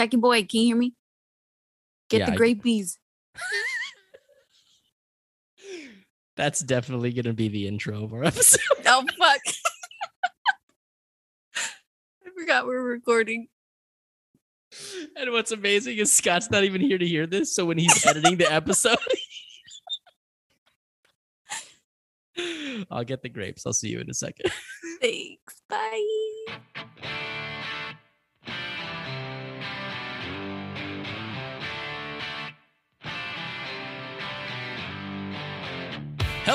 Stacky boy, can you hear me? Get Yeah, the grape bees. That's definitely gonna be the intro of our episode. Oh fuck. I forgot we're recording. And what's amazing is Scott's not even here to hear this. So when he's editing the episode, I'll get the grapes. I'll see you in a second. Thanks. Bye.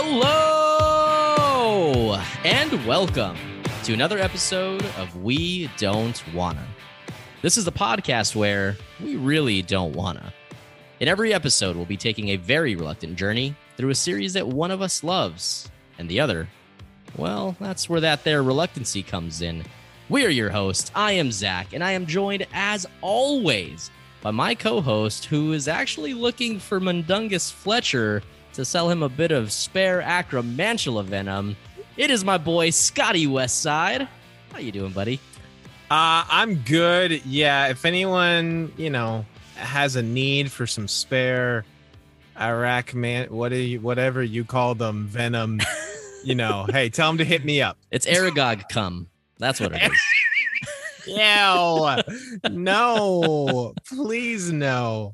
Hello and welcome to another episode of We Don't Wanna. This is the podcast where we really don't wanna. In every episode, we'll be taking a very reluctant journey through a series that one of us loves, and the other, well, that's where that there reluctancy comes in. We are your hosts. I am Zach, and I am joined, as always, by my co host, who is actually looking for Mundungus Fletcher to sell him a bit of spare acromantula venom. It is my boy Scotty Westside. How you doing, buddy? Uh, I'm good. Yeah, if anyone, you know, has a need for some spare Iraq man, what do you, whatever you call them, venom, you know, hey, tell them to hit me up. It's Aragog cum. That's what it is. Yeah, no, please no.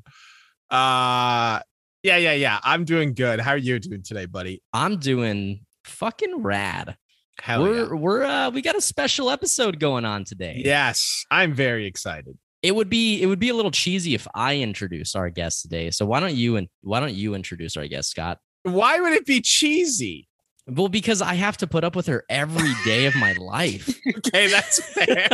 Uh, yeah, yeah, yeah. I'm doing good. How are you doing today, buddy? I'm doing fucking rad. Hell we're yeah. we're uh we got a special episode going on today. Yes, I'm very excited. It would be it would be a little cheesy if I introduce our guest today. So why don't you and why don't you introduce our guest, Scott? Why would it be cheesy? Well, because I have to put up with her every day of my life. Okay, that's fair.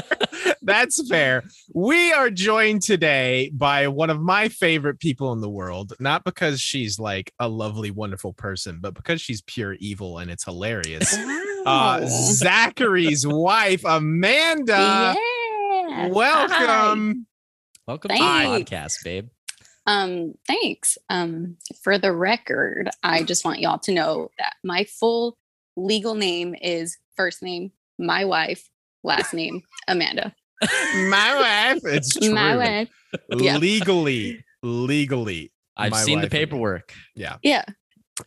that's fair. We are joined today by one of my favorite people in the world, not because she's like a lovely, wonderful person, but because she's pure evil and it's hilarious. Uh, Zachary's wife, Amanda. yeah. Welcome. Welcome to Thanks. the podcast, babe. Um, thanks. Um, for the record, I just want y'all to know that my full legal name is first name, my wife, last name, Amanda. My wife. It's true. My wife. yeah. Legally, legally. I've My seen the wife, Amanda. paperwork. Yeah. Yeah.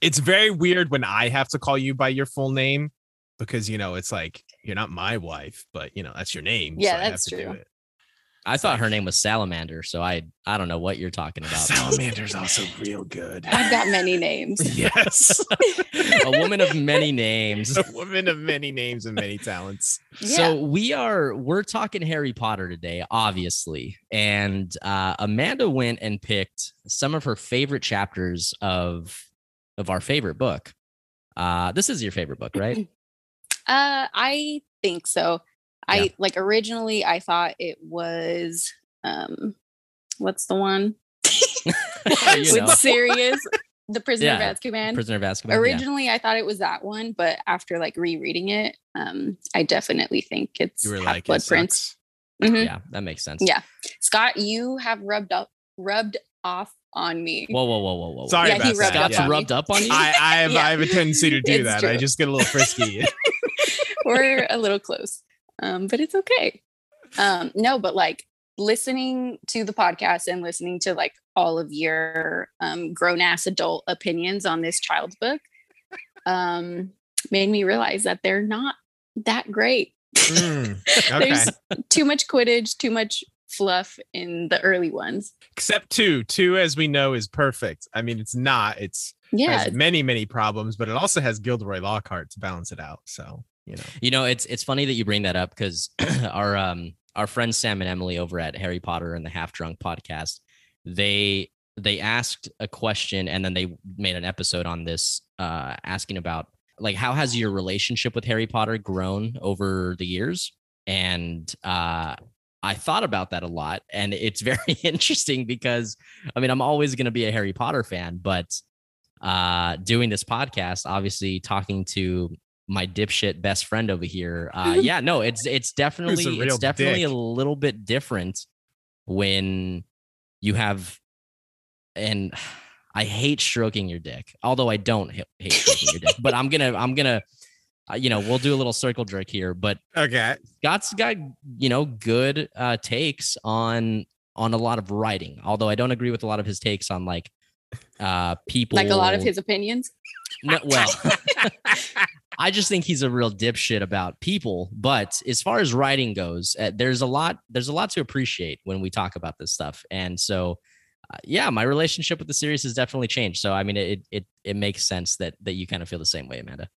it's very weird when I have to call you by your full name because you know it's like you're not my wife, but you know that's your name. Yeah, so I have that's to do true. It. I thought her name was Salamander, so I I don't know what you're talking about. Salamander's also real good. I've got many names. yes, a woman of many names. a woman of many names and many talents. Yeah. So we are we're talking Harry Potter today, obviously, and uh, Amanda went and picked some of her favorite chapters of of our favorite book. Uh, this is your favorite book, right? Uh, I think so. I Yeah. like originally I thought it was um what's the one you with know, Sirius, the prisoner Yeah, of Azkaban. Prisoner of Azkaban. yeah. Originally I thought it was that one, but after like rereading it, um, I definitely think it's You were Half like, Blood it Prince. sucks. Mhm. Yeah, that makes sense. Yeah. Scott, you have rubbed up rubbed off on me. Whoa, whoa, whoa, whoa, whoa. Sorry Yeah, about rubbed that. Scott's up on me. rubbed up on you. I, I have Yeah. I have a tendency to do It's that. I just get a little frisky. We're a little close, um, but it's okay. Um, no, but like listening to the podcast and listening to like all of your um, grown ass adult opinions on this child's book um, made me realize that they're not that great. Mm, okay. There's too much Quidditch, too much fluff in the early ones. Except two. Two, as we know, is perfect. I mean, it's not. It's Yeah, has many, many problems, but it also has Gilderoy Lockhart to balance it out. So, you know. You know, it's it's funny that you bring that up because our um our friends Sam and Emily over at Harry Potter and the Half Drunk podcast, they they asked a question and then they made an episode on this uh asking about like how has your relationship with Harry Potter grown over the years? And uh I thought about that a lot and it's very interesting because I mean I'm always going to be a Harry Potter fan, but uh doing this podcast obviously talking to my dipshit best friend over here. Uh, yeah, no, it's it's definitely it's definitely a little bit different when you have and I hate stroking your dick. Although I don't ha- hate stroking your dick, but I'm gonna I'm gonna uh, you know we'll do a little circle jerk here. But Okay. Scott's got you know good uh, takes on on a lot of writing. Although I don't agree with a lot of his takes on like uh people Like a lot of his opinions. No, well, I just think he's a real dipshit about people. But as far as writing goes, uh, there's a lot. There's a lot to appreciate when we talk about this stuff. And so, uh, yeah, my relationship with the series has definitely changed. So, I mean, it it it makes sense that that you kind of feel the same way, Amanda.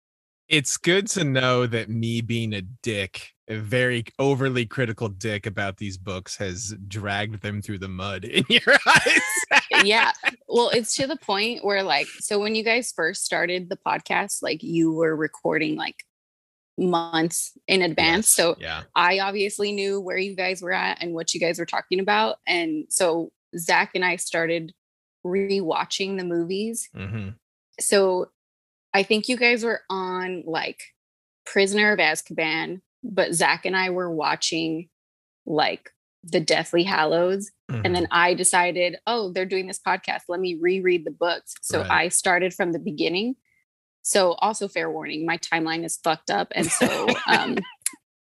it's good to know that me being a dick, a very overly critical dick about these books, has dragged them through the mud in your eyes. yeah. Well, it's to the point where like so when you guys first started the podcast, like you were recording like months in advance. Yes, So yeah, I obviously knew where you guys were at and what you guys were talking about. And so Zach and I started rewatching the movies. hmm So I think you guys were on like Prisoner of Azkaban, but Zach and I were watching like the Deathly Hallows. Mm-hmm. And then I decided, oh, they're doing this podcast. Let me reread the books. So Right. I started from the beginning. So also fair warning, my timeline is fucked up. And so um,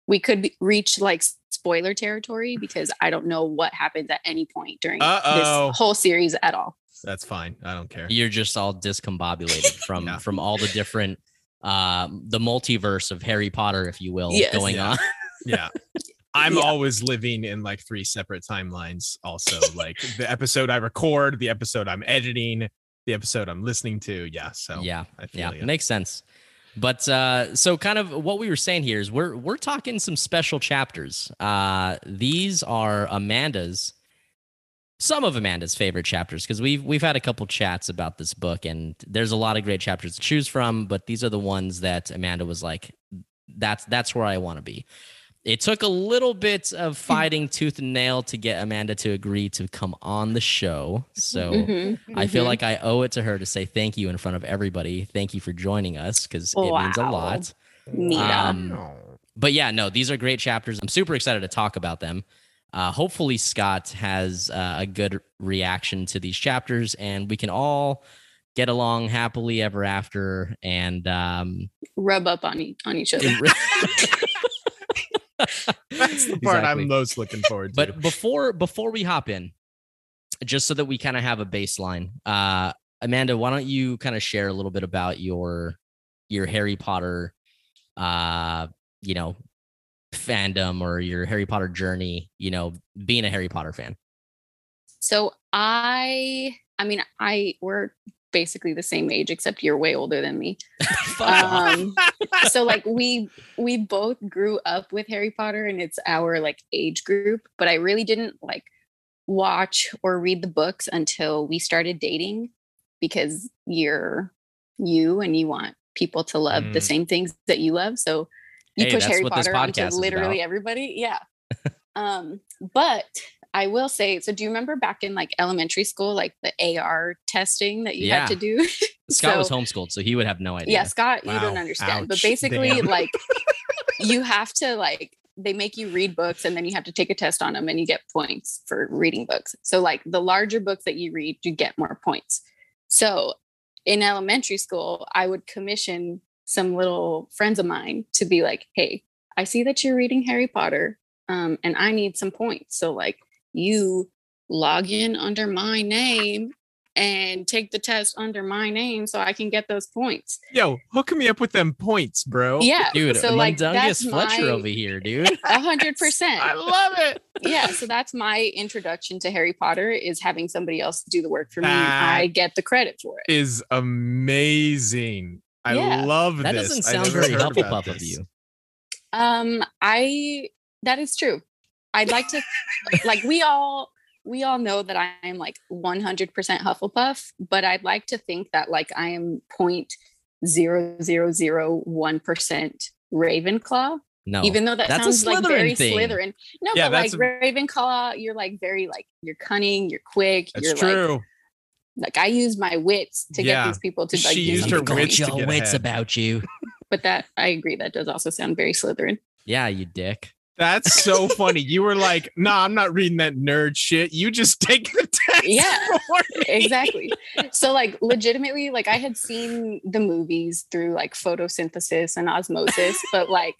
we could be- reach like spoiler territory because I don't know what happens at any point during Uh-oh. this whole series at all. that's fine. I don't care. You're just all discombobulated from Yeah. from all the different uh the multiverse of Harry Potter, if you will, Yes. going Yeah. on. Yeah. I'm Yeah. always living in like three separate timelines. Also, like the episode I record, the episode I'm editing, the episode I'm listening to. Yeah. So yeah. I feel Yeah, you. makes sense. But uh, so kind of what we were saying here is we're we're talking some special chapters. Uh, these are Amanda's, some of Amanda's favorite chapters because we've we've had a couple chats about this book and there's a lot of great chapters to choose from. But these are the ones that Amanda was like, that's that's where I want to be. It took a little bit of fighting tooth and nail to get Amanda to agree to come on the show. So. Mhm, I feel like I owe it to her to say thank you in front of everybody. Thank you for joining us because it means a lot. Nita. Um, But yeah, no, these are great chapters. I'm super excited to talk about them. Uh, hopefully, Scott has uh, a good reaction to these chapters, and we can all get along happily ever after. And um, rub up on, e- on each other. That's the part Exactly. I'm most looking forward to. But before before we hop in, just so that we kind of have a baseline, uh, Amanda, why don't you kind of share a little bit about your your Harry Potter, uh, you know, fandom or your Harry Potter journey? You know, being a Harry Potter fan. So I, I mean, I we're basically the same age, except you're way older than me. Um, so like we we both grew up with Harry Potter, and it's our like age group. But I really didn't like watch or read the books until we started dating, because you're you and you want people to love the Mm. same things that you love. So you Hey, push Harry Potter onto podcast literally about. everybody. Yeah. um, but I will say, so do you remember back in like elementary school, like the AR testing that you Yeah. had to do? Scott was homeschooled, so he would have no idea. yeah, Scott, you don't understand. But basically, Damn. like you have to like they make you read books and then you have to take a test on them and you get points for reading books. So like the larger books that you read, you get more points. So in elementary school, I would commission some little friends of mine to be like, "Hey, I see that you're reading Harry Potter, um, and I need some points. So like you log in under my name." And take the test under my name so I can get those points. Yo, hook me up with them points, bro. Yeah. Dude, so like Mundungus that's Fletcher my- over here, dude. a hundred percent. I love it. Yeah. So that's my introduction to Harry Potter is having somebody else do the work for me. and I get the credit for it. Is amazing. I Yeah. love That this. doesn't sound very heard about Hufflepuff of you. Um, I that is true. I'd like to like we all we all know that I am like 100% Hufflepuff, but I'd like to think that like I am point zero zero zero one percent Ravenclaw. No, even though that that's sounds like Slytherin very thing. Slytherin. No, Yeah, but like a- Ravenclaw, you're like very like you're cunning, you're quick, That's you're true. like like I use my wits to Yeah. get these people to like She used her something for wits to get wits ahead. about you. But that I agree that does also sound very Slytherin. Yeah, you dick. That's so funny. You were like, nah, I'm not reading that nerd shit. You just take the test. Yeah. for me." exactly. So like legitimately, like I had seen the movies through like photosynthesis and osmosis, but like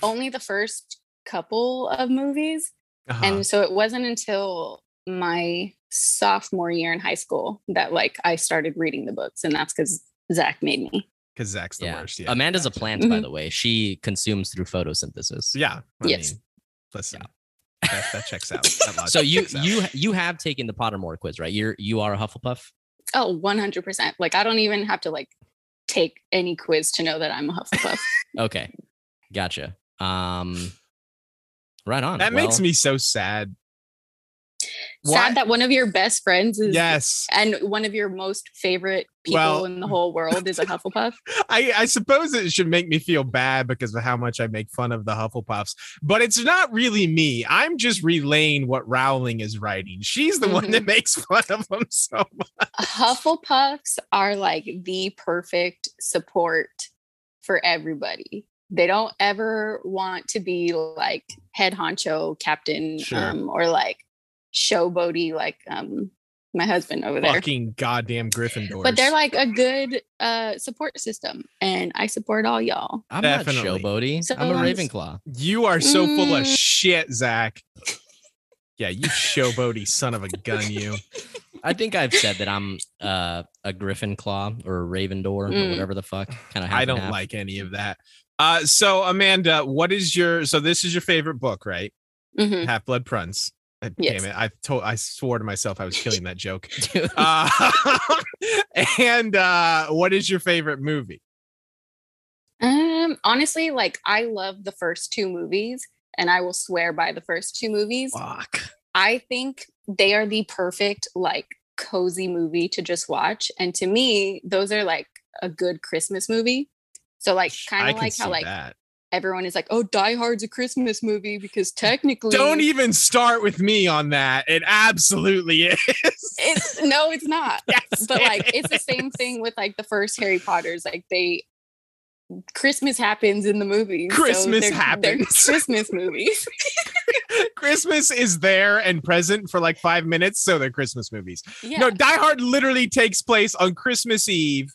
only the first couple of movies. Uh-huh. And so it wasn't until my sophomore year in high school that like I started reading the books, and that's because Zach made me. Because Zach's the Yeah. worst. Yeah. Amanda's a plant, by Mhm. the way. She consumes through photosynthesis. yeah. I Yes. mean, listen, that, that checks out. That logic So you out. you you have taken the Pottermore quiz, right? You're you are a Hufflepuff. Oh, 100%. Like I don't even have to like take any quiz to know that I'm a Hufflepuff. Okay, gotcha. Um, right on. that makes me so sad. Why- Sad that one of your best friends is Yes. and one of your most favorite people Well- in the whole world is a Hufflepuff. I, I suppose it should make me feel bad because of how much I make fun of the Hufflepuffs, but it's not really me. I'm just relaying what Rowling is writing. She's the one Mm-hmm. that makes fun of them so much. Hufflepuffs are like the perfect support for everybody. They don't ever want to be like head honcho captain Sure. um, or like showboaty like um my husband over there. Fucking goddamn Gryffindors. But they're like a good uh support system and I support all y'all. I'm Definitely. not showboaty. So I'm a I'm s- Ravenclaw. you are so full of Mm. shit, Zach. Yeah, you showboaty son of a gun, you. I think I've said that I'm uh, a Griffin Claw or a Raven Door or Mm. whatever the fuck. Kind of. I don't like any of that. Uh, so Amanda, what is your? So this is your favorite book, right? Mhm. Half Blood Prince. Uh, Yes. Damn it! I told I swore to myself I was killing that joke. Uh, and uh, what is your favorite movie? Um honestly like I love the first two movies and I will swear by the first two movies. Fuck. I think they are the perfect like cozy movie to just watch and to me those are like a good Christmas movie. So like kind of like how like that. Everyone is like, "Oh, Die Hard's a Christmas movie because technically Don't even start with me on that. It absolutely is. It's no, it's not. Yes, but like it's the same thing with like the first Harry Potter's. Like they Christmas happens in the movie. Christmas happens. Christmas movies. Christmas is there and present for like five minutes, so they're Christmas movies. Yeah. No, Die Hard literally takes place on Christmas Eve.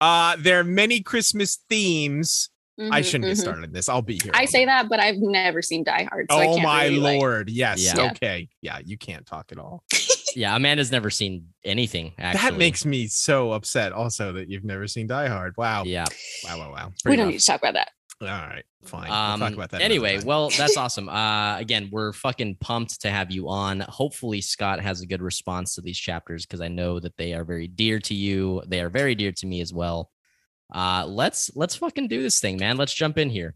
Uh, there are many Christmas themes. I Mhm, shouldn't get mhm. started on this. I'll be here. I say day. that, but I've never seen Die Hard. So I oh can't my really, like- lord! yes. Yeah. Okay. Yeah, you can't talk at all. yeah, Amanda's never seen anything. Actually, That makes me so upset. Also, that you've never seen Die Hard. Wow. Yeah. Wow. Wow. Wow. we don't rough. need to talk about that. All right. Fine. Um, we'll talk about that. anyway, well, that's awesome. Uh, again, we're fucking pumped to have you on. Hopefully, Scott has a good response to these chapters because I know that they are very dear to you. They are very dear to me as well. Uh, let's let's fucking do this thing, man. Let's jump in here.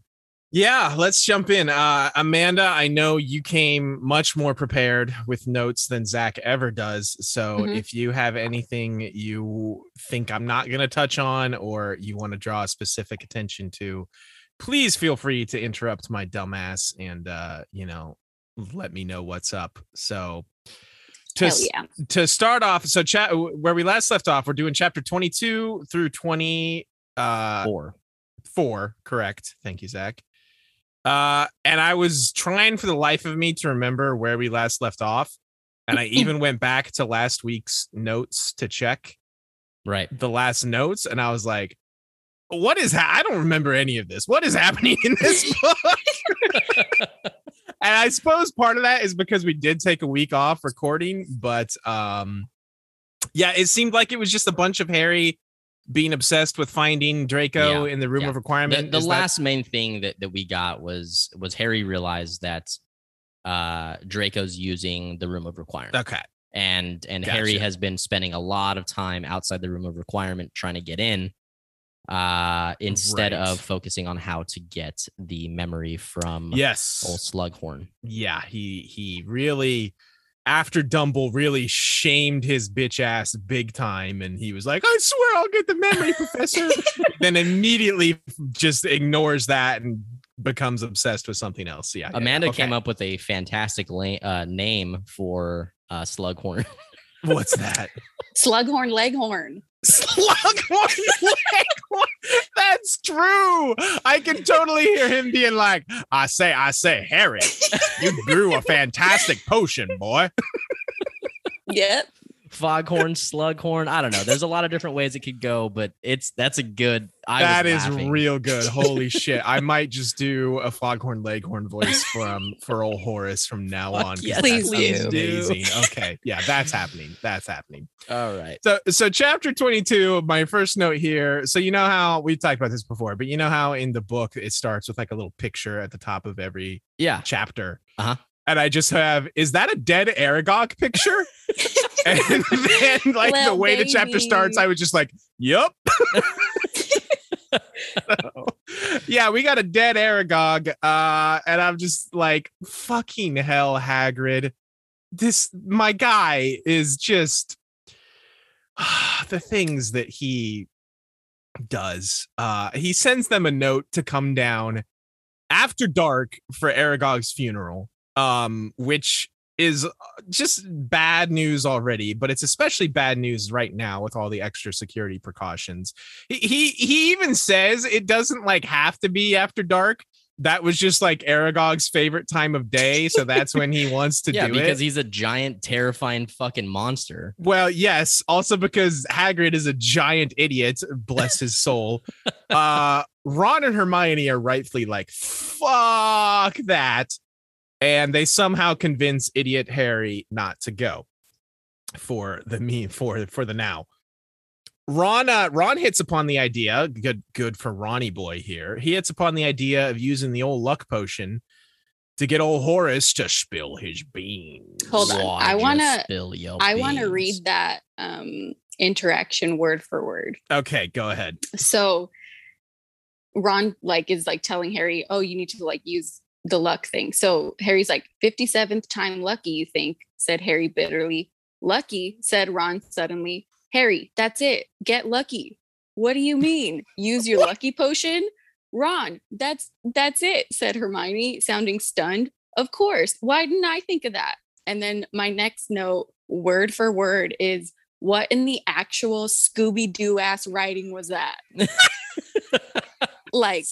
Yeah, let's jump in. Uh, Amanda, I know you came much more prepared with notes than Zach ever does. So Mhm. if you have anything you think I'm not going to touch on or you want to draw specific attention to, please feel free to interrupt my dumbass and, uh, you know, let me know what's up. So to, yeah. to start off, so chat where we last left off, we're doing chapter 22 through 20. Uh, Four. four correct thank you zach uh and i was trying for the life of me to remember where we last left off and i even went back to last week's notes to check Right. the last notes and i was like what is ha- i don't remember any of this what is happening in this book and i suppose part of that is because we did take a week off recording but um yeah it seemed like it was just a bunch of harry being obsessed with finding draco Yeah, in the room yeah. of requirement the that- last main thing that, that we got was was Harry realized that uh Draco's using the room of requirement. okay and and Harry has been spending a lot of time outside the room of requirement trying to get in uh instead Right. of focusing on how to get the memory from yes old slughorn yeah he he really after Dumble really shamed his bitch ass big time and he was like I swear I'll get the memory professor then immediately just ignores that and becomes obsessed with something else yeah, yeah, yeah. amanda came up with a fantastic la- uh, name for uh slughorn what's that Slughorn Leghorn. Slughorn Leghorn. That's true. I can totally hear him being like, I say, I say, Harry, you brew a fantastic potion, boy. Yep. Foghorn, slughorn. I don't know. There's a lot of different ways it could go, but it's that's a good. I That is laughing. real good. Holy shit! I might just do a foghorn leghorn voice from for old Horace from now Fuck on. yes, please do. Amazing. Okay, yeah, that's happening. That's happening. All right. So, so chapter 22, my first note here. So, you know how we've talked about this before, but you know how in the book it starts with like a little picture at the top of every Yeah. chapter. Uh-huh. And I just have, is that a dead Aragog picture? and then, like, the way the chapter starts. I was just like, yup. yeah, we got a dead Aragog. Uh, and I'm just like, fucking hell, Hagrid. This, my guy is just the things that he does. Uh, he sends them a note to come down after dark for Aragog's funeral, um, which is uh, just bad news already, but it's especially bad news right now with all the extra security precautions. He he, he even says it doesn't like have to be after dark. That was just like Aragog's favorite time of day, so that's when he wants to yeah, do because it. Because he's a giant, terrifying fucking monster. Well, yes. Also because Hagrid is a giant idiot, bless his soul. uh Ron and Hermione are rightfully like, fuck that. And they somehow convince idiot Harry not to go for the me for for the now. Ron uh, Ron hits upon the idea, good good for Ronnie boy here. He hits upon the idea of using the old luck potion to get old Horace to spill his beans. Hold on. Why I wanna- I want to read that um, interaction word for word. Okay, go ahead. So Ron like is like telling Harry, "Oh, you need to like use the luck thing." So Harry's like, "57th time lucky, you think?" said Harry bitterly. "Lucky," said Ron suddenly. "Harry, that's it. Get lucky." "What do you mean? Use your lucky potion?" "Ron, that's that's it," said Hermione, sounding stunned. "Of course. Why didn't I think of that?" And then my next note, word for word, is what in the actual Scooby Doo ass writing was that? like,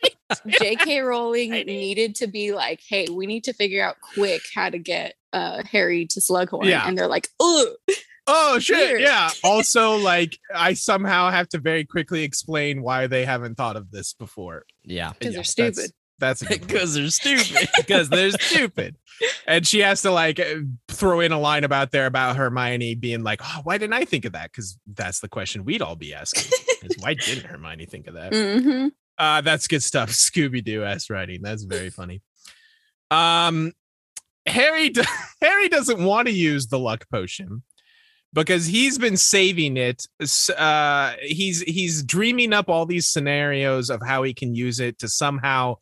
J.K. Rowling needed to be like, hey, we need to figure out quick how to get uh, Harry to Slughorn. Yeah. And they're like, ugh. Oh shit! Weird. Yeah. Also, like I somehow have to very quickly explain why they haven't thought of this before. Yeah. 'Cause they're stupid. That's a good point. Because they're stupid. because they're stupid. And she has to like uh, throw in a line about there about Hermione being like, "Oh, why didn't I think of that?" Because that's the question we'd all be asking: is why didn't Hermione think of that? Mhm. Uh, that's good stuff. Scooby Doo ass writing. That's very funny. Um, Harry do- Harry doesn't want to use the luck potion because he's been saving it. Uh, he's he's dreaming up all these scenarios of how he can use it to somehow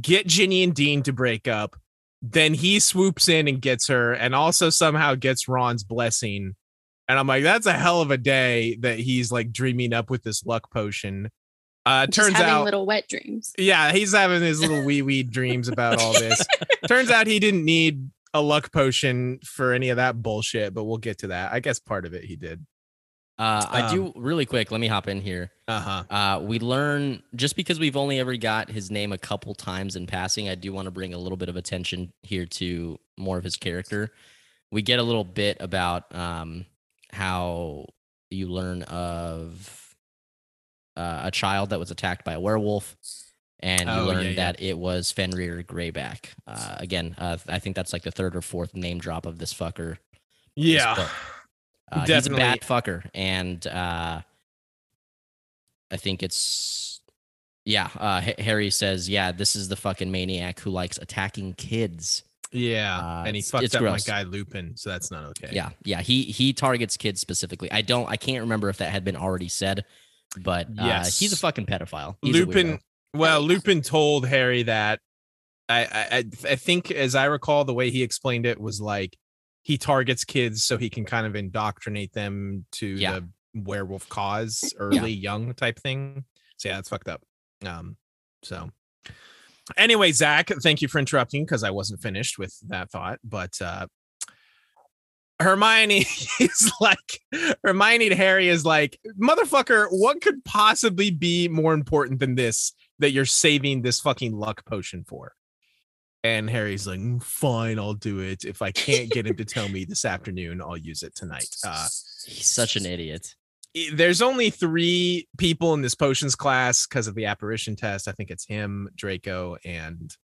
get Ginny and Dean to break up. Then he swoops in and gets her, and also somehow gets Ron's blessing. And I'm like, that's a hell of a day that he's like dreaming up with this luck potion. Uh, Just turns having out, little wet dreams. yeah, he's having his little wee wee dreams about all this. Turns out he didn't need a luck potion for any of that bullshit, but we'll get to that. I guess part of it he did. Uh, I Um, do really quick. Let me hop in here. Uh huh. Uh, we learn just because we've only ever got his name a couple times in passing. I do want to bring a little bit of attention here to more of his character. We get a little bit about um, how you learn of uh, a child that was attacked by a werewolf, and you Oh, learn yeah. that it was Fenrir Greyback. Uh, again, uh, I think that's like the third or fourth name drop of this fucker. Yeah. book. Uh, he's a bad fucker, and uh, I think it's yeah. Uh, Harry says, "Yeah, this is the fucking maniac who likes attacking kids." Yeah. Uh, and he fucked up gross. my guy Lupin, so that's not okay. Yeah, yeah. He he targets kids specifically. I don't. I can't remember if that had been already said, but uh, he's a fucking pedophile. He's Lupin. Well, Lupin told Harry that. I, I I think, as I recall, the way he explained it was like he targets kids so he can kind of indoctrinate them to Yeah. the werewolf cause early, young type thing. So yeah, that's fucked up. Um, so anyway, Zach, thank you for interrupting because I wasn't finished with that thought, but uh Hermione is like Hermione to Harry is like, motherfucker, what could possibly be more important than this that you're saving this fucking luck potion for? And Harry's like, "Mm, fine, I'll do it. If I can't get him to tell me this afternoon, I'll use it tonight. Uh, He's such an idiot. there's only three people in this potions class because of the apparition test. I think it's him, Draco, and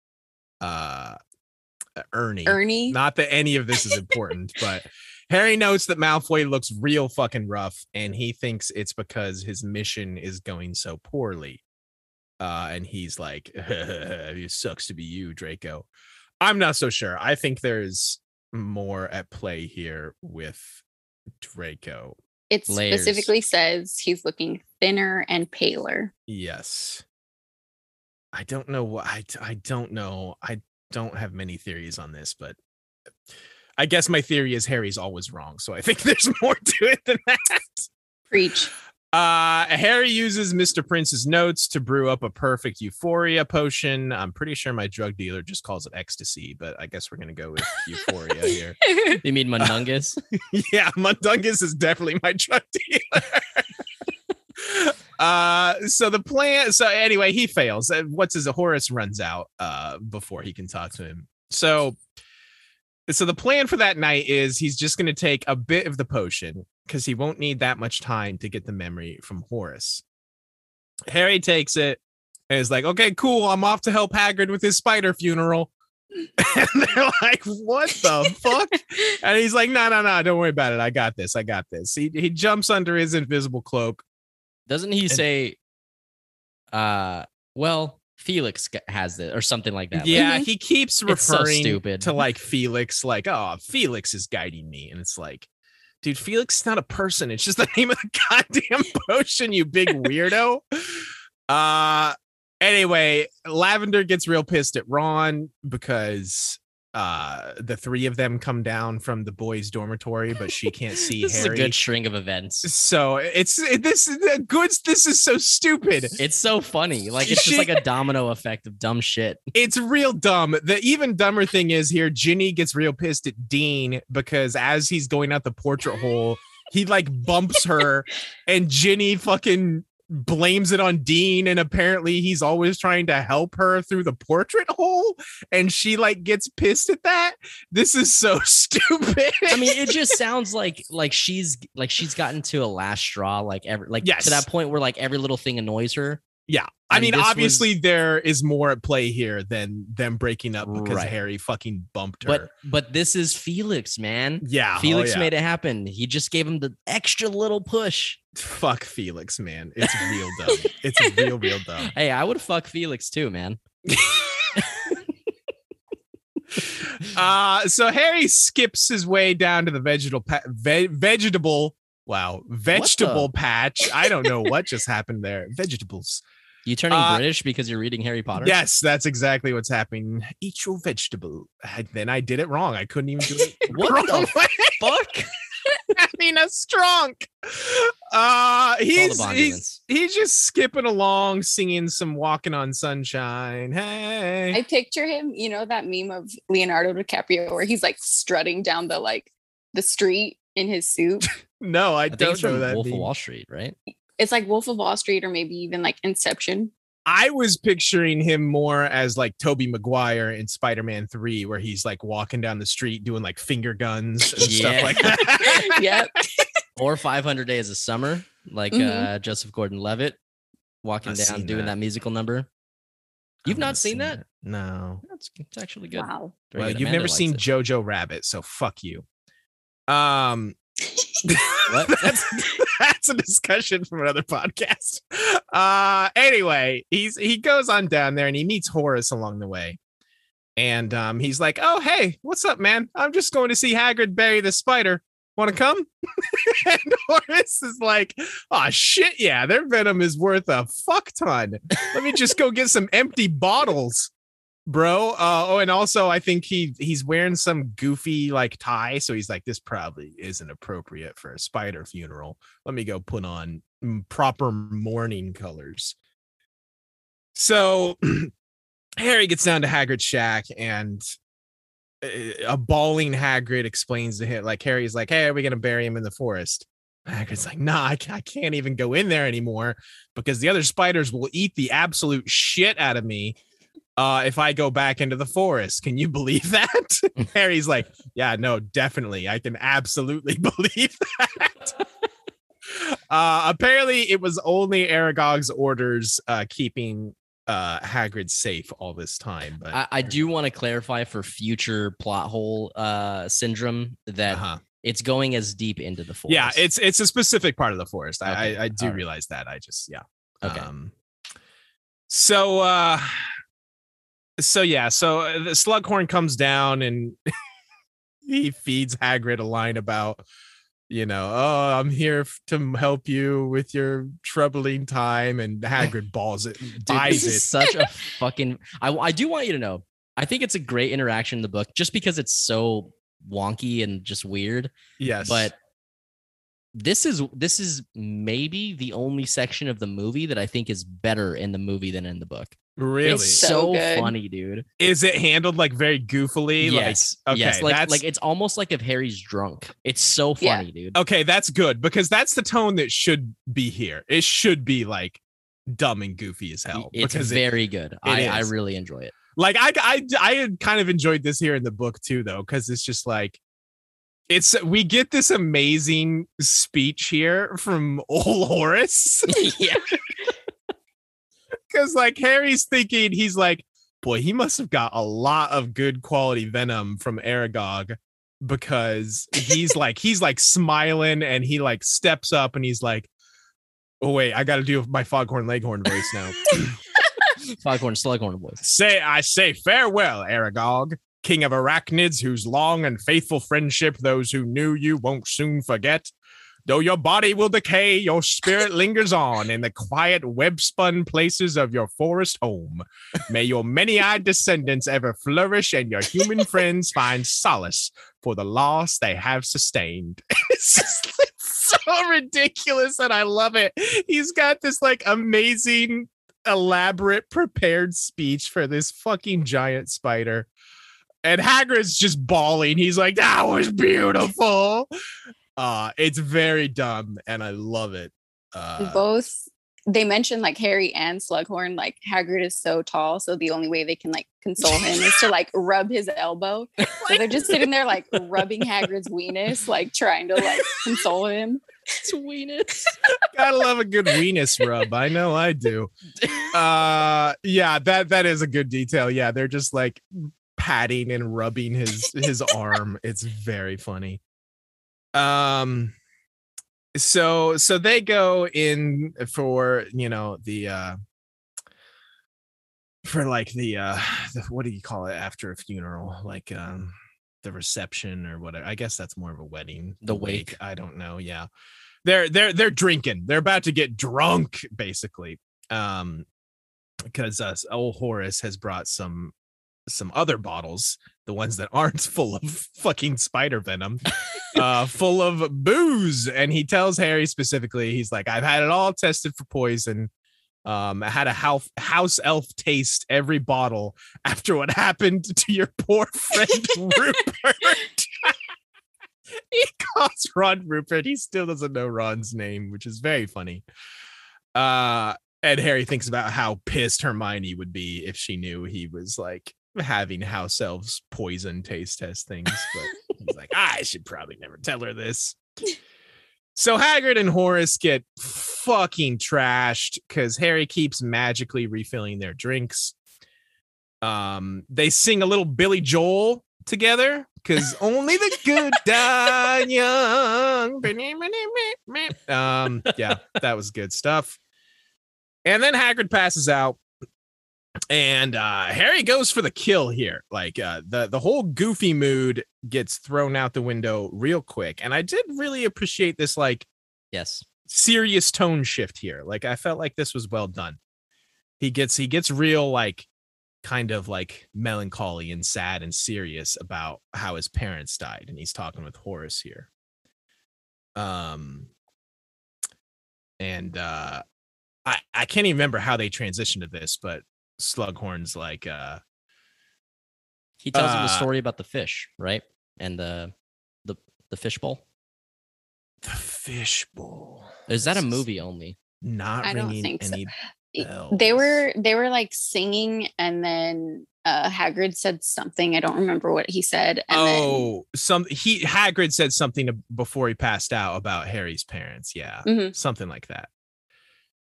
uh Ernie. Ernie. Not that any of this is important, but Harry notes that Malfoy looks real fucking rough, and he thinks it's because his mission is going so poorly. Uh, and he's like, "It sucks to be you, Draco." I'm not so sure. I think there's more at play here with Draco. it Layers. specifically says he's looking thinner and paler. Yes. I don't know what I I don't know. I don't have many theories on this, but I guess my theory is Harry's always wrong. So I think there's more to it than that. Preach. Uh Harry uses Mr. Prince's notes to brew up a perfect euphoria potion. I'm pretty sure my drug dealer just calls it ecstasy, but I guess we're gonna go with euphoria here. You mean Mundungus? yeah, Mundungus is definitely my drug dealer. Uh so the plan so anyway he fails Uh, what's his horace runs out uh before he can talk to him so so the plan for that night is he's just going to take a bit of the potion because he won't need that much time to get the memory from horace harry takes it and is like okay cool i'm off to help hagrid with his spider funeral and they're like what the fuck and he's like, no, no, no, don't worry about it. I got this. I got this. He he jumps under his invisible cloak. Doesn't he say, uh, well, Felix has it or something like that? Like, yeah, he keeps It's so referring stupid. to like Felix, like, oh, Felix is guiding me. And it's like, dude, Felix is not a person. It's just the name of the goddamn potion, you big weirdo. Uh anyway, Lavender gets real pissed at Ron because uh the three of them come down from the boys' dormitory, but she can't see this Harry. is a good string of events. so it's it, this is the goods. This is so stupid. It's so funny. Like it's just like a domino effect of dumb shit. It's real dumb. The even dumber thing is here, Ginny gets real pissed at Dean because as he's going out the portrait hole, he like bumps her, and Ginny fucking blames it on Dean. And apparently he's always trying to help her through the portrait hole, and she like gets pissed at that. This is so stupid. I mean, it just sounds like like she's like she's gotten to a last straw, like every like Yes. to that point where like every little thing annoys her. Yeah. I And mean, this was- obviously there is more at play here than them breaking up because Right. Harry fucking bumped her. But but this is Felix, man. yeah, oh Felix yeah. made it happen. He just gave him the extra little push. Fuck Felix, man. It's real dumb. It's real, real dumb. Hey, I would fuck Felix too, man. Uh so Harry skips his way down to the vegetable pa- ve- vegetable wow vegetable patch. I don't know what just happened there. Vegetables. You turning Uh, British because you're reading Harry Potter? Yes, that's exactly what's happening. Eat your vegetable. I, then I did it wrong. I couldn't even do it. What the. Fuck. I mean, a strong. Uh, he's, he's units. he's just skipping along, singing some "Walking on Sunshine." Hey, I picture him, you know, that meme of Leonardo DiCaprio where he's like strutting down the like the street in his suit. no, I, I think don't know from that. Wolf of. Wall Street, right? It's like Wolf of Wall Street or maybe even like Inception. I was picturing him more as like Tobey Maguire in Spider-Man 3 where he's like walking down the street doing like finger guns and Yeah. stuff like that. yep. Or 500 Days of Summer, like Mhm. uh, Joseph Gordon-Levitt walking I've down doing that. that. musical number. You've not never seen that? it. No. That's it's actually good. Wow. Well, good. you've Amanda never seen it. Jojo Rabbit, so fuck you. Um What? that's, that's a discussion from another podcast. Uh anyway, he's he goes on down there and he meets Horace along the way. And um he's like, "Oh, hey, what's up, man? I'm just going to see Hagrid bury the spider. Want to come?" and Horace is like, "Oh shit, yeah, their venom is worth a fuck ton. Let me just go get some empty bottles." Bro. Uh, oh, and also I think he he's wearing some goofy like tie, so he's like, this probably isn't appropriate for a spider funeral. Let me go put on mm, proper mourning colors. So Harry gets down to Hagrid's shack and uh, a bawling Hagrid explains to him, like Harry's like, "Hey, are we gonna bury him in the forest?" Hagrid's like, "Nah, I I can't even go in there anymore because the other spiders will eat the absolute shit out of me." Uh, if I go back into the forest. Can you believe that? Harry's like, yeah, no, definitely. I can absolutely believe that. uh, apparently, it was only Aragog's orders uh, keeping uh, Hagrid safe all this time. But I, I do want to clarify for future plot hole uh, syndrome that uh-huh. it's going as deep into the forest. yeah, it's it's a specific part of the forest. I Okay, I, I do all right. realize that. I just yeah. okay. Um, so uh so yeah, so uh, the Slughorn comes down and he feeds Hagrid a line about you know, oh, I'm here to help you with your troubling time, and Hagrid balls it, Dude, buys this is it. such a fucking. I, I do want you to know. I think it's a great interaction in the book, just because it's so wonky and just weird. Yes, But this is this is maybe the only section of the movie that I think is better in the movie than in the book. Really, It's So so, funny, dude. is it handled like very goofily? yes, Like, okay, yes, like that's like it's almost like if Harry's drunk. It's so Yeah. funny, dude. okay, that's good because that's the tone that should be here. It should be like dumb and goofy as hell. It's because it- very good. I, I is. really enjoy it. like I, I i had kind of enjoyed this here in the book too though because it's just like it's we get this amazing speech here from old horace yeah, because like harry's thinking he's like boy he must have got a lot of good quality venom from aragog because he's like he's like smiling and he like steps up and he's like oh wait i gotta do my foghorn leghorn voice now Foghorn Slughorn voice. Say, I say farewell, Aragog, king of arachnids, whose long and faithful friendship those who knew you won't soon forget. Though your body will decay, your spirit lingers on in the quiet web spun places of your forest home. May your many eyed descendants ever flourish and your human friends find solace for the loss they have sustained. it's just it's so ridiculous and I love it. He's got this like amazing elaborate prepared speech for this fucking giant spider. And Hagrid's just bawling. He's like, that was beautiful. Uh, it's very dumb and I love it. Uh, Both they mentioned like Harry and Slughorn, like Hagrid is so tall, so the only way they can like console him is to like rub his elbow. So they're just sitting there like rubbing Hagrid's weenus, like trying to like console him. Sweetness. gotta love a good weenus rub. I know I do. Uh, yeah, that that is a good detail. Yeah, they're just like patting and rubbing his his arm. It's very funny. Um, so so they go in for you know the uh for like the uh the, what do you call it after a funeral? Like um the reception or whatever. I guess that's more of a wedding The wake. i don't know. Yeah. They're they're they're drinking. They're about to get drunk basically. Um because uh old horace has brought some some other bottles the ones that aren't full of fucking spider venom uh full of booze. And he tells harry specifically he's like i've had it all tested for poison. Um i had a house house elf taste every bottle after what happened to your poor friend rupert. He calls ron rupert. He still doesn't know ron's name which is very funny. Uh and harry thinks about how pissed hermione would be if she knew he was like having house elves poison taste test things but he's like i should probably never tell her this so Hagrid and Horace get fucking trashed because Harry keeps magically refilling their drinks. Um, they sing a little Billy Joel together because only the good die young. Um, yeah, that was good stuff. And then Hagrid passes out. And uh Harry goes for the kill here. Like uh the the whole goofy mood gets thrown out the window real quick. And I did really appreciate this like Yes. serious tone shift here. Like I felt like this was well done. He gets he gets real like kind of like melancholy and sad and serious about how his parents died and he's talking with Horace here. Um and uh I I can't even remember how they transitioned to this, but Slughorn's like uh He tells him the Uh, story about the fish, right? And the the the fish bowl. the fishbowl. Is that a movie only? Not I don't ringing think so. any they were they were like singing and then uh Hagrid said something. I don't remember what he said. And oh, some he Hagrid said something before he passed out about Harry's parents. Yeah, then, Mhm. something like that.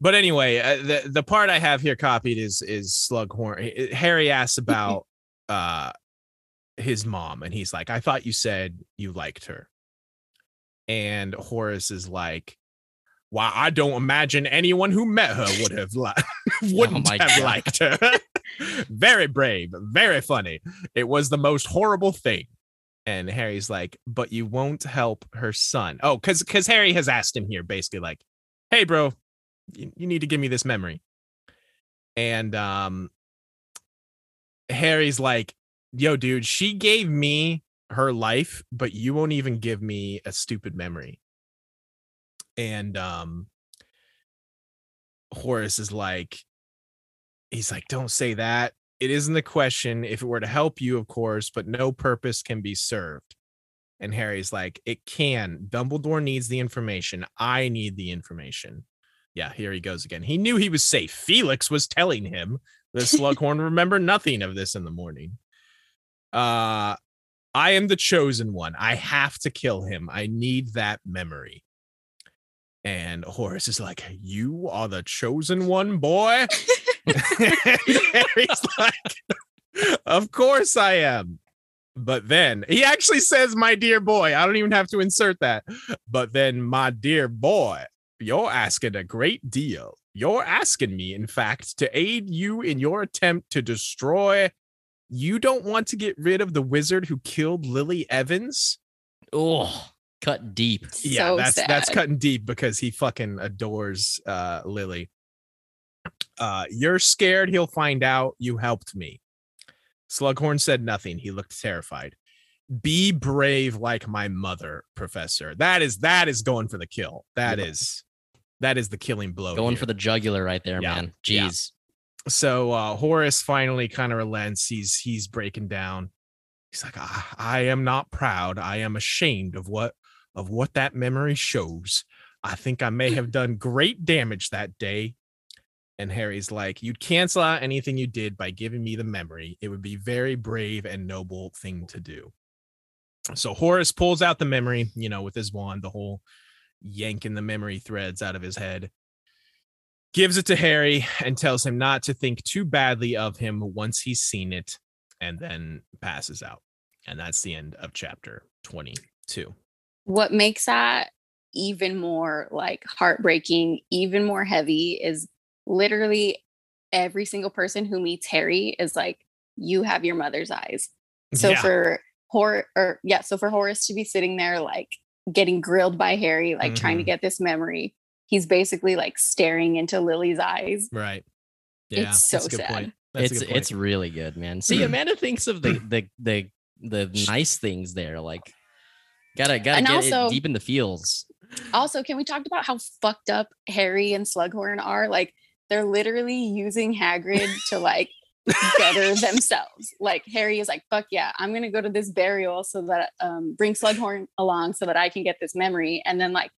But anyway, uh, the the part I have here copied is is Slughorn. Harry asks about uh his mom, and he's like, "I thought you said you liked her," and Horace is like. Why I don't imagine anyone who met her would have li- wouldn't my have God. liked her. very brave, very funny. It was the most horrible thing. And Harry's like, but you won't help her son. Oh, because because Harry has asked him here, basically, like, hey, bro, you, need to give me this memory. And um Harry's like, yo, dude, she gave me her life, but you won't even give me a stupid memory. And um Horace is like, he's like, don't say that. It isn't a question. If it were to help you, of course, but no purpose can be served. And Harry's like, it can. Dumbledore needs the information. I need the information. Yeah, here he goes again. He knew he was safe. Felix was telling him the Slughorn remember nothing of this in the morning. Uh I am the chosen one. I have to kill him. I need that memory. And Horace is like, You are the chosen one, boy. Harry's like, Of course I am. But then he actually says, My dear boy. I don't even have to insert that. But then, my dear boy, you're asking a great deal. You're asking me, in fact, to aid you in your attempt to destroy. You don't want to get rid of the wizard who killed Lily Evans? Oh, cut deep. yeah, So that's that's cutting deep because he fucking adores uh Lily. Uh you're scared he'll find out you helped me. Slughorn said nothing. He looked terrified. Be brave like my mother, professor. That is that is going for the kill. That Yeah. is that is the killing blow. Going here. for the jugular right there, Yeah, man. yeah. Jeez. so uh Horace finally kind of relents. He's he's breaking down. He's like, I, I am not proud. I am ashamed of what of what that memory shows. I think I may have done great damage that day. And Harry's like, You'd cancel out anything you did by giving me the memory. It would be very brave and noble thing to do. So Horace pulls out the memory, you know, with his wand, the whole yanking the memory threads out of his head gives it to Harry and tells him not to think too badly of him once he's seen it, and then passes out. And that's the end of chapter 22. what makes that even more like heartbreaking, even more heavy is literally every single person who meets Harry is like, you have your mother's eyes. So Yeah. for Hor or yeah, so for Horace to be sitting there like getting grilled by Harry, like trying to Mhm. get this memory, he's basically like staring into Lily's eyes. Right. Yeah. It's so that's a good sad. point. That's a it's good point. it's really good, man. See, Amanda thinks of the the the the nice things there. Like, gotta gotta And get also- it deep in the feels. Also, can we talk about how fucked up Harry and Slughorn are? Like they're literally using Hagrid to like better themselves. Like Harry is like, fuck yeah, I'm gonna go to this burial so that um bring Slughorn along so that I can get this memory. And then like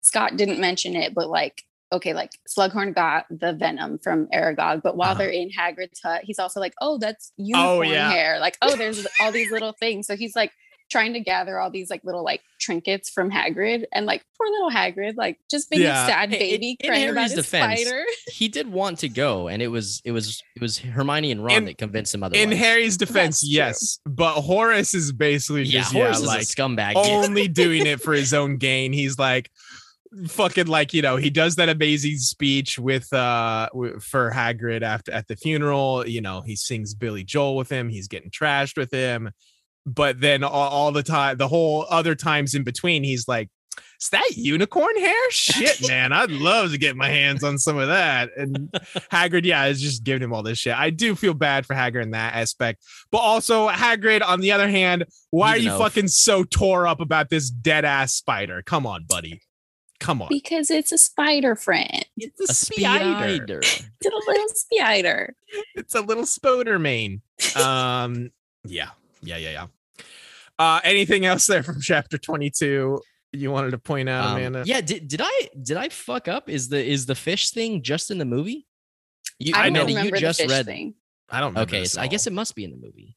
Scott didn't mention it, but like okay, like Slughorn got the venom from Aragog, but while Uh-huh. they're in Hagrid's hut, he's also like, oh, that's unicorn yeah. hair. Like, oh, there's all these little things. So he's like trying to gather all these like little like trinkets from Hagrid and like poor little Hagrid, like just being Yeah. a sad In- in- baby in crying about his defense, spider. He did want to go, and it was it was it was Hermione and Ron In- that convinced him otherwise. In Harry's defense, That's true. yes. But Horace is basically yeah, just, Horace yeah, is like a scumbag. only doing it for his own gain. He's like fucking like you know he does that amazing speech with uh for Hagrid after at the funeral. You know he sings Billy Joel with him. He's getting trashed with him, but then all, all the time, the whole other times in between, he's like. Is that unicorn hair? Shit, man. I'd love to get my hands on some of that. And Hagrid, yeah, is just giving him all this shit. I do feel bad for Hagrid in that aspect. But also, Hagrid, on the other hand, why He's are you elf. fucking so tore up about this dead ass spider? Come on, buddy. Come on. Because it's a spider friend. It's a spider. It's a little spider. It's a little spoder mane. Um, yeah, yeah, yeah, yeah. Uh, anything else there from chapter 22 you wanted to point out, Um, Amanda? yeah, did, did I did I fuck up? Is the is the fish thing just in the movie? You, I, I don't know- remember you just the fish read. thing. I don't. Remember Okay, so I guess it must be in the movie.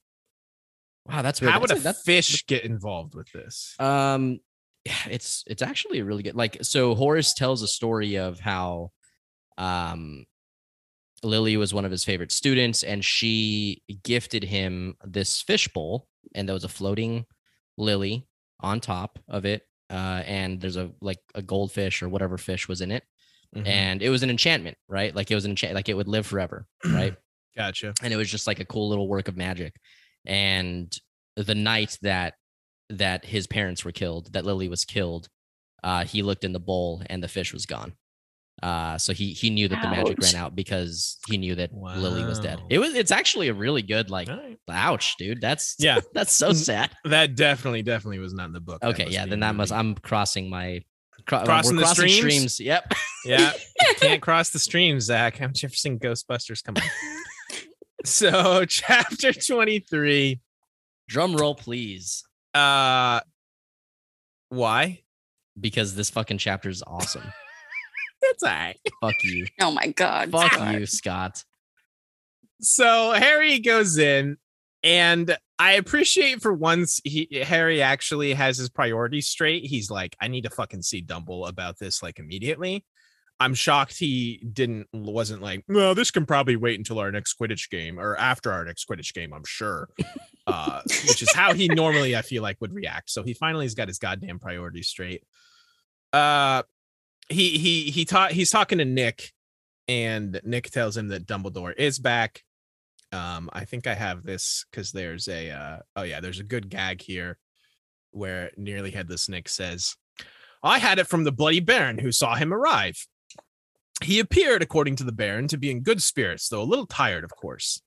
Wow, that's weird. How would That's a fish get involved with this? Um, yeah, it's it's actually a really good. Like, so Horace tells a story of how, um, Lily was one of his favorite students, and she gifted him this fish bowl, and there was a floating lily on top of it, uh, and there's a like a goldfish or whatever fish was in it, Mhm. and it was an enchantment, right? Like it was an enchant, like it would live forever, right? Gotcha. and it was just like a cool little work of magic and the night that that his parents were killed that lily was killed uh he looked in the bowl and the fish was gone uh so he he knew that the magic ran out because he knew that lily was dead it was it's actually a really good like All right. ouch dude that's Yeah. that's so sad That definitely, definitely was not in the book. Okay yeah then in that the must i'm crossing my cro- Crossing the crossing streams? streams yep Yeah, can't cross the streams, Zach. I'm you ever seen Ghostbusters? Come on. so, chapter twenty-three. drum roll please Uh, why? because this fucking chapter is awesome That's all right. fuck you Oh my god. fuck Scott. you scott so Harry goes in, and I appreciate for once he Harry actually has his priorities straight. He's like, I need to fucking see Dumble about this like immediately. I'm shocked he didn't wasn't like, no, this can probably wait until our next Quidditch game or after our next Quidditch game, I'm sure. Uh, which is how he normally I feel like would react. So he finally has got his goddamn priorities straight. Uh he he he taught he's talking to Nick, and Nick tells him that Dumbledore is back. Um, I think I have this because there's a uh, oh yeah, there's a good gag here where nearly headless Nick says, "I had it from the bloody Baron who saw him arrive. He appeared, according to the Baron, to be in good spirits, though a little tired, of course."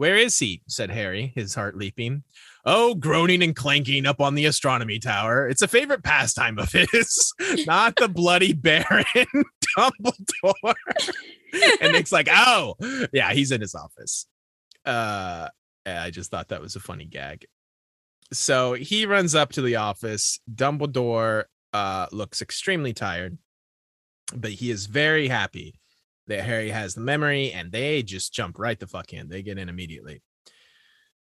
Where is he? said Harry, his heart leaping. Oh, groaning and clanking up on the astronomy tower. It's a favorite pastime of his. Not the bloody Baron Dumbledore. and Nick's like, oh, yeah, he's in his office. Uh, I just thought that was a funny gag. So he runs up to the office. Dumbledore uh, looks extremely tired, but he is very happy that Harry has the memory and they just jump right the fuck in. They get in immediately.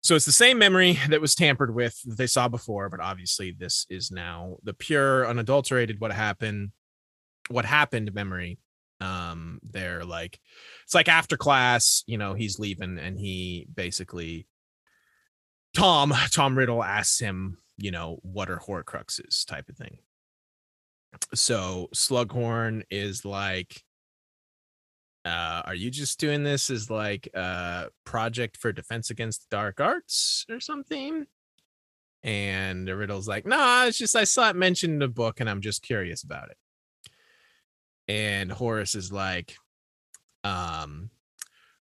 So it's the same memory that was tampered with that they saw before, but obviously this is now the pure, unadulterated what happened, what happened memory. Um, they're like, it's like after class, you know, he's leaving and he basically Tom, Tom Riddle asks him, you know, what are Horcruxes type of thing. So Slughorn is like, uh, are you just doing this as like a project for defense against dark arts or something? And the Riddle's like, nah, it's just I saw it mentioned in a book and I'm just curious about it. And Horace is like, um,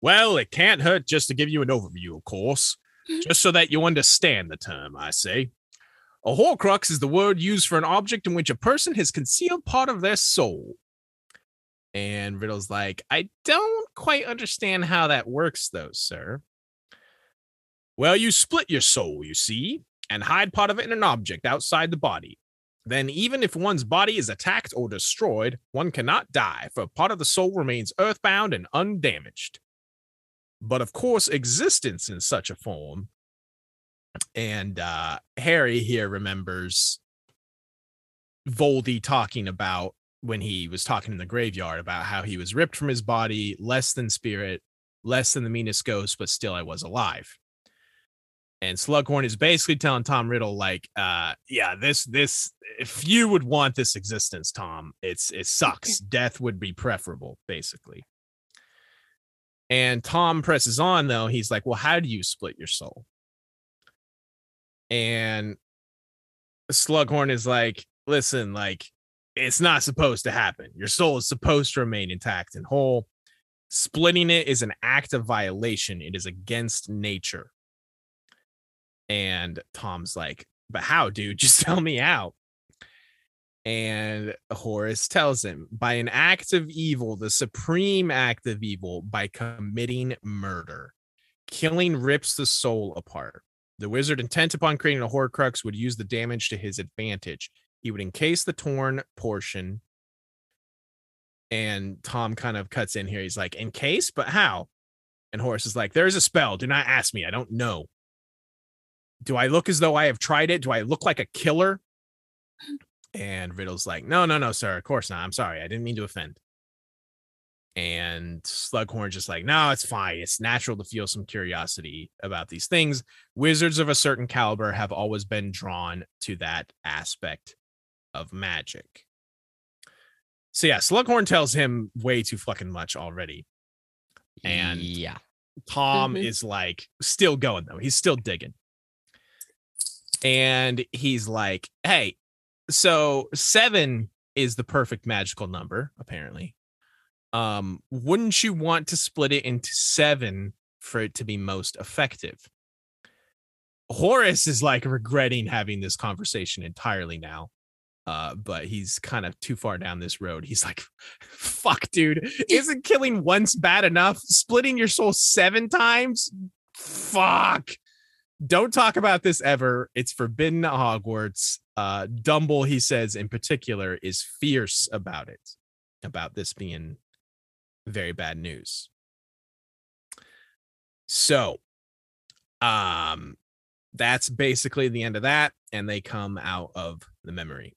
well, it can't hurt just to give you an overview, of course, just so that you understand the term, I say. A Horcrux is the word used for an object in which a person has concealed part of their soul. And Riddle's like, I don't quite understand how that works, though, sir. Well, you split your soul, you see, and hide part of it in an object outside the body. Then, even if one's body is attacked or destroyed, one cannot die, for part of the soul remains earthbound and undamaged. But of course, existence in such a form. And uh, Harry here remembers Voldy talking about when he was talking in the graveyard about how he was ripped from his body, less than spirit, less than the meanest ghost, but still I was alive. And Slughorn is basically telling Tom Riddle, like, uh, yeah, this, this, if you would want this existence, Tom, it's it sucks. Death would be preferable, basically. And Tom presses on, though. He's like, well, how do you split your soul? And Slughorn is like, listen, like, it's not supposed to happen. Your soul is supposed to remain intact and whole. Splitting it is an act of violation, it is against nature. And Tom's like, but how, dude? Just tell me out. And Horace tells him by an act of evil, the supreme act of evil, by committing murder. Killing rips the soul apart. The wizard, intent upon creating a Horcrux, would use the damage to his advantage. He would encase the torn portion And Tom kind of cuts in here. He's like, in case, but how? And Horace is like, there's a spell. Do not ask me. I don't know. Do I look as though I have tried it? Do I look like a killer? And Riddle's like, no, no, no, sir. Of course not. I'm sorry. I didn't mean to offend. And Slughorn's just like, no, it's fine. It's natural to feel some curiosity about these things. Wizards of a certain caliber have always been drawn to that aspect of magic. So yeah, Slughorn tells him way too fucking much already. And yeah, Tom Mhm. is like still going though. He's still digging. And he's like, hey, so seven is the perfect magical number, apparently. Um, wouldn't you want to split it into seven for it to be most effective? Horace is like regretting having this conversation entirely now. Uh, but he's kind of too far down this road. He's like, fuck, dude, isn't killing once bad enough? Splitting your soul seven times? Fuck. Don't talk about this ever. It's forbidden at Hogwarts. Uh, Dumble, he says in particular, is fierce about it, about this being very bad news. So, um, that's basically the end of that, and they come out of the memory.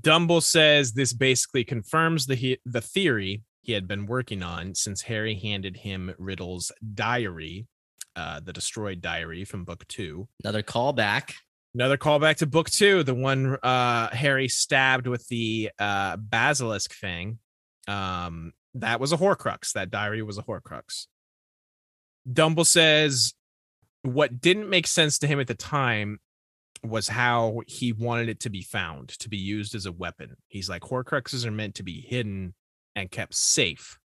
Dumble says this basically confirms the he- the theory he had been working on since Harry handed him Riddle's diary, uh, the destroyed diary from book two. another callback. Another callback to book two, the one uh, Harry stabbed with the uh, basilisk thing. Um, that was a Horcrux. That diary was a Horcrux. Dumble says what didn't make sense to him at the time was how he wanted it to be found to be used as a weapon. He's like, Horcruxes are meant to be hidden and kept safe.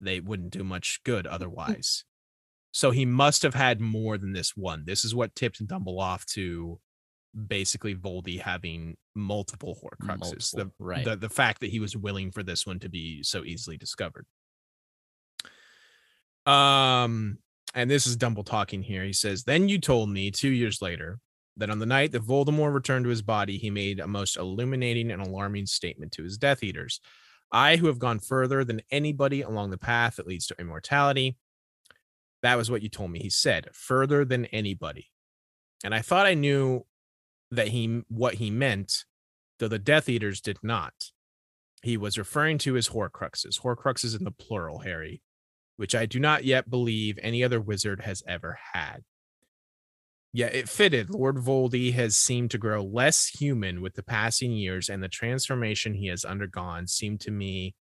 They wouldn't do much good otherwise. So he must have had more than this one. This is what tipped Dumble off to basically Voldy having multiple Horcruxes. Multiple, the, right. the the fact that he was willing for this one to be so easily discovered. Um, and this is Dumble talking here. He says, Then you told me two years later that on the night that Voldemort returned to his body, he made a most illuminating and alarming statement to his Death Eaters. I, who have gone further than anybody along the path that leads to immortality, that was what you told me. He said, further than anybody. And I thought I knew that he what he meant, though the Death Eaters did not. He was referring to his Horcruxes, Horcruxes in the plural, Harry, which I do not yet believe any other wizard has ever had. Yeah, it fitted. Lord Voldy has seemed to grow less human with the passing years, and the transformation he has undergone seemed to me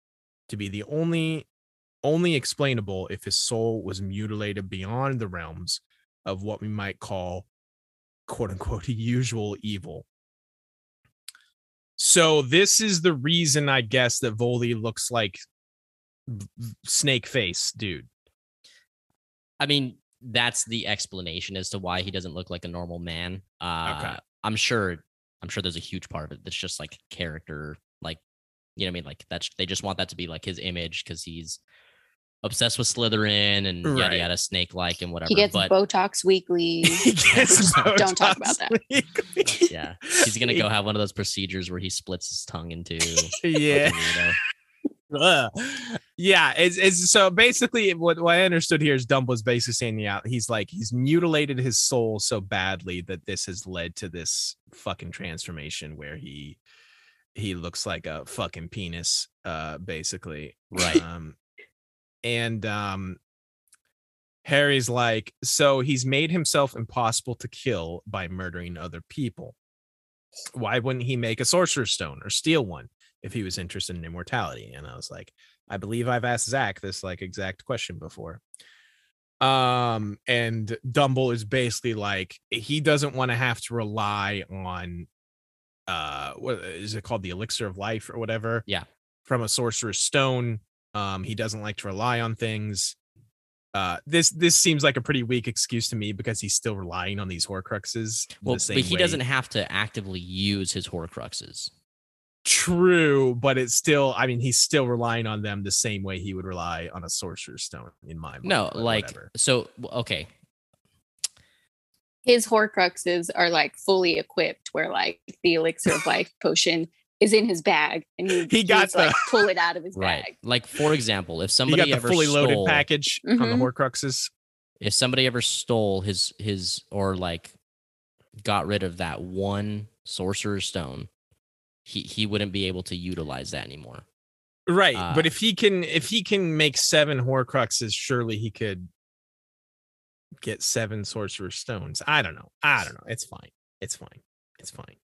to be the only only explainable if his soul was mutilated beyond the realms of what we might call quote unquote usual evil. So this is the reason I guess that Voldy looks like snake face dude. I mean, that's the explanation as to why he doesn't look like a normal man. Uh, I'm sure. I'm sure there's a huge part of it that's just like character, like you know what I mean. Like that's they just want that to be like his image because he's obsessed with Slytherin and yada Right. yada, snake like and whatever. He gets but Botox weekly. He gets Don't talk about that. weekly. yeah, he's gonna go have one of those procedures where he splits his tongue into. yeah. Fucking weirdo. Ugh. yeah it's, it's so basically what, what i understood here is dumb was basically saying yeah he's like he's mutilated his soul so badly that this has led to this fucking transformation where he he looks like a fucking penis uh basically Right. um and um harry's like so he's made himself impossible to kill by murdering other people why wouldn't he make a sorcerer's stone or steal one if he was interested in immortality and i was like i believe i've asked zach this like exact question before. Um and dumble is basically like he doesn't want to have to rely on uh what is it called? The elixir of life or whatever Yeah. from a sorcerer's stone. Um he doesn't like to rely on things. Uh this this seems like a pretty weak excuse to me because he's still relying on these horcruxes the Well, same but he way- doesn't have to actively use his Horcruxes. True, but it's still. I mean, he's still relying on them the same way he would rely on a sorcerer's stone. In my mind, No, like whatever. so. Okay, His Horcruxes are like fully equipped, where like the elixir of life potion is in his bag, and he He got he's, like the- pull it out of his Right. bag. Like for example, if He somebody got the ever fully loaded stole, package on the. Mm-hmm. Horcruxes. if somebody ever stole his his or like got rid of that one sorcerer's stone, he he wouldn't be able to utilize that anymore. Right. Uh, but if he can if he can make seven Horcruxes, surely he could get seven Sorcerer's Stones. I don't know. I don't know. It's fine. It's fine. It's fine.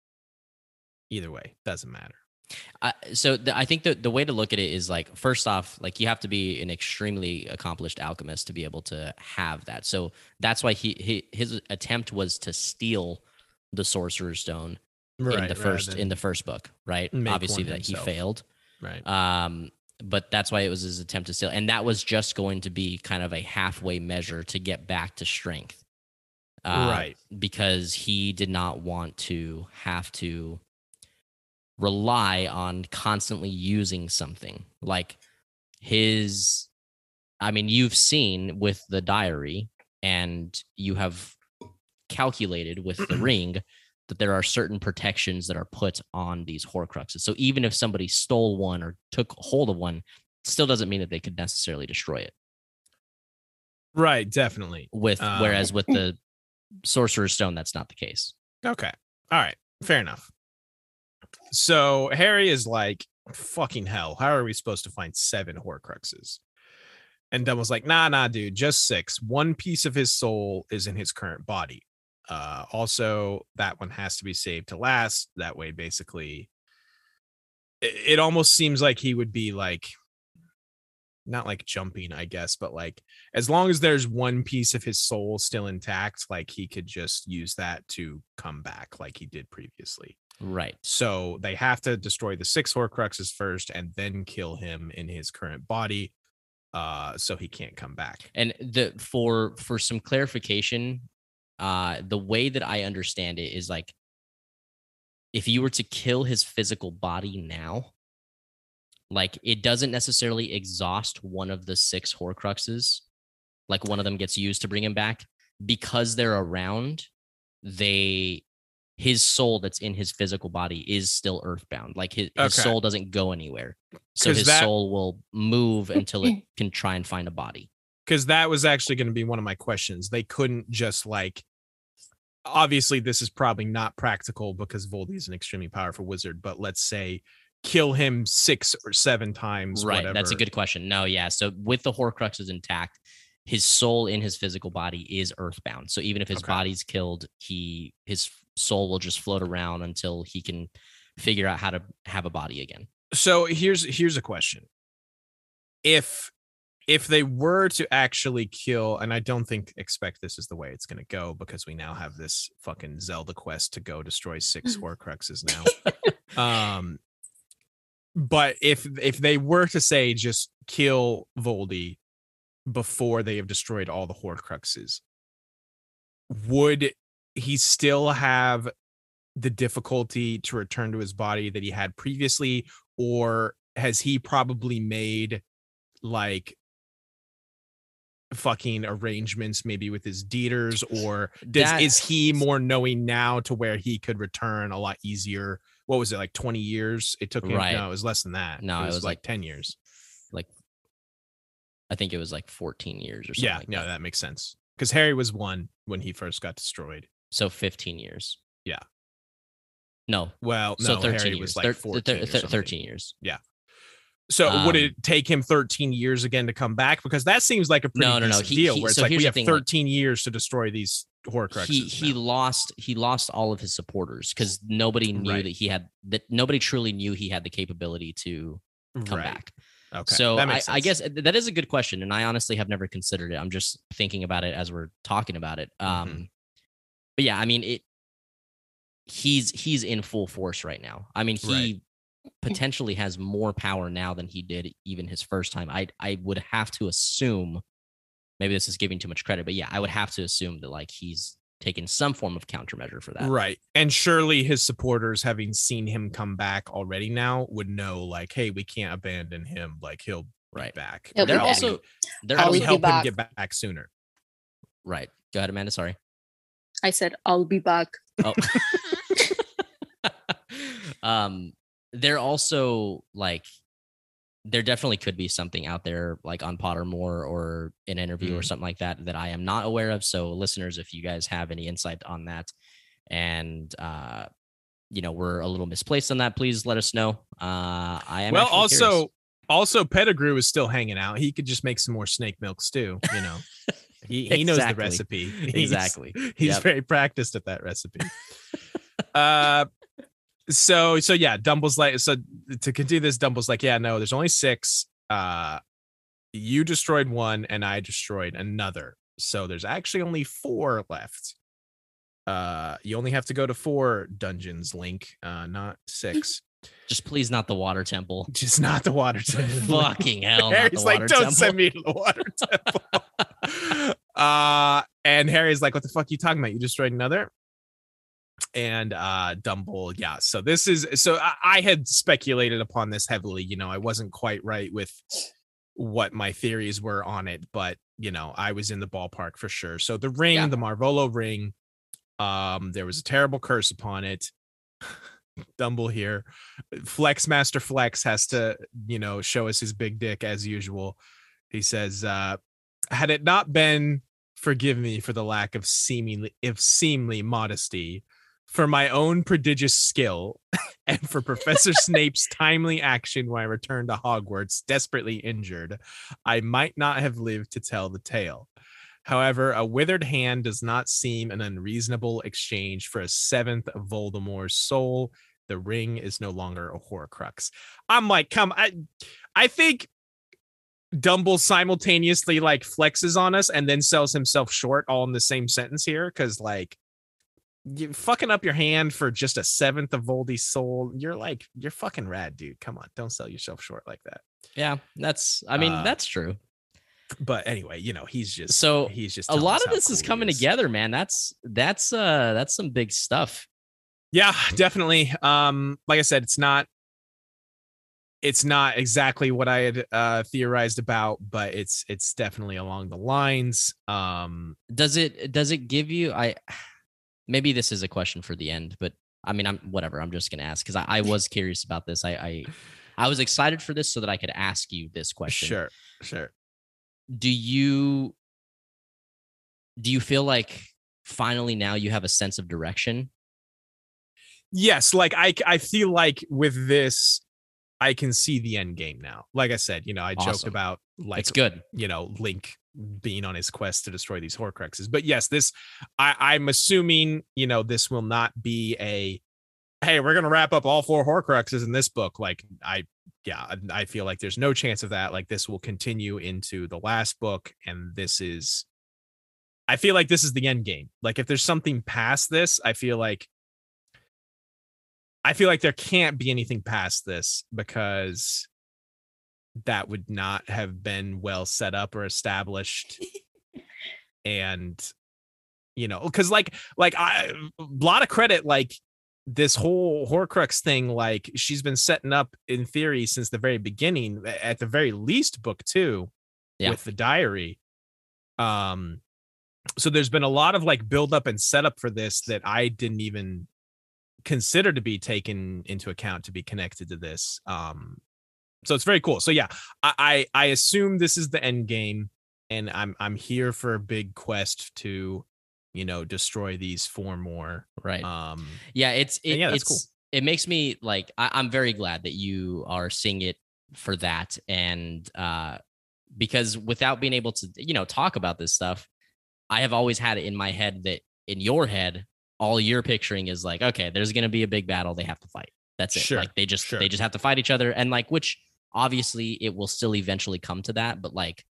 Either way, doesn't matter. I, so the, I think the the way to look at it is like first off, like you have to be an extremely accomplished alchemist to be able to have that. So that's why he, he his attempt was to steal the sorcerer's stone in the first in the first book, right? Obviously that he failed. right. Um, but that's why it was his attempt to steal, and that was just going to be kind of a halfway measure to get back to strength, uh, right. Because he did not want to have to rely on constantly using something like his. I mean, you've seen with the diary, and you have calculated with the ring that there are certain protections that are put on these horcruxes. So even if somebody stole one or took hold of one, still doesn't mean that they could necessarily destroy it. Right, definitely. With Um, whereas with the sorcerer's stone, that's not the case. Okay. All right. Fair enough. So Harry is like, fucking hell. How are we supposed to find seven Horcruxes? And Dumb was like, nah, nah, dude, just six. One piece of his soul is in his current body. Uh, also, that one has to be saved to last. That way, basically, it, it almost seems like he would be like, not like jumping, I guess, but like as long as there's one piece of his soul still intact, like he could just use that to come back like he did previously. Right. So they have to destroy the six Horcruxes first and then kill him in his current body uh so he can't come back. And the for for some clarification, uh the way that I understand it is like if you were to kill his physical body now, like it doesn't necessarily exhaust one of the six horcruxes. Like one of them gets used to bring him back because they're around, they his soul that's in his physical body is still earthbound. Like his, his Okay. soul doesn't go anywhere. So his that- soul will move until it can try and find a body. Because that was actually going to be one of my questions. They couldn't just like obviously this is probably not practical because Voldy is an extremely powerful wizard, but let's say kill him six or seven times. Right. That's a good question. No, yeah. So with the Horcruxes intact, his soul in his physical body is earthbound. So even if his Okay. body's killed, he his soul will just float around until he can figure out how to have a body again. so here's here's a question if if they were to actually kill and i don't think expect this is the way it's going to go because we now have this fucking zelda quest to go destroy six horcruxes now. Um but if if they were to say just kill voldy before they have destroyed all the horcruxes would he still have the difficulty to return to his body that he had previously or has he probably made like fucking arrangements maybe with his deeders or does That- is he more knowing now to where he could return a lot easier what was it like 20 years it took him Right. no it was less than that No, it was like like 10 years like I think it was like 14 years or something. yeah like no that. that makes sense because harry was one when he first got destroyed So 15 years. Yeah. No. well So no 13 harry years. was like 14 thir- or thir- 13 years. So would Um, it take him 13 years again to come back? Because that seems like a pretty No, no, no. He- deal he- where it's so like we have thing, like- 13 years to destroy these Horcruxes. he he lost he lost all of his supporters because nobody knew Right. that he had that nobody truly knew he had the capability to come Right. back. Okay. So I, I guess that is a good question, and I honestly have never considered it. I'm just thinking about it as we're talking about it. Um, Mm-hmm. but yeah, I mean it. He's he's in full force right now. I mean he potentially has more power now than he did even his first time. I I would have to assume, maybe this is giving too much credit, but yeah, I would have to assume that like he's taken some form of countermeasure for that. Right. And surely his supporters, having seen him come back already now, would know like, hey, we can't abandon him. Like he'll Right. be back. He'll They're How do back. also they're how I'll also be help him back. get back sooner? right. Go ahead, Amanda. Sorry. I said I'll be back. Oh. um, there also like there definitely could be something out there like on Pottermore or an interview or Mm. something like that that I am not aware of. So listeners, if you guys have any insight on that and uh you know we're a little misplaced on that, please let us know. Uh I am well, also, curious. also Pettigrew is still hanging out. He could just make some more snake milk stew. You know, he he knows the recipe. He's- exactly. He's Yep. very practiced at that recipe. uh, so so yeah, Dumble's like so to continue this. Dumble's like, yeah, no, there's only six. Uh, you destroyed one, and I destroyed another. So there's actually only four left. Uh, you only have to go to four dungeons, Link, uh, not six. Just please not the water temple. Just not the water temple. Fucking hell. Harry's like, don't temple. send me to the water temple. uh, and Harry's like, what the fuck are you talking about? You destroyed another? And uh Dumble, yeah. So this is so I, I had speculated upon this heavily. You know, I wasn't quite right with what my theories were on it, but you know, I was in the ballpark for sure. So the ring, Yeah. the Marvolo ring, um, there was a terrible curse upon it. Dumble here. Flex Master Flex has to, you know, show us his big dick as usual. He says, uh, had it not been forgive me for the lack of seemingly if seemly modesty, for my own prodigious skill, and for Professor Snape's timely action when I returned to Hogwarts, desperately injured, I might not have lived to tell the tale. However, a withered hand does not seem an unreasonable exchange for a seventh of Voldemort's soul. The ring is no longer a Horcrux. I'm like, come, I, I think Dumble simultaneously like flexes on us and then sells himself short all in the same sentence here because like you fucking up your hand for just a seventh of Voldy's soul. You're like, you're fucking rad, dude. Come on, don't sell yourself short like that. Yeah, that's I mean, Uh, that's true. But anyway, you know, he's just So, he's just A lot of this is cool he coming together, man. That's that's uh that's some big stuff. Yeah, definitely. Um, like I said, it's not it's not exactly what I had uh theorized about, but it's it's definitely along the lines. Um Does it does it give you I maybe this is a question for the end, but I mean I'm whatever, I'm just gonna ask because I, I was curious about this. I, I I was excited for this so that I could ask you this question. sure, sure. Do you do you feel like finally now you have a sense of direction? Yes, like I I feel like with this I can see the end game now. Like I said, you know, I joked Awesome. about like it's good. you know link being on his quest to destroy these horcruxes. But yes this i i'm assuming you know this will not be a hey we're gonna wrap up all four horcruxes in this book. Like i yeah I- i feel like there's no chance of that. Like this will continue into the last book and this is i feel like this is the end game. Like if there's something past this i feel like i feel like there can't be anything past this because that would not have been well set up or established and you know because like like i a lot of credit like this whole horcrux thing like she's been setting up in theory since the very beginning at the very least book two Yeah. with the diary um so there's been a lot of like build up and setup for this that i didn't even consider to be taken into account to be connected to this um so it's very cool so yeah i i, I assume this is the end game and i'm i'm here for a big quest to you know destroy these four more Right. um yeah, it's it, yeah, that's it's cool. it makes me like I, I'm very glad that you are seeing it for that and uh because without being able to you know talk about this stuff, I have always had it in my head that in your head, all you're picturing is like, okay, there's gonna be a big battle, they have to fight. That's it. Sure, Like they just sure. they just have to fight each other. And like which obviously it will still eventually come to that, but like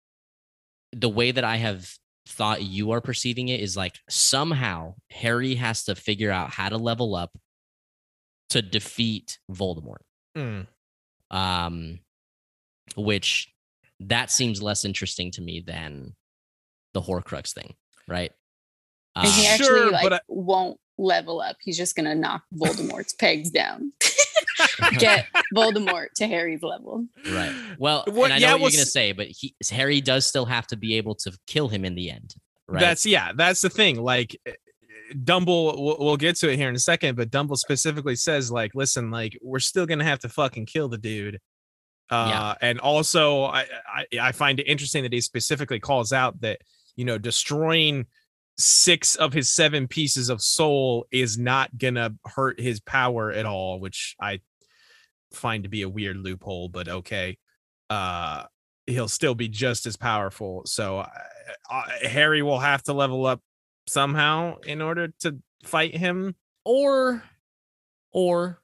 the way that I have thought you are perceiving it is like somehow Harry has to figure out how to level up to defeat Voldemort. mm, Um, which that seems less interesting to me than the Horcrux thing, right? And he Um, actually Sure, like but I- won't level up. He's just gonna knock Voldemort's pegs down. Get Voldemort to Harry's level. right. Well, What- and I know yeah, what well, you're gonna say, but he Harry does still have to be able to kill him in the end, right? that's yeah that's the thing like eh, Dumble, we'll, we'll get to it here in a second, but Dumble specifically says, like, listen, like, we're still gonna have to fucking kill the dude. Uh, Yeah. and also I, I I find it interesting that he specifically calls out that you know destroying six of his seven pieces of soul is not gonna hurt his power at all, which I find to be a weird loophole, but okay. Uh, he'll still be just as powerful. So uh, uh, Harry will have to level up somehow in order to fight him. or or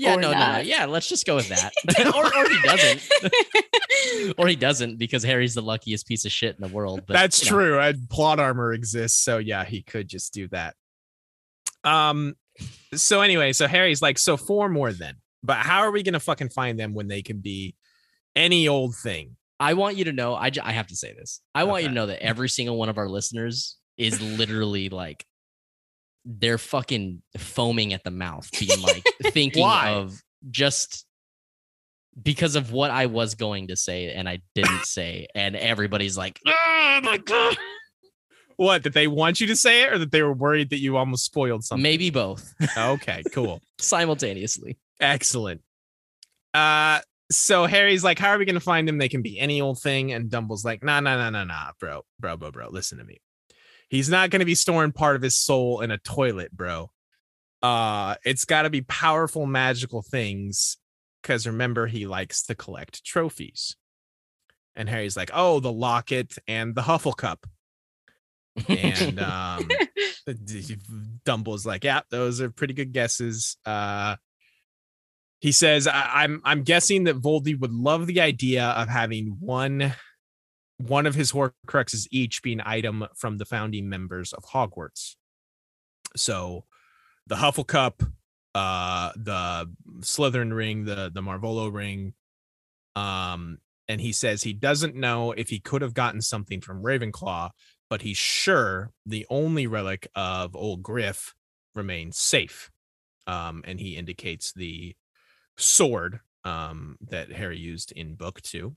yeah, Or no, no, no. Yeah, let's just go with that. or, or he doesn't. or he doesn't because Harry's the luckiest piece of shit in the world. But, That's you know, true. And plot armor exists, so yeah, he could just do that. Um. So anyway, so Harry's like, so four more then. But how are we gonna fucking find them when they can be any old thing? I want you to know. I, j- I have to say this. I want you to know that every single one of our listeners is literally like they're fucking foaming at the mouth, being like thinking Why? of just because of what I was going to say and I didn't say, and everybody's like, oh my god. What that they want you to say it, or that they were worried that you almost spoiled something? Maybe both Okay, cool. simultaneously. Excellent. Uh so Harry's like, How are we gonna find him? They can be any old thing. And Dumble's like, nah, nah, nah, nah, nah, bro, bro, bro, bro. Listen to me. He's not gonna be storing part of his soul in a toilet, bro. Uh, it's gotta be powerful magical things. Cause remember, he likes to collect trophies. And Harry's like, Oh, the locket and the Hufflecup. And um Dumble's like, yeah, those are pretty good guesses. Uh, he says, I- I'm I'm guessing that Voldy would love the idea of having one one of his Horcruxes each be an item from the founding members of Hogwarts. So, the Hufflecup, uh, the Slytherin ring, the the Marvolo ring, um, and he says he doesn't know if he could have gotten something from Ravenclaw, but he's sure the only relic of old Griff remains safe. Um, and he indicates the sword um, that Harry used in book two,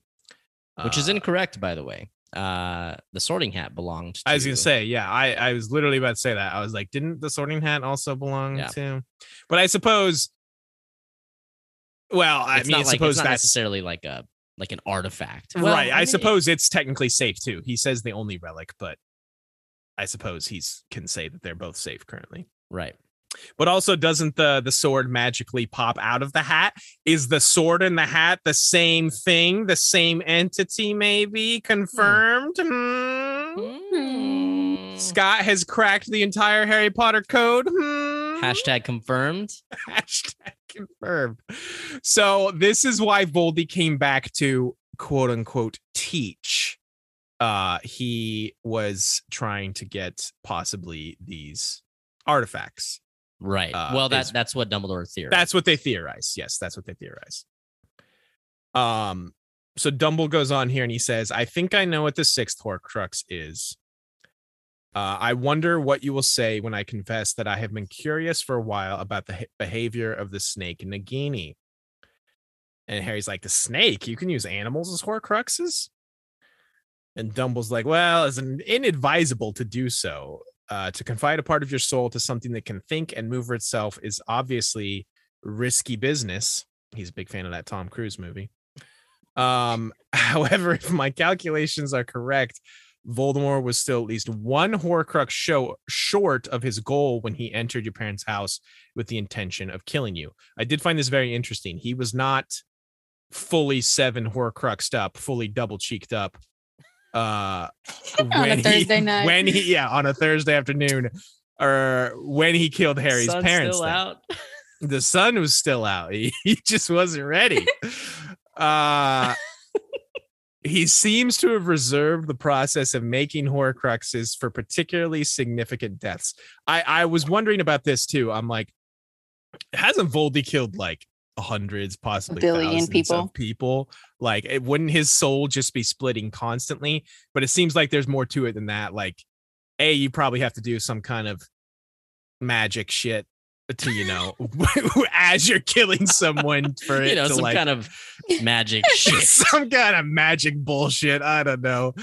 Which is Uh, incorrect, by the way. Uh, the sorting hat belonged. To, I was gonna say, yeah, I, I was literally about to say that. I was like, didn't the sorting hat also belong Yeah. to? But I suppose. Well, I It's mean, I not like suppose it's not that's necessarily like a like an artifact. Well, right. I, mean, suppose it's technically safe too. He says the only relic, but I suppose he's can say that they're both safe currently. right. But also, doesn't the the sword magically pop out of the hat? Is the sword and the hat the same thing, the same entity? Maybe confirmed. Hmm? Mm. Scott has cracked the entire Harry Potter code. Hmm? Hashtag confirmed. Hashtag confirmed. So this is why Voldy came back to quote unquote teach. Uh he was trying to get possibly these artifacts. Right. Uh, well, that is- that's what Dumbledore theorized. That's what they theorize. Yes, that's what they theorize. Um so Dumble goes on here and he says, I think I know what the sixth Horcrux is. Uh, I wonder what you will say when I confess that I have been curious for a while about the behavior of the snake Nagini. And Harry's like, The snake? You can use animals as Horcruxes? And Dumble's like, Well, it's an inadvisable to do so. Uh, to confide a part of your soul to something that can think and move for itself is obviously risky business. He's a big fan of that Tom Cruise movie. Um, however, if my calculations are correct, Voldemort was still at least one Horcrux show short of his goal when he entered your parents' house with the intention of killing you. I did find this very interesting. He was not fully seven Horcruxed up, fully double cheeked up. Uh, On a Thursday night. when he yeah on a Thursday afternoon, or when he killed Harry's Sun's parents. Still out. the sun was still out. He, he just wasn't ready. uh he seems to have reserved the process of making horcruxes for particularly significant deaths. I I was wondering about this too. I'm like hasn't Voldy killed like hundreds possibly billion thousands people? of people like it wouldn't his soul just be splitting constantly but it seems like there's more to it than that like a you probably have to do some kind of magic shit to you know as you're killing someone for it You know, some like kind of magic shit. some kind of magic bullshit i don't know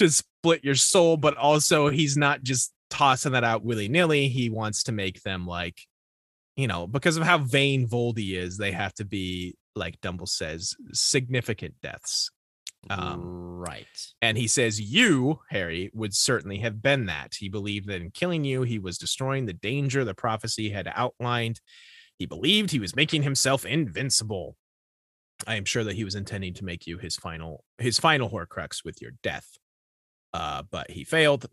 to split your soul, but also he's not just tossing that out willy nilly. He wants to make them like, you know, because of how vain Voldy is, they have to be like Dumble says, significant deaths. Um, right. and he says, You, Harry, would certainly have been that. He believed that in killing you, he was destroying the danger the prophecy had outlined. He believed he was making himself invincible. I am sure that he was intending to make you his final his final Horcrux with your death. Uh, but he failed.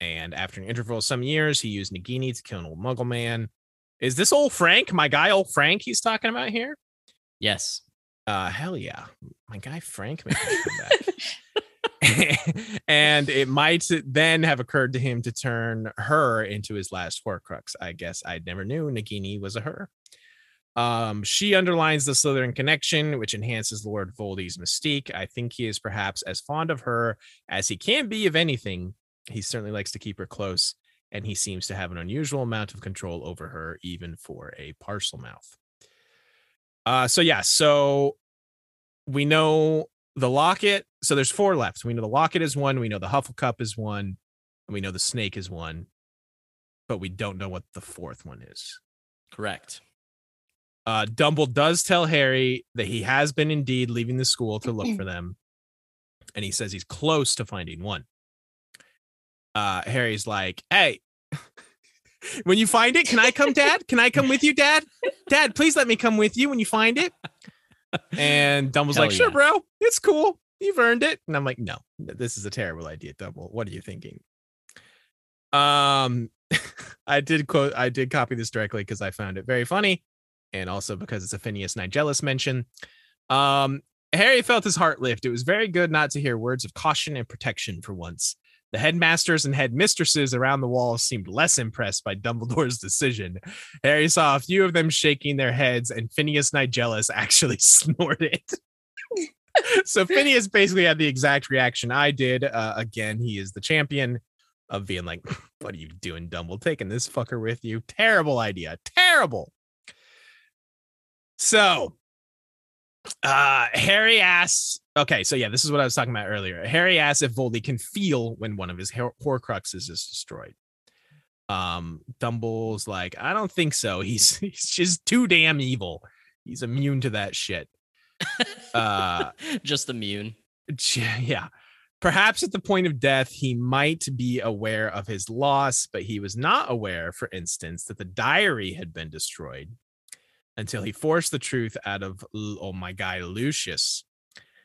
And after an interval of some years, he used Nagini to kill an old Muggle man. Is this old Frank, my guy, old Frank, he's talking about here? Yes. Uh, hell yeah, my guy Frank making a and it might then have occurred to him to turn her into his last Horcrux. I guess I never knew Nagini was a her. Um, she underlines the Slytherin connection, which enhances Lord Voldy's mystique. I think he is perhaps as fond of her as he can be of anything. He certainly likes to keep her close, and he seems to have an unusual amount of control over her, even for a Parselmouth. Uh, so yeah, so we know the locket. So there's four left. We know the locket is one. We know the Hufflepuff is one. And we know the snake is one. But we don't know what the fourth one is. Correct. Uh, Dumble does tell Harry that he has been indeed leaving the school to look for them. And he says he's close to finding one. Uh, Harry's like, hey, when you find it, can I come, Dad? Can I come with you, Dad? Dad, please let me come with you when you find it. And Dumble's Hell like, sure, yeah. bro, it's cool. You've earned it. And I'm like, no, this is a terrible idea, Dumble. What are you thinking? Um, I did quote, I did copy this directly because I found it very funny, and also because it's a Phineas Nigellus mention. Um, Harry felt his heart lift. It was very good not to hear words of caution and protection for once. The headmasters and headmistresses around the walls seemed less impressed by Dumbledore's decision. Harry saw a few of them shaking their heads, and Phineas Nigellus actually snorted. so Phineas basically had the exact reaction I did. Uh, again, he is the champion of being like, "What are you doing, Dumble? Taking this fucker with you? Terrible idea. Terrible." So, uh, Harry asks. Okay, so yeah, this is what I was talking about earlier. Harry asks if Voldy can feel when one of his Hor- Horcruxes is destroyed. Um, Dumble's like, I don't think so. He's he's just too damn evil. He's immune to that shit. Uh, Just immune. yeah. Perhaps at the point of death, he might be aware of his loss, but he was not aware, for instance, that the diary had been destroyed until he forced the truth out of, oh my guy, Lucius.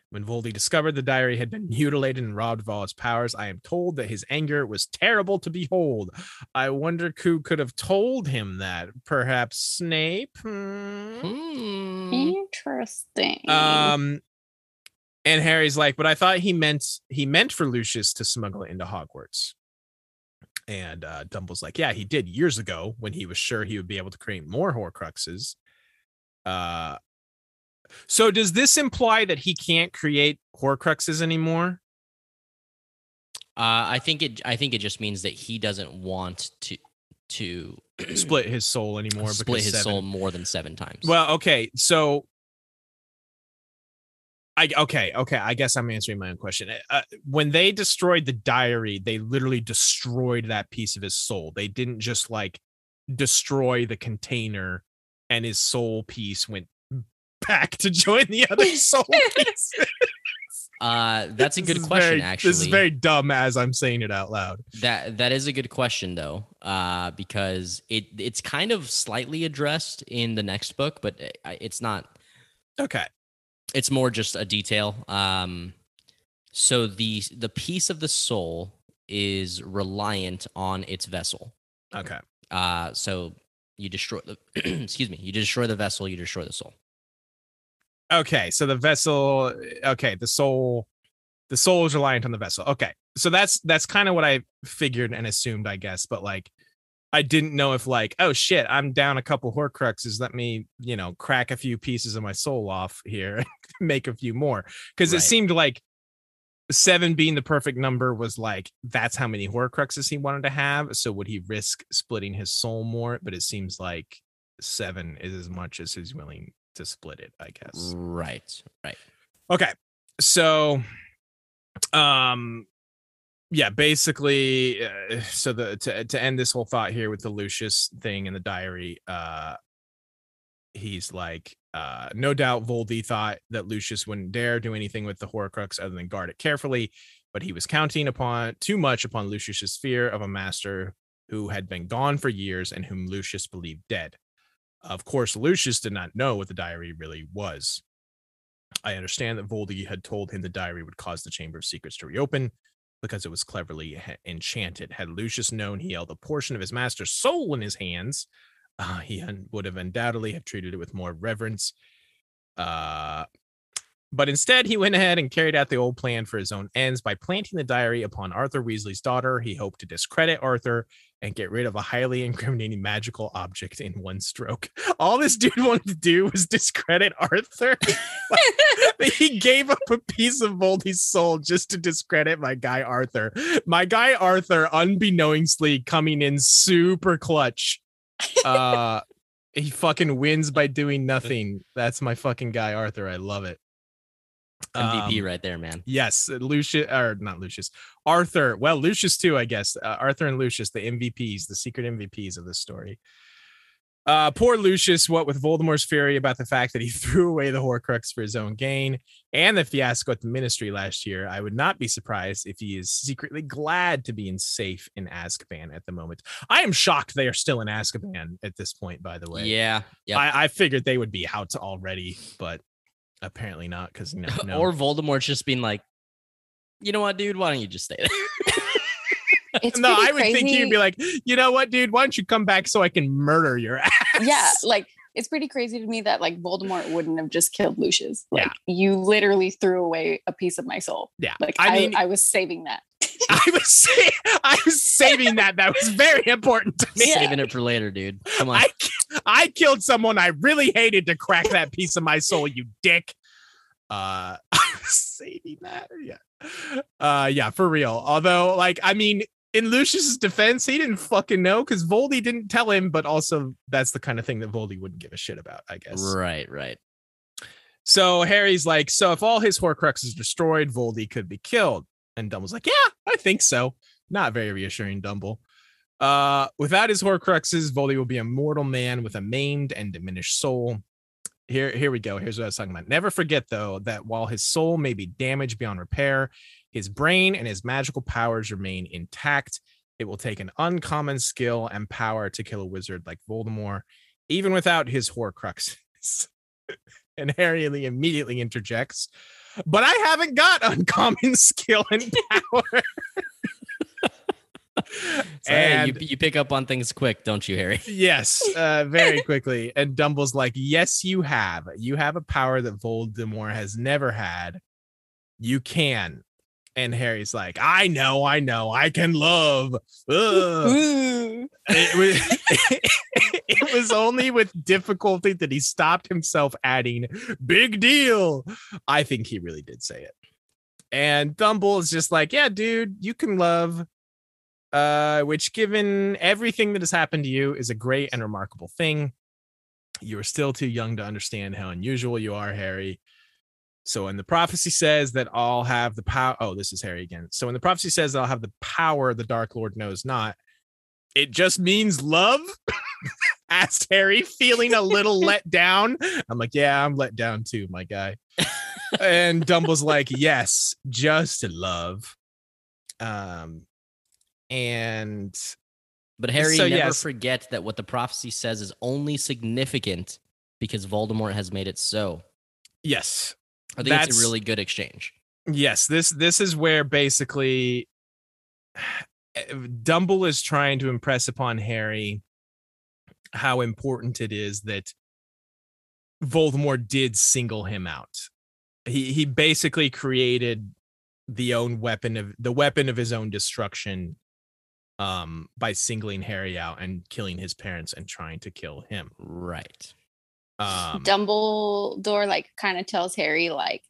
When Voldy discovered the diary had been mutilated and robbed of all its powers, I am told that his anger was terrible to behold. I wonder who could have told him that. Perhaps Snape? Hmm? Hmm. Interesting. Um, and Harry's like, but I thought he meant he meant for Lucius to smuggle it into Hogwarts. And uh, Dumble's like, yeah, he did years ago when he was sure he would be able to create more Horcruxes. Uh, so does this imply that he can't create Horcruxes anymore? Uh, I think it. I think it just means that he doesn't want to to Split his soul anymore? split his seven- soul more than seven times. Well, okay, so I okay, okay. I guess I'm answering my own question. Uh, when they destroyed the diary, they literally destroyed that piece of his soul. They didn't just like destroy the container, and his soul piece went back to join the other soul piece. uh, that's a good question. very- actually, this is very dumb as I'm saying it out loud. That that is a good question though, uh, because it it's kind of slightly addressed in the next book, but uh, it's not. Okay, It's more just a detail. Um, so the the piece of the soul is reliant on its vessel. okay, Uh, so you destroy the excuse me, you destroy the vessel, you destroy the soul. okay. So the vessel. Okay, the soul. The soul is reliant on the vessel. Okay, so that's that's kind of what I figured and assumed, I guess. But like, I didn't know if like, oh shit, I'm down a couple Horcruxes. Let me, you know, crack a few pieces of my soul off here, make a few more. Because it seemed like seven being the perfect number was like that's how many Horcruxes he wanted to have. So would he risk splitting his soul more? But it seems like seven is as much as he's willing to split it. I guess. Right, right. Okay. So um yeah, basically, uh, so the to to end this whole thought here with the Lucius thing in the diary, uh, he's like, uh, no doubt Voldy thought that Lucius wouldn't dare do anything with the Horcrux other than guard it carefully, but he was counting upon too much upon Lucius's fear of a master who had been gone for years and whom Lucius believed dead. Of course, Lucius did not know what the diary really was. I understand that Voldy had told him the diary would cause the Chamber of Secrets to reopen because it was cleverly enchanted. Had Lucius known he held a portion of his master's soul in his hands, uh, he would have undoubtedly have treated it with more reverence. Uh, but instead, he went ahead and carried out the old plan for his own ends by planting the diary upon Arthur Weasley's daughter. He hoped to discredit Arthur and get rid of a highly incriminating magical object in one stroke. All this dude wanted to do was discredit Arthur. he gave up a piece of Voldy's soul just to discredit my guy Arthur. My guy Arthur, unbeknownstly, coming in super clutch. Uh, he fucking wins by doing nothing. That's my fucking guy Arthur. I love it. MVP um, right there, man. Yes, Lucius or not Lucius, Arthur. Well, Lucius too, I guess. Uh, Arthur and Lucius, the MVPs, the secret MVPs of this story. Uh, poor Lucius, what with Voldemort's fury about the fact that he threw away the Horcrux for his own gain and the fiasco at the Ministry last year, I would not be surprised if he is secretly glad to be in safe in Azkaban at the moment. I am shocked they are still in Azkaban at this point. By the way, yeah, yeah. I, I figured they would be out already, but apparently not because no, no. or Voldemort's just being like, you know what, dude? Why don't you just stay there? It's no, I would crazy. think you'd be like, you know what, dude? Why don't you come back so I can murder your ass? Yeah, like it's pretty crazy to me that like Voldemort wouldn't have just killed Lucius. Like yeah. you literally threw away a piece of my soul. Yeah, like I, mean, I was saving that. I was sa- I was saving that. That was very important to me. Saving it for later, dude. Come on. I, I killed someone I really hated to crack that piece of my soul. You dick. Uh, I was saving that. Yeah. Uh, yeah, for real. Although, like, I mean, in Lucius's defense, he didn't fucking know because Voldy didn't tell him, but also that's the kind of thing that Voldy wouldn't give a shit about, I guess. Right, right. So Harry's like, so if all his Horcruxes destroyed, Voldy could be killed. And Dumble's like, yeah, I think so. Not very reassuring, Dumble. Uh, without his Horcruxes, Voldy will be a mortal man with a maimed and diminished soul. Here, here we go. Here's what I was talking about. Never forget, though, that while his soul may be damaged beyond repair, his brain and his magical powers remain intact. It will take an uncommon skill and power to kill a wizard like Voldemort, even without his Horcruxes. and Harry Lee immediately interjects, but I haven't got uncommon skill and power. So, and hey, you, you, pick up on things quick, don't you, Harry? Yes, uh, very quickly. And Dumble's like, "Yes, you have. You have a power that Voldemort has never had. You can." And Harry's like, I know, I know, I can love. it, was, it was only with difficulty that he stopped himself adding, big deal. I think he really did say it. And Dumble is just like, yeah, dude, you can love. Uh, which, given everything that has happened to you, is a great and remarkable thing. You are still too young to understand how unusual you are, Harry. So when the prophecy says that I'll have the power, oh, this is Harry again. So when the prophecy says I'll have the power the Dark Lord knows not, it just means love. Asked Harry, feeling a little let down. I'm like, yeah, I'm let down too, my guy. and Dumble's like, yes, just love. Um, and but Harry so, never yes. forget that what the prophecy says is only significant because Voldemort has made it so. Yes, I think That's, it's a really good exchange. Yes, this this is where basically Dumble is trying to impress upon Harry how important it is that Voldemort did single him out. He he basically created the own weapon of the weapon of his own destruction um by singling Harry out and killing his parents and trying to kill him. Right. Um, Dumbledore like kind of tells Harry like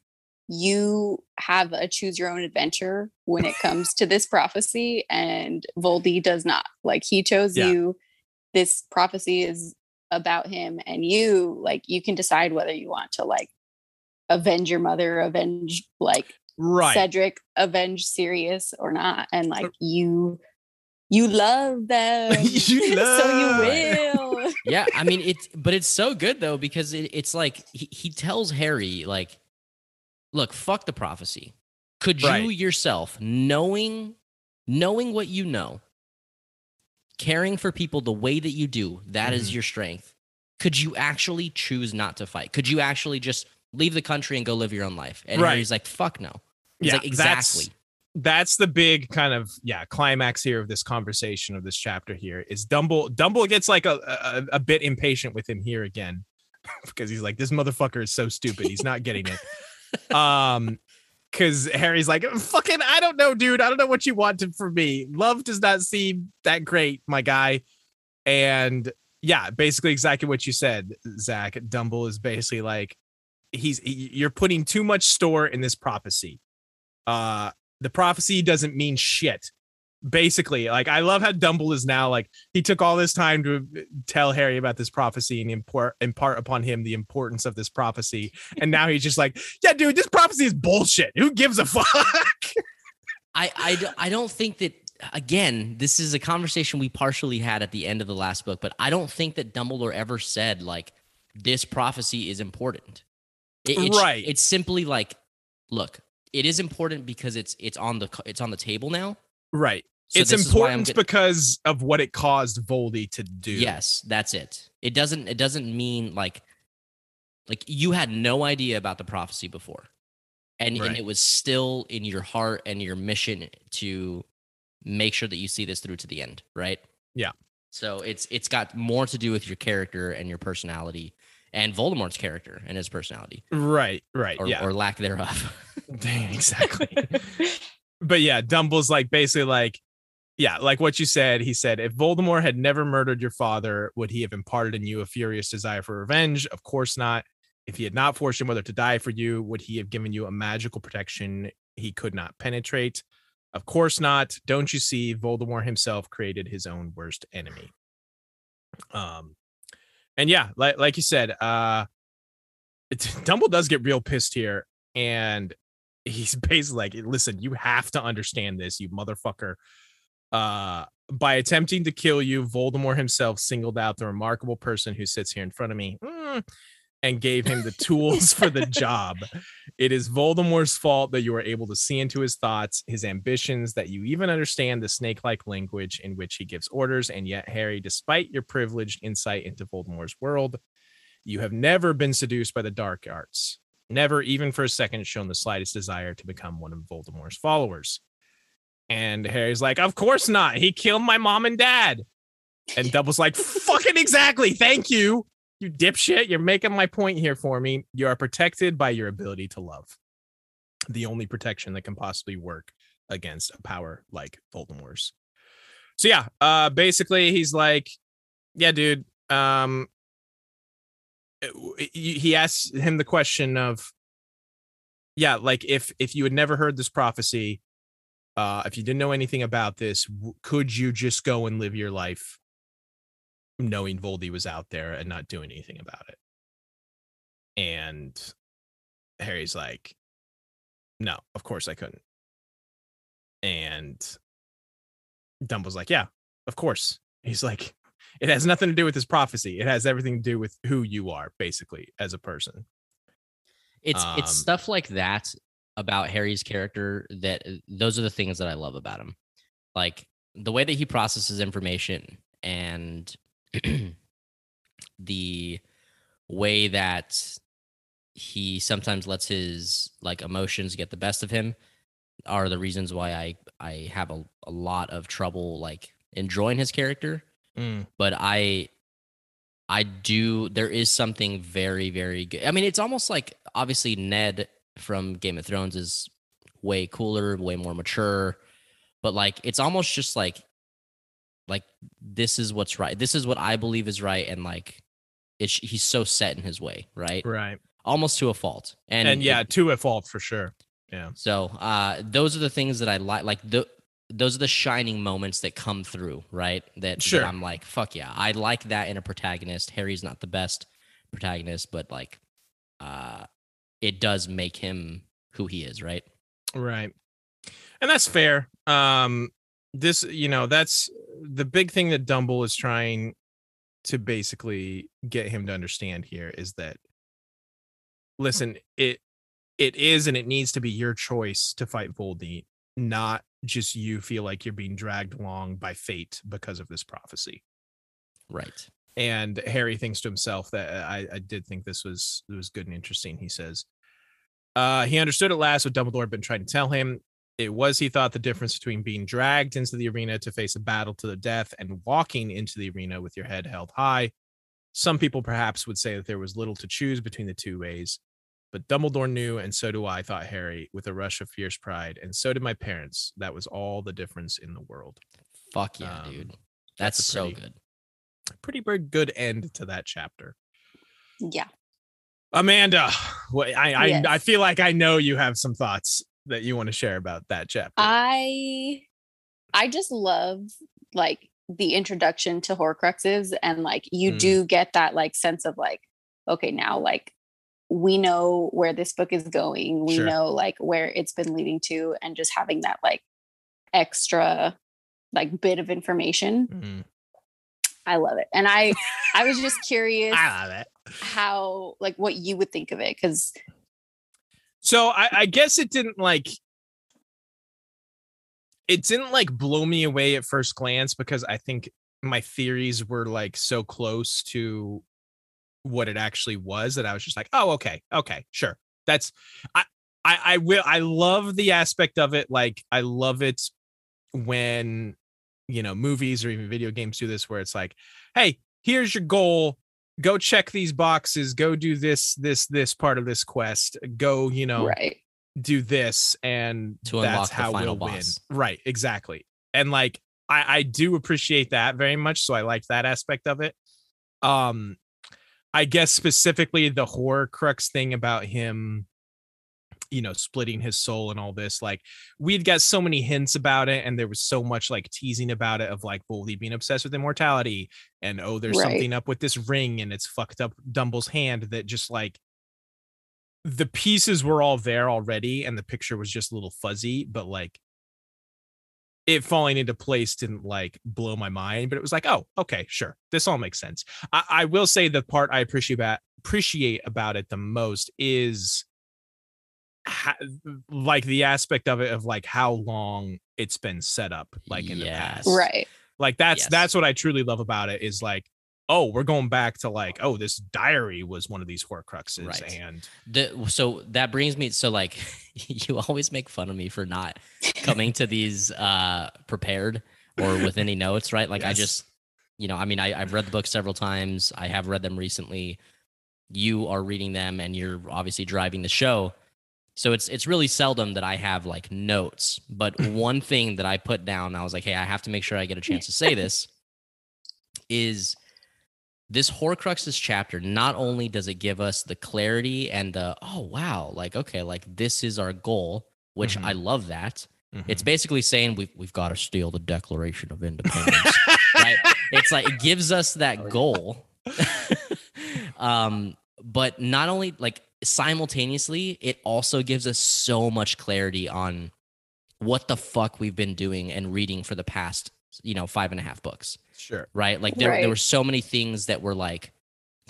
you have a choose your own adventure when it comes to this prophecy and Voldy does not. Like he chose yeah. you. This prophecy is about him and you like you can decide whether you want to like avenge your mother, avenge like right. Cedric avenge Sirius or not, and like you, you love them, You love. so you love- will. yeah, I mean it's but it's so good though because it, it's like he, he tells Harry like, look, fuck the prophecy. Could you Right. yourself, knowing knowing what you know, caring for people the way that you do, that is Mhm. your strength. Could you actually choose not to fight? Could you actually just leave the country and go live your own life? And Right. Harry's like, fuck no. He's Yeah, like, that's- exactly. That's the big kind of yeah climax here of this conversation of this chapter here is Dumble Dumble gets like a, a a bit impatient with him here again because he's like this motherfucker is so stupid. He's not getting it. Um because Harry's like fucking I don't know dude. I don't know what you wanted from me. Love does not seem that great my guy. And yeah basically exactly what you said Zach. Dumble is basically like he's he- you're putting too much store in this prophecy. Uh the prophecy doesn't mean shit. Basically, like I love how Dumble is now like he took all this time to uh, tell Harry about this prophecy and impart impart upon him the importance of this prophecy, and now he's just like, yeah, dude, this prophecy is bullshit. Who gives a fuck? I, I don't think that again this is a conversation we partially had at the end of the last book but i don't think that dumbledore ever said like this prophecy is important It- it's, Right. it's simply like look it is important because it's it's on the it's on the table now right. So it's this is why I'm important because of what it caused Voldy to do. yes that's it it doesn't it doesn't mean like like you had no idea about the prophecy before and, Right. and it was still in your heart and your mission to make sure that you see this through to the end right Yeah. so it's it's got more to do with your character and your personality and voldemort's character and his personality Right. Right. or, yeah. or lack thereof Dang, exactly. but yeah, Dumble's like basically like, yeah, like what you said. He said, if Voldemort had never murdered your father, would he have imparted in you a furious desire for revenge? Of course not. If he had not forced your mother to die for you, would he have given you a magical protection he could not penetrate? Of course not. Don't you see? Voldemort himself created his own worst enemy. Um, and yeah, like like you said, uh, Dumble does get real pissed here, and he's basically like, listen, you have to understand this, you motherfucker. Uh, by attempting to kill you, Voldemort himself singled out the remarkable person who sits here in front of me mm, and gave him the tools for the job. It is Voldemort's fault that you are able to see into his thoughts, his ambitions, that you even understand the snake like language in which he gives orders. And yet, Harry, despite your privileged insight into Voldemort's world, you have never been seduced by the dark arts never even for a second shown the slightest desire to become one of Voldemort's followers. And Harry's like, Of course not. He killed my mom and dad. And Dumble's like, Fucking exactly. Thank you. You dipshit. You're making my point here for me. You are protected by your ability to love. The only protection that can possibly work against a power like Voldemort's. So yeah, uh basically he's like, Yeah, dude. Um he he asks him the question of yeah like if if you had never heard this prophecy uh if you didn't know anything about this could you just go and live your life knowing voldy was out there and not doing anything about it and harry's like no of course i couldn't and dumble's like yeah of course he's like it has nothing to do with this prophecy. It has everything to do with who you are, basically, as a person. It's Um, it's stuff like that about Harry's character that uh, those are the things that I love about him. Like the way that he processes information and the way that he sometimes lets his like emotions get the best of him are the reasons why I I have a, a lot of trouble like enjoying his character mm. but I I do there is something very very good. I mean it's almost like obviously Ned from Game of Thrones is way cooler, way more mature, but like it's almost just like like this is what's right. This is what I believe is right and like it's he's so set in his way, right? Right. Almost to a fault. And And, yeah, it- to a fault for sure. Yeah. so uh those are the things that I like like the those are the shining moments that come through, right? That, that Sure. I'm like, fuck yeah. I like that in a protagonist. Harry's not the best protagonist, but like uh it does make him who he is, right? Right. And that's fair. Um this you know, that's the big thing that Dumble is trying to basically get him to understand here is that listen, it it is and it needs to be your choice to fight Voldy, not just you feel like you're being dragged along by fate because of this prophecy. Right. And Harry thinks to himself that uh, I, I did think this was it was good and interesting. He says, uh, he understood at last what Dumbledore had been trying to tell him. It was, he thought, the difference between being dragged into the arena to face a battle to the death and walking into the arena with your head held high. Some people perhaps would say that there was little to choose between the two ways, but Dumbledore knew, and so do I, thought Harry, with a rush of fierce pride, and so did my parents. That was all the difference in the world. Fuck yeah, Um, dude. that's That's, a so good. Pretty big good end to that chapter. Yeah. Amanda, what I I, Yes. I feel like I know you have some thoughts that you want to share about that chapter. I I just love like the introduction to Horcruxes and like you Mm. do get that like sense of like okay now like we know where this book is going we Sure. know like where it's been leading to and just having that like extra like bit of information Mhm. I love it and I I was just curious I love it. how like what you would think of it because So I, I guess it didn't like it didn't like blow me away at first glance because I think my theories were like so close to what it actually was that I was just like, oh, okay, okay, sure. That's I I I will I love the aspect of it. Like I love it when you know movies or even video games do this where it's like, hey, here's your goal. Go check these boxes, go do this, this, this part of this quest. Go, you know, right do this and To unlock that's the how final we'll boss. win. Right, exactly. And like I I do appreciate that very much, so I liked that aspect of it. Um I guess specifically the Horcrux thing about him you know splitting his soul and all this like we'd got so many hints about it and there was so much like teasing about it of like Voldy being obsessed with immortality and oh there's Right. something up with this ring and it's fucked up Dumble's hand that just like the pieces were all there already and the picture was just a little fuzzy but like it falling into place didn't like blow my mind but it was like oh okay sure this all makes sense i, I will say the part i appreciate about appreciate about it the most is ha- like the aspect of it of like how long it's been set up like in the past right like that's Yes. that's what i truly love about it is like oh we're going back to like oh this diary was one of these horcruxes Right. and The, so that brings me so like you always make fun of me for not coming to these uh prepared or with any notes, right? Like I just you know, I mean I, I've read the book several times. I have read them recently. You are reading them and you're obviously driving the show. So it's it's really seldom that I have like notes. But one thing that I put down, I was like, hey, I have to make sure I get a chance to say this, is this Horcruxes chapter, not only does it give us the clarity and the, oh, wow, like, okay, like this is our goal, which Mhm. I love that. Mm-hmm. It's basically saying we've, we've got to steal the Declaration of Independence, right? It's like, it gives us that goal. um, but not only like simultaneously, it also gives us so much clarity on what the fuck we've been doing and reading for the past, you know, five and a half books sure right? Like there, Right. there were so many things that were like,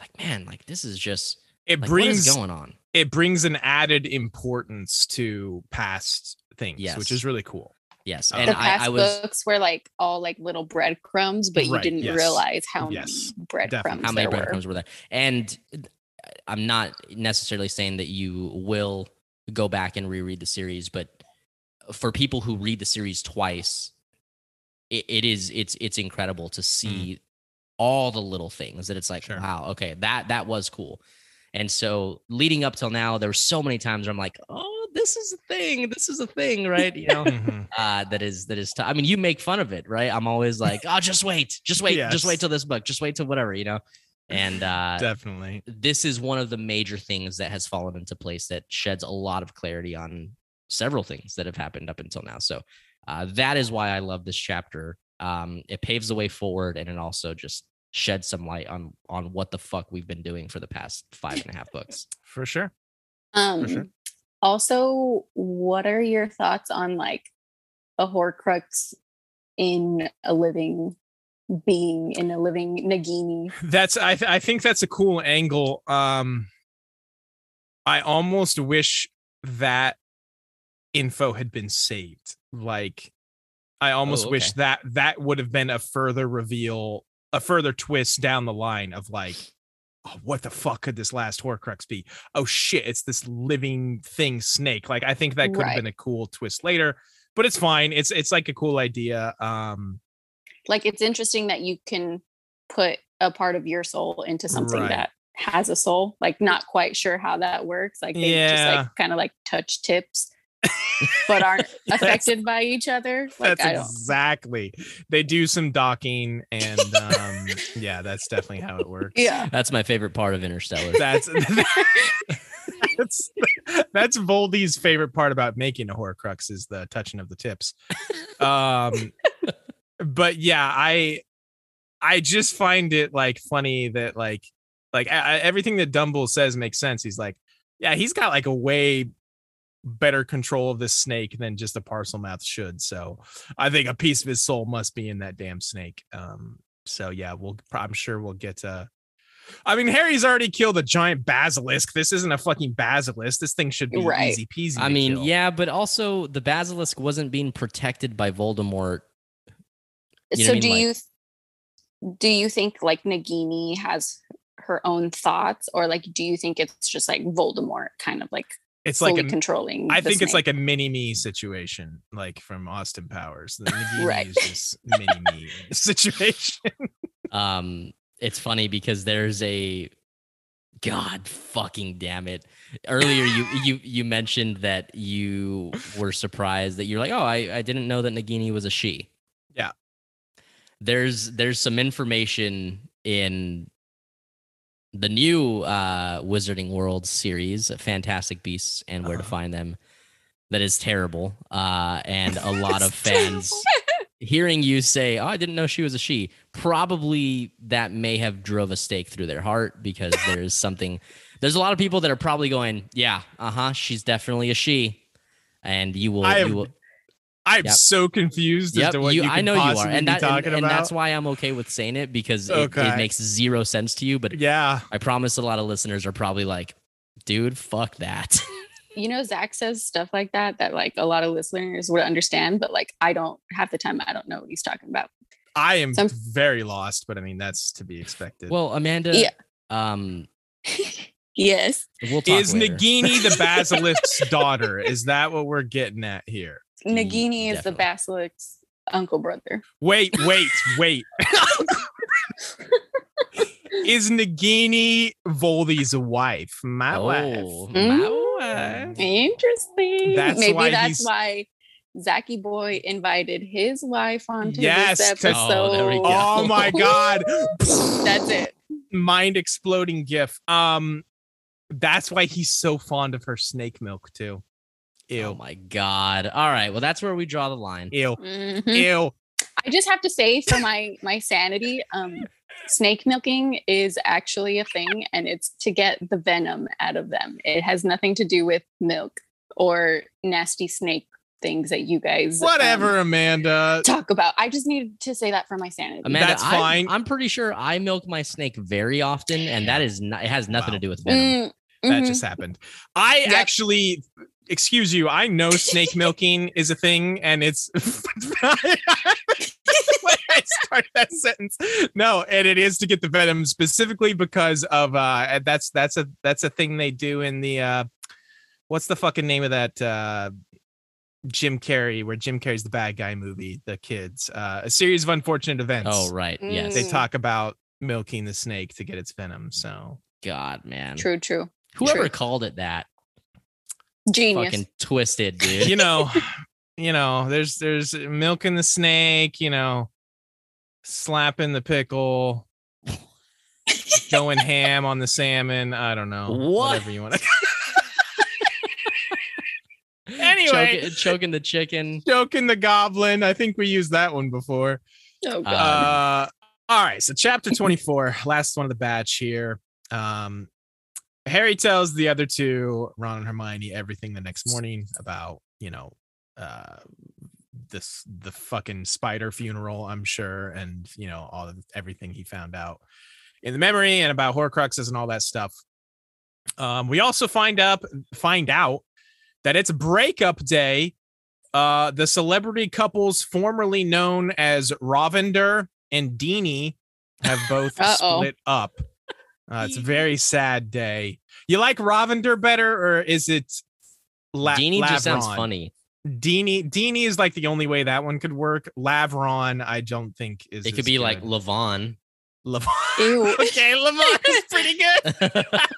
like man, like this is just it like, what is brings going on. it brings an added importance to past things Yes. which is really cool Yes, Uh, and the past I was books were like all like little breadcrumbs, but you Right, didn't yes. realize how Yes, many breadcrumbs how many there were. breadcrumbs were there, and I'm not necessarily saying that you will go back and reread the series, but for people who read the series twice, it, it is it's it's incredible to see all the little things that it's like, Sure. wow, okay, that that was cool. And so leading up till now, there were so many times where I'm like, oh, this is a thing, this is a thing, right? You know, Mhm. uh, that is that is. T- I mean, you make fun of it, right? I'm always like, oh, just wait, just wait, just wait till this book, just wait till whatever, you know. And uh, definitely this is one of the major things that has fallen into place that sheds a lot of clarity on several things that have happened up until now. So uh, that is why I love this chapter. Um, it paves the way forward, and it also just sheds some light on on what the fuck we've been doing for the past five and a half books. for sure Um, sure. Also, what are your thoughts on like a Horcrux in a living being in a living Nagini? That's I th- I think that's a cool angle. Um I almost wish that info had been saved. Like I almost Oh, wish that that would have been a further reveal, a further twist down the line of like oh, what the fuck could this last Horcrux be? Oh shit, it's this living thing snake. Like I think that could have been a cool twist later, but it's fine. It's it's like a cool idea. Um Like it's interesting that you can put a part of your soul into something Right. that has a soul. Like not quite sure how that works. Like they just like kind of like touch tips, but aren't affected by each other. Like that's exactly. They do some docking, and um, yeah, that's definitely how it works. Yeah. That's my favorite part of Interstellar. that's that's that's Voldy's favorite part about making a Horcrux is the touching of the tips. Um, but yeah, I I just find it like funny that like like I, I- everything that Dumble says makes sense. He's like, yeah, he's got like a way better control of this snake than just a Parselmouth should. So I think a piece of his soul must be in that damn snake. Um, so yeah, we'll I'm sure we'll get uh I mean, Harry's already killed a giant basilisk. This isn't a fucking basilisk. This thing should be Right. easy peasy. I mean, kill. yeah, but also the basilisk wasn't being protected by Voldemort. You know so what I do mean? you th- do you think like Nagini has her own thoughts, or like do you think it's just like Voldemort kind of like it's fully like a, controlling? I the think it's like a mini me situation, like from Austin Powers. The Nagini Right. is just mini me situation. Um, it's funny because there's a God fucking damn it. Earlier you you you mentioned that you were surprised that you're like, oh, I, I didn't know that Nagini was a she. Yeah. There's there's some information in the new uh Wizarding World series, Fantastic Beasts and Where to Uh-huh. Find Them, that is terrible. Uh and a lot of fans hearing you say, "Oh, I didn't know she was a she," probably that may have drove a stake through their heart because there's something. There's a lot of people that are probably going, "Yeah, uh huh, she's definitely a she," and you will. I am you will I'm Yep. so confused as to what you, you, I know you are, possibly and be that and, talking and about. that's why I'm okay with saying it because it, Okay. it makes zero sense to you. But yeah, I promise a lot of listeners are probably like, "Dude, fuck that." you know, Zach says stuff like that that like a lot of listeners would understand, but like I don't half the time I don't know what he's talking about. I am Some- very lost, but I mean that's to be expected. well, Amanda, Yeah. um, yes, we'll talk is later. Nagini the basilisk's daughter? Is that what we're getting at here? Nagini is the definitely. basilisk's uncle brother. Wait, wait, wait. is Nagini Voldy's wife? My oh, wife. my Mm. wife. Interesting. That's Maybe why that's he's- why Zachy Boy invited his wife onto Yes, this to- episode. Oh, there we go. Oh my god. That's it. Mind exploding gif. Um that's why he's so fond of her snake milk too. Ew. Oh my god. All right. Well, that's where we draw the line. Ew. Mhm. Ew. I just have to say for my my sanity, um, snake milking is actually a thing, and it's to get the venom out of them. It has nothing to do with milk or nasty snake things that you guys um, Whatever, Amanda. talk about. I just need to say that for my sanity. Amanda, That's I'm- fine. I'm, pretty sure I milk my snake very often, and that is not. It has nothing Wow. to do with venom. Mm, That mhm. just happened. I Yep. actually excuse you, I know snake milking is a thing and it's when I start that sentence. No, and it is to get the venom specifically because of uh that's that's a that's a thing they do in the uh what's the fucking name of that uh Jim Carrey, where Jim Carrey's the bad guy movie, the kids, uh, a series of unfortunate events. Oh right. Yes. They talk about milking the snake to get its venom. So God, man. True, true. Whoever true. called it that, Genius. fucking twisted, dude. you know, you know, there's there's milking the snake, you know, slapping the pickle, going ham on the salmon. I don't know. What? Whatever you want to. anyway, choking, choking the chicken. choking the goblin. I think we used that one before. oh, God. Uh, all right, so chapter 24, last one of the batch here. Um, Harry tells the other two, Ron and Hermione, everything the next morning about, you know, uh this the fucking spider funeral, I'm sure, and you know, all of everything he found out in the memory and about Horcruxes and all that stuff. Um, we also find up find out that it's breakup day. Uh, the celebrity couples formerly known as Ravender and Deanie have both split up. Uh, it's a very sad day. You like Ravender better, or is it La- Deanie just sounds funny. Deanie Deanie is like the only way that one could work. Lavron, I don't think is. It could as be like good. Levon. Lavon. Ew. okay, Lavon is pretty good.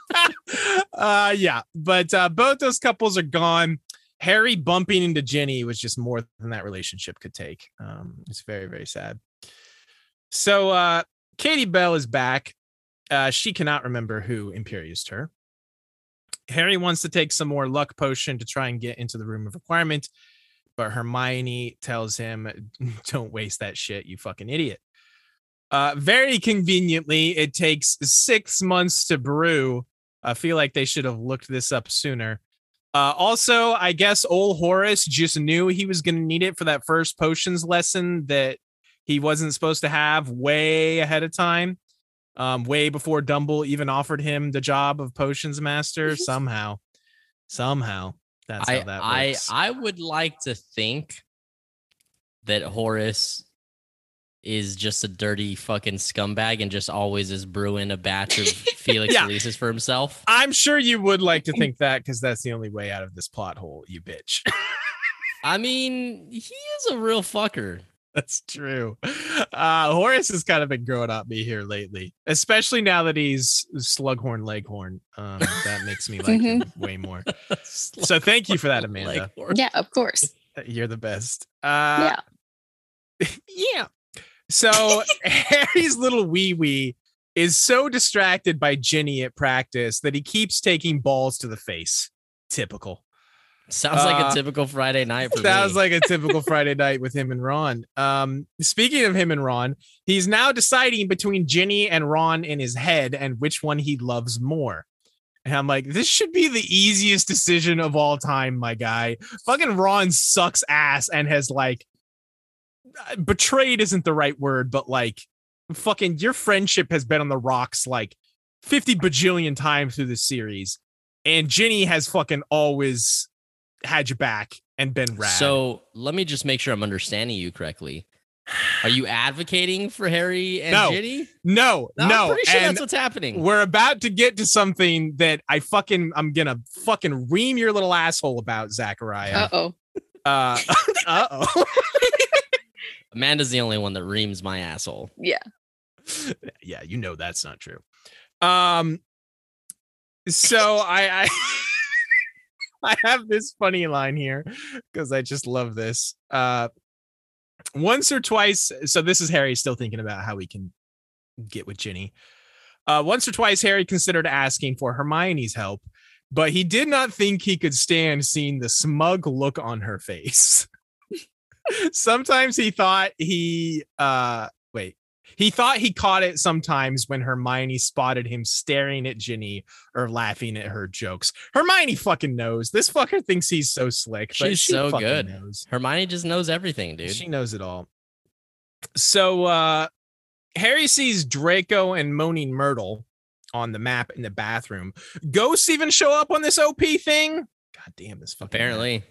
uh yeah but uh both those couples are gone harry bumping into ginny was just more than that relationship could take um it's very very sad so uh katie bell is back uh she cannot remember who imperioused her harry wants to take some more luck potion to try and get into the room of requirement but hermione tells him don't waste that shit you fucking idiot uh, very conveniently, it takes six months to brew. I feel like they should have looked this up sooner. Uh, also, I guess old Horace just knew he was going to need it for that first potions lesson that he wasn't supposed to have way ahead of time, um, way before Dumble even offered him the job of potions master. somehow, somehow, that's I how that I works. I would like to think that Horace is just a dirty fucking scumbag and just always is brewing a batch of Felix Yeah. Felicis for himself. I'm sure you would like to think that because that's the only way out of this plot hole, you bitch. I mean, he is a real fucker. That's true. Uh, Horace has kind of been growing up me here lately, especially now that he's Slughorn Leghorn. Um, that makes me like him way more. So thank you for that, Amanda. Like, Yeah, of course. You're the best. Uh, yeah. yeah. So Harry's little wee wee is so distracted by Ginny at practice that he keeps taking balls to the face. Typical. Sounds like Uh, a typical Friday night for Sounds me. like a typical Friday night with him and Ron. Um, speaking of him and Ron, he's now deciding between Ginny and Ron in his head and which one he loves more. And I'm like, this should be the easiest decision of all time, my guy. Fucking Ron sucks ass and has like uh, betrayed isn't the right word, but like fucking your friendship has been on the rocks like 50 bajillion times through the series. And Ginny has fucking always had your back and been rad. So let me just make sure I'm understanding you correctly. Are you advocating for Harry and No. Ginny? no, I'm no, pretty sure and that's what's happening. we're about to get to something that I fucking I'm gonna fucking ream your little asshole about, Zachariah. Uh oh. Uh uh oh. Amanda's the only one that reams my asshole. Yeah. yeah, you know that's not true. Um so I I I have this funny line here because I just love this. Uh once or twice, so this is Harry still thinking about how he can get with Ginny. Uh once or twice Harry considered asking for Hermione's help, but he did not think he could stand seeing the smug look on her face. Sometimes he thought he uh he thought he caught it sometimes when Hermione spotted him staring at Ginny or laughing at her jokes. Hermione fucking knows. This fucker thinks he's so slick. but She's she so good. Knows. Hermione just knows everything, dude. She knows it all. So uh Harry sees Draco and Moaning Myrtle on the map in the bathroom. Ghosts even show up on this OP thing. God damn this fucking map.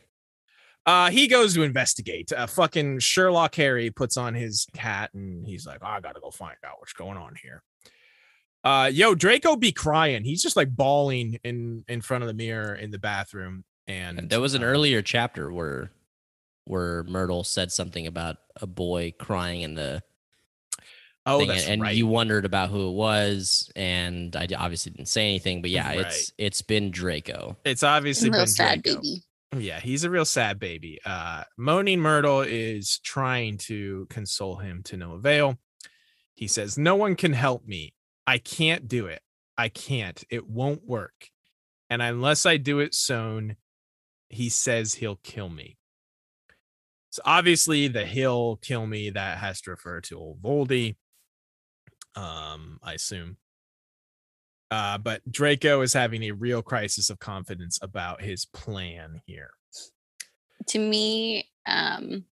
Apparently. Uh, he goes to investigate. Uh, fucking Sherlock Harry puts on his hat and he's like, I gotta go find out what's going on here. Uh, yo, Draco be crying. He's just like bawling in in front of the mirror in the bathroom. And There was an uh, earlier chapter where where Myrtle said something about a boy crying in the oh, thing, that's and right. you wondered about who it was, and I obviously didn't say anything, but yeah, it's it's been Draco. it's obviously been sad Draco. baby. Yeah, he's a real sad baby. Uh, Moaning Myrtle is trying to console him to no avail. He says, No one can help me. I can't do it. I can't. It won't work. And unless I do it soon, he says he'll kill me. So obviously, the he'll kill me that has to refer to old Voldy. Um, I assume. Uh, but Draco is having a real crisis of confidence about his plan here. To me, um,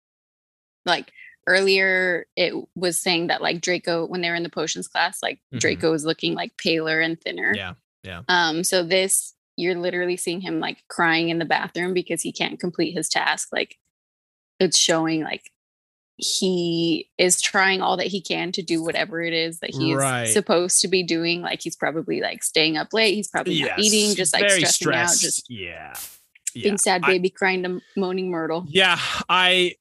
like earlier, it was saying that like Draco, when they were in the potions class, like Mhm. Draco was looking like paler and thinner. Yeah, yeah. Um, so this, you're literally seeing him like crying in the bathroom because he can't complete his task. Like it's showing like he is trying all that he can to do whatever it is that he's Right. supposed to be doing. Like he's probably like staying up late. He's probably not eating, just like very stressing out, stressed. just yeah, yeah. being sad I- baby crying to moaning Myrtle. Yeah, I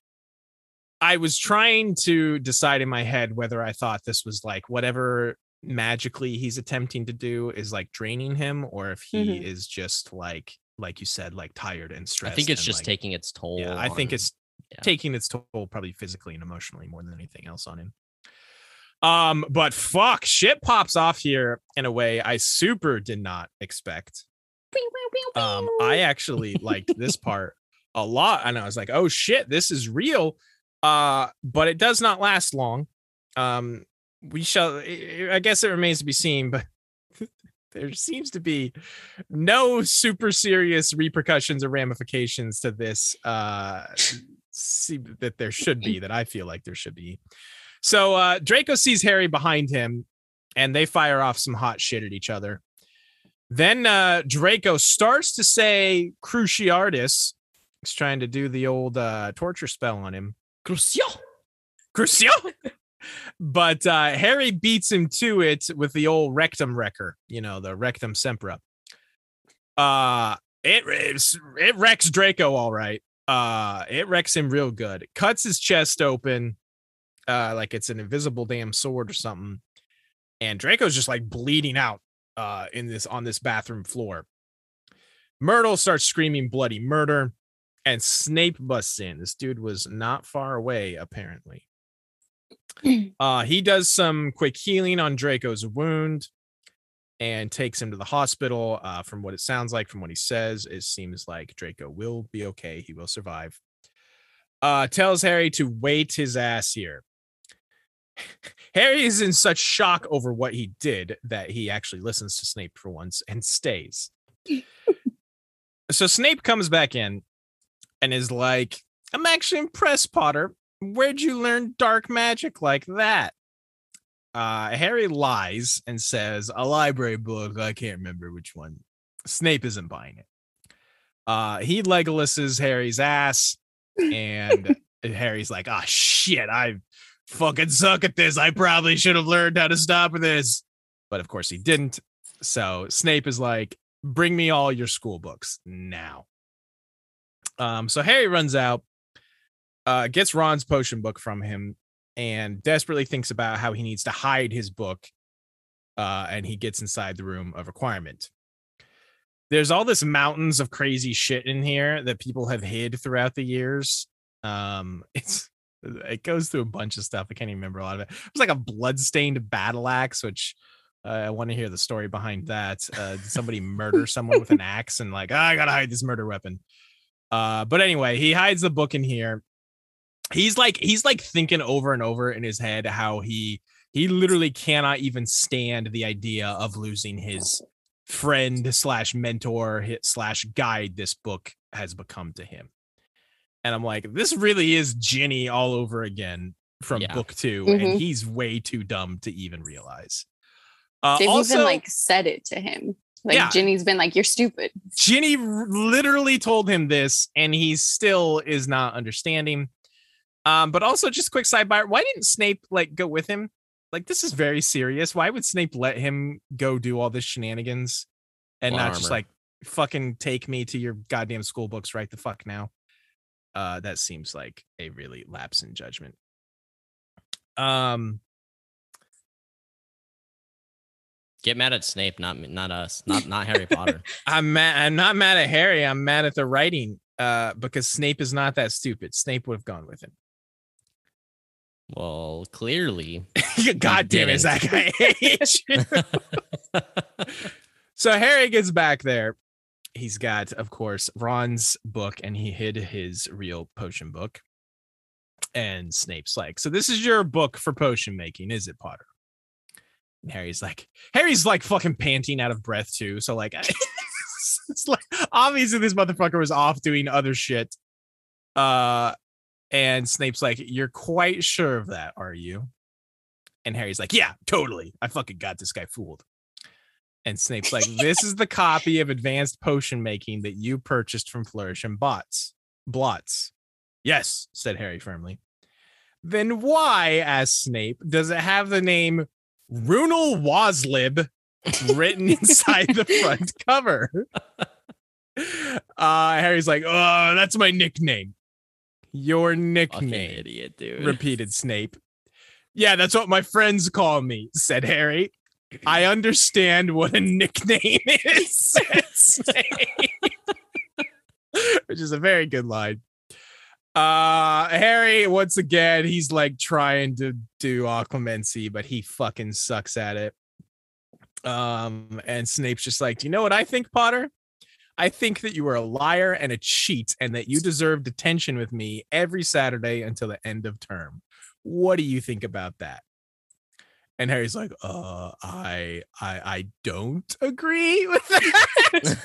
I was trying to decide in my head whether I thought this was like whatever magically he's attempting to do is like draining him or if he Mhm. is just like like you said like tired and stressed. I think it's just like- taking its toll. Yeah, I think it's yeah. taking its toll probably physically and emotionally more than anything else on him. Um, but fuck, shit pops off here in a way I super did not expect. Um, I actually liked this part a lot, and I was like, "Oh shit, this is real." Uh, but it does not last long. Um, we shall. I I guess it remains to be seen, but there seems to be no super serious repercussions or ramifications to this. Uh, see that there should be that I feel like there should be. So uh, Draco sees Harry behind him, and they fire off some hot shit at each other. Then uh, Draco starts to say Cruciatus. He's trying to do the old uh, torture spell on him. Crucio. Crucio. but uh, Harry beats him to it with the old rectum wrecker, you know, the rectum sempra. Uh, it, it wrecks Draco all right. Uh, it wrecks him real good. Cuts his chest open, uh, like it's an invisible damn sword or something. And Draco's just like bleeding out uh in this on this bathroom floor. Myrtle starts screaming bloody murder, and Snape busts in. This dude was not far away, apparently. uh he does some quick healing on Draco's wound and takes him to the hospital. Uh, from what it sounds like, from what he says, it seems like Draco will be okay. He will survive. Uh, tells Harry to wait his ass here. Harry is in such shock over what he did that he actually listens to Snape for once and stays. so Snape comes back in and is like, I'm actually impressed, Potter. Where'd you learn dark magic like that? Uh, Harry lies and says, A library book. I can't remember which one. Snape isn't buying it. Uh, he Legolases Harry's ass, and Harry's like, Ah, shit, I fucking suck at this. I probably should have learned how to stop this. But of course he didn't. So Snape is like, bring me all your school books now. Um, so Harry runs out, uh, gets Ron's potion book from him, and desperately thinks about how he needs to hide his book. Uh, and he gets inside the room of requirement. There's all this mountains of crazy shit in here that people have hid throughout the years. Um, it's it goes through a bunch of stuff. I can't even remember a lot of it. It's like a bloodstained battle axe, which uh, I want to hear the story behind that. Uh, did somebody murder someone with an axe and like, "Ah, I gotta hide this murder weapon. Uh, but anyway, he hides the book in here. He's like, he's like thinking over and over in his head how he he literally cannot even stand the idea of losing his friend slash mentor hit slash guide this book has become to him. And I'm like, this really is Ginny all over again from Yeah. book 2 Mhm. and he's way too dumb to even realize. Uh, They've also, even like said it to him. Like Yeah. Ginny's been like, "You're stupid." Ginny r- literally told him this, and he still is not understanding. Um, but also, just quick sidebar: why didn't Snape like go with him? Like, this is very serious. Why would Snape let him go do all this shenanigans and not just like fucking take me to your goddamn school books right the fuck now? Uh, that seems like a really lapse in judgment. Um, Get mad at Snape, not me, not us, not not Harry Potter. I'm mad. I'm not mad at Harry. I'm mad at the writing. Uh, because Snape is not that stupid. Snape would have gone with him. Well, clearly. God damn it, didn't. Zach. I hate you. so Harry gets back there. He's got, of course, Ron's book, and he hid his real potion book. And Snape's like, So this is your book for potion making, is it, Potter? And Harry's like, Harry's like fucking panting out of breath too. So like, it's like obviously this motherfucker was off doing other shit. Uh, and Snape's like, "You're quite sure of that, are you?" And Harry's like, "Yeah, totally. I fucking got this guy fooled." And Snape's like, "This is the copy of advanced potion making that you purchased from Flourish and Bots. Blots." Yes, said Harry firmly. Then why, asked Snape, does it have the name Roonil Wazlib written inside the front cover? Uh, Harry's like, "Oh, that's my nickname." Your Fucking nickname, idiot, dude. repeated Snape. Yeah, that's what my friends call me, said Harry. I understand what a nickname is, said Snape. Which is a very good line. Uh Harry, once again, he's like trying to do Occlumency, but he fucking sucks at it. Um, and Snape's just like, Do you know what I think, Potter? I think that you are a liar and a cheat, and that you deserve detention with me every Saturday until the end of term. What do you think about that? And Harry's like, uh, I I I don't agree with that.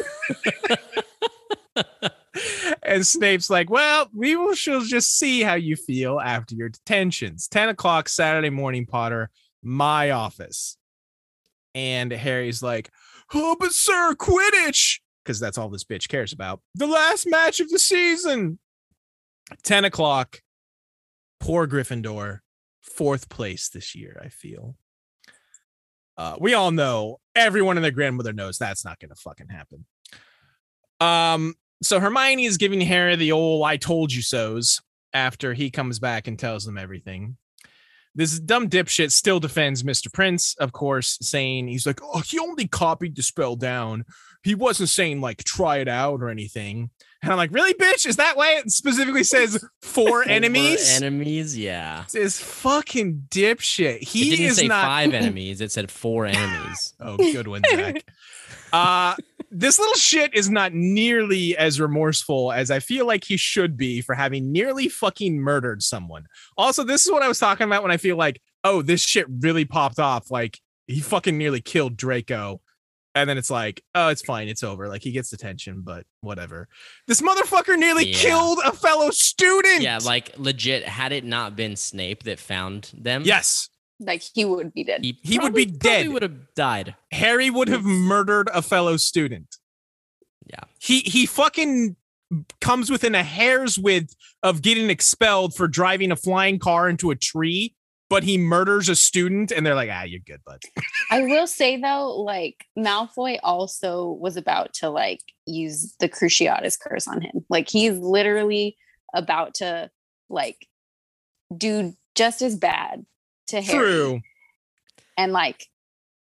and Snape's like, well, we will shall just see how you feel after your detentions. 10 o'clock Saturday morning, Potter, my office. And Harry's like, oh, but sir, Quidditch because that's all this bitch cares about. The last match of the season. 10 o'clock. Poor Gryffindor. Fourth place this year, I feel. Uh, we all know, everyone and their grandmother knows that's not gonna fucking happen. Um, so Hermione is giving Harry the old I told you so's after he comes back and tells them everything. This dumb dipshit still defends Mr. Prince, of course, saying he's like, oh, he only copied the spell down he wasn't saying like try it out or anything. And I'm like, really, bitch? Is that why it specifically says four enemies? Four enemies, yeah. This fucking dipshit. It He didn't is say not. five enemies. It said four enemies. Oh, good one, Zach. uh, this little shit is not nearly as remorseful as I feel like he should be for having nearly fucking murdered someone. Also, this is what I was talking about when I feel like, oh, this shit really popped off. Like he fucking nearly killed Draco. And then it's like, oh, it's fine, it's over. Like he gets detention, but whatever. This motherfucker nearly Yeah. killed a fellow student. yeah, like legit. Had it not been Snape that found them, yes, Like he would be dead. he, He would be dead. Probably would have died. Harry would have murdered a fellow student. Yeah. He he fucking comes within a hair's width of getting expelled for driving a flying car into a tree, but he murders a student and they're like, "Ah, you're good, bud." I will say though, like Malfoy also was about to like use the Cruciatus curse on him. Like he's literally about to like do just as bad to Harry. True. And like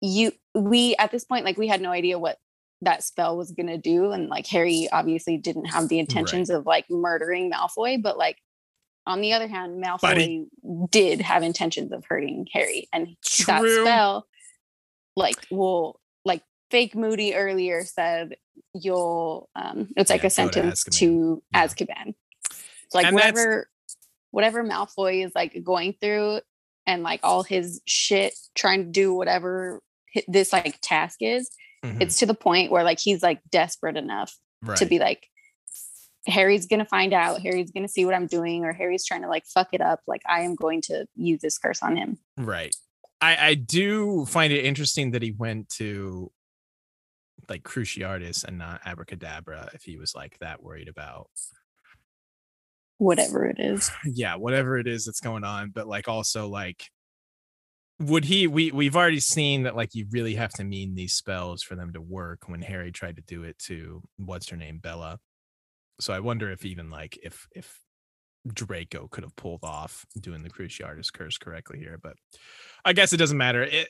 you we at this point, like we had no idea what that spell was gonna do. And like Harry obviously didn't have the intentions of like murdering Malfoy, but like on the other hand, Malfoy he- did have intentions of hurting Harry. And that spell like will like fake moody earlier said you'll um it's like Yeah, a go to sentence Azkaban. to Yeah. azkaban like And whatever whatever malfoy is like going through and like all his shit trying to do whatever this like task is Mhm. it's to the point where like he's like desperate enough right. to be like harry's gonna find out harry's gonna see what i'm doing or harry's trying to like fuck it up like i am going to use this curse on him Right. I, I do find it interesting that he went to like Cruciatus and not Abracadabra if he was like that worried about whatever it is yeah, whatever it is that's going on. But like also like would he we we've already seen that like you really have to mean these spells for them to work when Harry tried to do it to what's her name, Bella. So I wonder if even like if if Draco could have pulled off doing the Cruciatus curse correctly here, but I guess it doesn't matter. It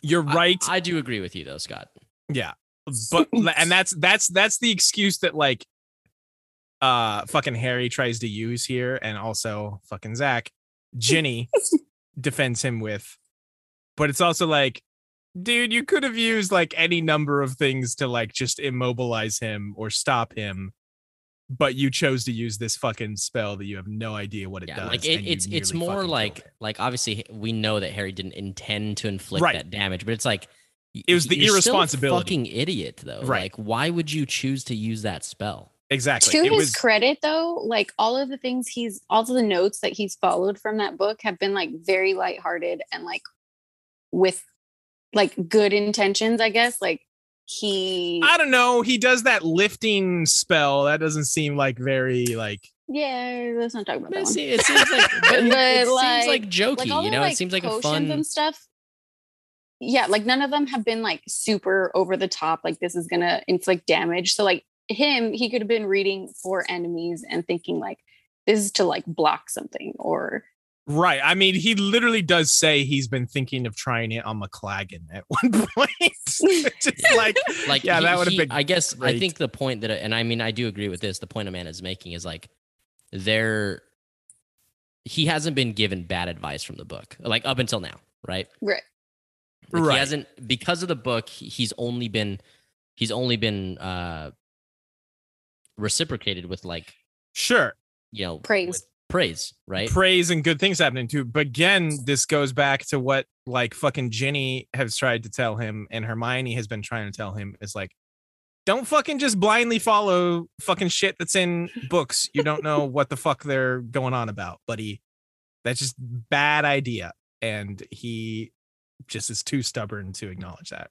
you're I- right. I, do agree with you though, Scott. Yeah. But and that's that's that's the excuse that like uh fucking Harry tries to use here and also fucking Zach Ginny defends him with. But it's also like dude, you could have used like any number of things to like just immobilize him or stop him. But you chose to use this fucking spell that you have no idea what it yeah, does. like it, it's it's more like it. like obviously we know that Harry didn't intend to inflict Right. that damage, but it's like It was the you're still a irresponsibility. fucking idiot though. Right. Like, why would you choose to use that spell? exactly. to it his was credit though like all of the things he's all of the notes that he's followed from that book have been like very lighthearted and like with like good intentions i guess like he I don't know. He does that lifting spell. That doesn't seem like very like yeah let's not talk about that It, it seems like but it, it seems like- like jokey, like you know. like, it seems like a fun. and stuff yeah like none of them have been like super over the top like this is gonna inflict damage so like him he could have been reading for enemies and thinking like this is to like block something or right. I mean, he literally does say he's been thinking of trying it on McLaggen at one point. Just like like yeah, he- that would have been. I guess I think the point that, and I mean, I do agree with this. The point a man is making is like, there, he hasn't been given bad advice from the book, like up until now, right? right Like Right. He hasn't because of the book. He's only been, he's only been uh reciprocated with like sure. you know Praise. with praise, right? praise and good things happening too. But again, this goes back to what like fucking Ginny has tried to tell him, and Hermione has been trying to tell him is like, don't fucking just blindly follow fucking shit that's in books. You don't know what the fuck they're going on about, buddy. That's just bad idea. And he just is too stubborn to acknowledge that.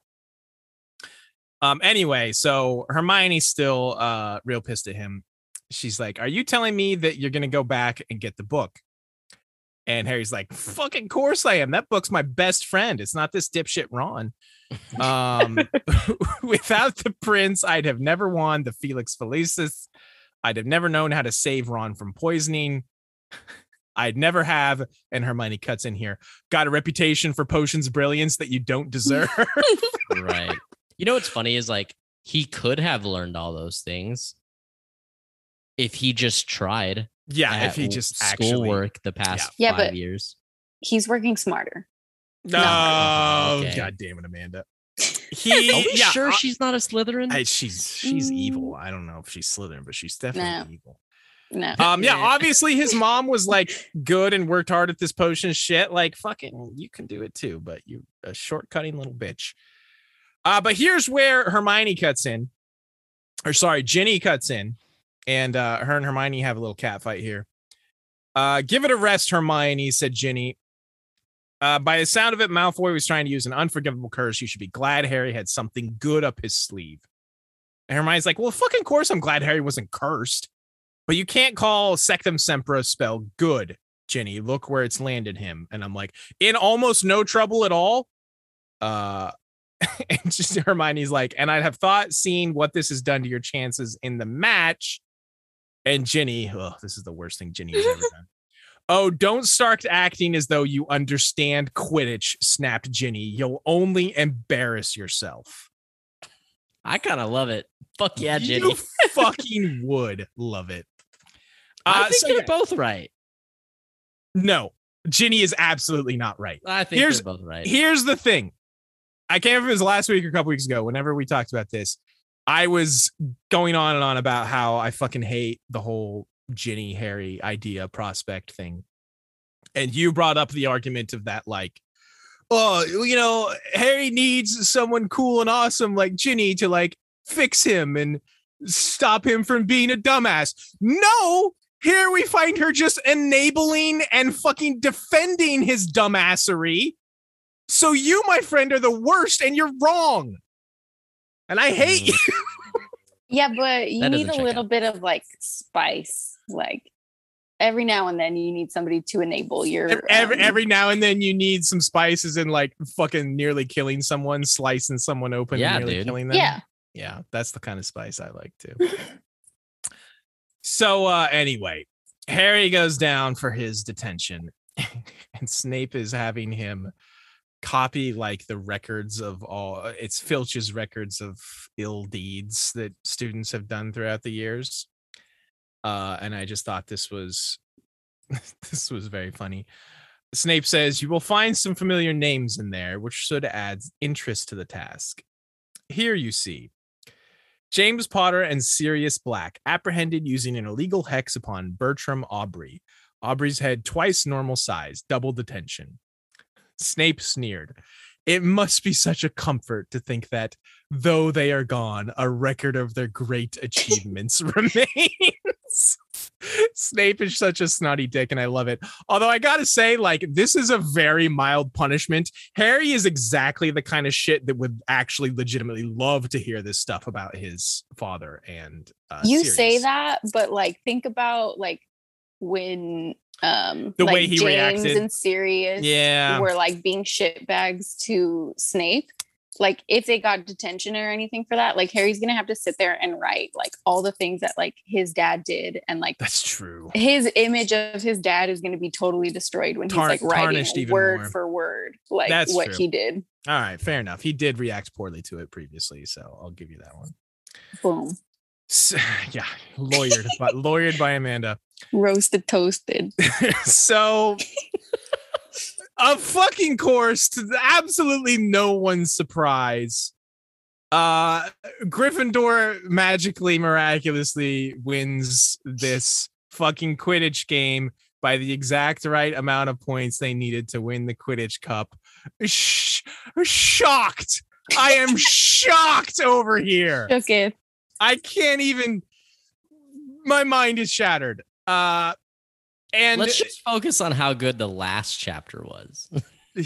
Um, anyway, so Hermione's still uh real pissed at him. She's like, Are you telling me that you're gonna go back and get the book? And Harry's like, fucking course I am. That book's my best friend. It's not this dipshit Ron. Um, without the prince, I'd have never won the Felix Felicis. I'd have never known how to save Ron from poisoning. I'd never have, and Hermione cuts in here, got a reputation for potions brilliance that you don't deserve. right. You know what's funny is like he could have learned all those things if he just tried. yeah, if he w- just actually. schoolwork the past Yeah, five but- years. he's working smarter No, Okay. god damn it, Amanda. He, Are we yeah, sure I- she's not a Slytherin? I- she's she's Mm. evil. I don't know if she's Slytherin, but she's definitely evil. no Um, yeah, Yeah. obviously his mom was like good and worked hard at this potion shit. Like, fucking, you can do it too, but you a shortcutting little bitch. Uh, but here's where Hermione cuts in, or sorry, Ginny cuts in, and uh, her and Hermione have a little cat fight here. Uh, give it a rest, Hermione, said Ginny. Uh, by the sound of it, Malfoy was trying to use an unforgivable curse. You should be glad Harry had something good up his sleeve. And Hermione's like, well, fucking course, I'm glad Harry wasn't cursed. But you can't call Sectum Sempra spell good, Ginny. Look where it's landed him. And I'm like, in almost no trouble at all. Uh and just Hermione's like, and I'd have thought seeing what this has done to your chances in the match. And Ginny, oh, this is the worst thing Ginny has ever done. Oh, don't start acting as though you understand Quidditch, snapped Ginny. You'll only embarrass yourself. I kind of love it. Fuck yeah, You fucking would love it. I Uh, think so they're yeah, both right. no, Ginny is absolutely not right. I think Here's- they're both right. Here's the thing. I can't remember if it was last week or a couple weeks ago. Whenever we talked about this, I was going on and on about how I fucking hate the whole Ginny Harry idea prospect thing. And you brought up the argument of that, like, oh, you know, Harry needs someone cool and awesome like Ginny to like fix him and stop him from being a dumbass. No, here we find her just enabling and fucking defending his dumbassery. So you, my friend, are the worst and you're wrong. And I hate you. Yeah, but you That need a little out. bit of like spice. Like every now and then you need somebody to enable your Every, um, every now and then you need some spices and like fucking nearly killing someone, slicing someone open, Yeah, and nearly dude. killing them. Yeah. Yeah, that's the kind of spice I like too. so uh anyway, Harry goes down for his detention and Snape is having him copy like the records of all it's Filch's records of ill deeds that students have done throughout the years. Uh and I just thought this was this was very funny. Snape says, You will find some familiar names in there, which should add interest to the task. Here you see James Potter and Sirius Black apprehended using an illegal hex upon Bertram Aubrey. Aubrey's head twice normal size, double detention. Snape sneered. It must be such a comfort to think that, though they are gone, a record of their great achievements remains. Snape is such a snotty dick, and I love it. Although I gotta say, like, this is a very mild punishment. Harry is exactly the kind of shit that would actually legitimately love to hear this stuff about his father and uh, you Sirius. say that, but like think about like when um The like way he James reacted. and Sirius Yeah. were like being shit bags to Snape. Like if they got detention or anything for that, like Harry's gonna have to sit there and write like all the things that like his dad did and like That's true. his image of his dad is to be totally destroyed when Tar- he's like writing tarnished it even word more. for word like That's what true. he did. All right, fair enough. He did react poorly to it previously, so I'll give you that one. Boom. S- yeah, lawyered, but lawyered by Amanda. Roasted toasted. so of fucking course to the- absolutely no one's surprise uh gryffindor magically miraculously wins this fucking quidditch game by the exact right amount of points they needed to win the quidditch cup Sh- shocked i am shocked over here Okay. I can't even. My mind is shattered. Uh, and Let's just focus on how good the last chapter was.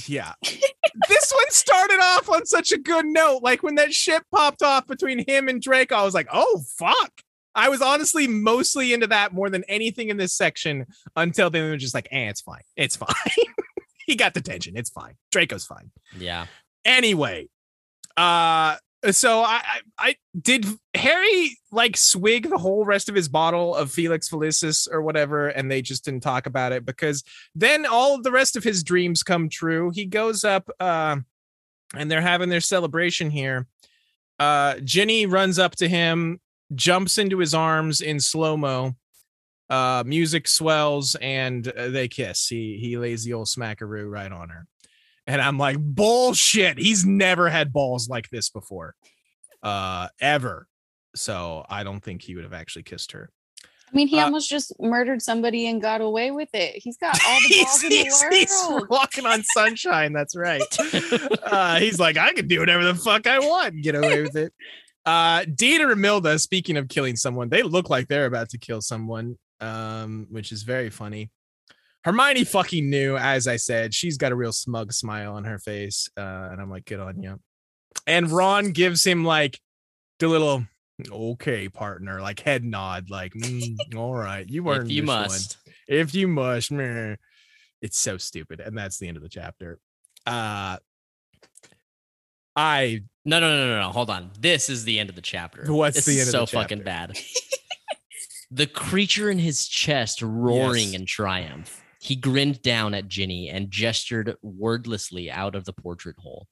yeah, this one started off on such a good note. Like when that ship popped off between him and Drake, I was like, "Oh fuck!" I was honestly mostly into that more than anything in this section until they were just like, "Eh, it's fine. It's fine." he got detention. It's fine. Draco's fine. yeah. anyway uh so I, I i did harry like swig the whole rest of his bottle of felix felicis or whatever and they just didn't talk about it because then all the rest of his dreams come true. He goes up uh and they're having their celebration here. Uh ginny runs up to him jumps into his arms in slow-mo. Uh music swells and uh, they kiss. He he lays the old smackaroo right on her and I'm like, bullshit. He's never had balls like this before. Uh ever. So I don't think he would have actually kissed her. I mean, he Uh, almost just murdered somebody and got away with it. He's got all the balls in the he's, he's walking on sunshine. That's right. Uh, he's like, I can do whatever the fuck I want and get away with it. Uh, Dean and Romilda, speaking of killing someone, they look like they're about to kill someone, um, which is very funny. Hermione fucking knew, as I said, she's got a real smug smile on her face. Uh, and I'm like, good on you. And Ron gives him like the little okay partner, like head nod, like, "Mm, all right, you weren't if you this one." must. if you must meh. it's so stupid and that's the end of the chapter uh i No, no, no, no, no. Hold on. This is the end of the chapter. What's this the is end of so fucking bad. the creature in his chest roaring Yes. in triumph. He grinned down at Ginny and gestured wordlessly out of the portrait hole.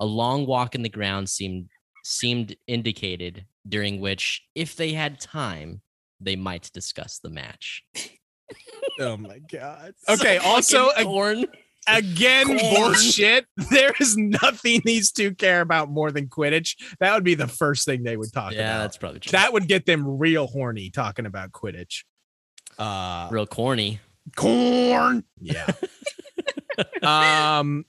A long walk in the ground seemed seemed indicated, during which, if they had time, they might discuss the match. oh my god okay So also fucking corn. again Corn. bullshit there is nothing these two care about more than quidditch that would be the first thing they would talk Yeah, about that's probably true. that would get them real horny talking about quidditch uh real corny. Corn. Yeah. Um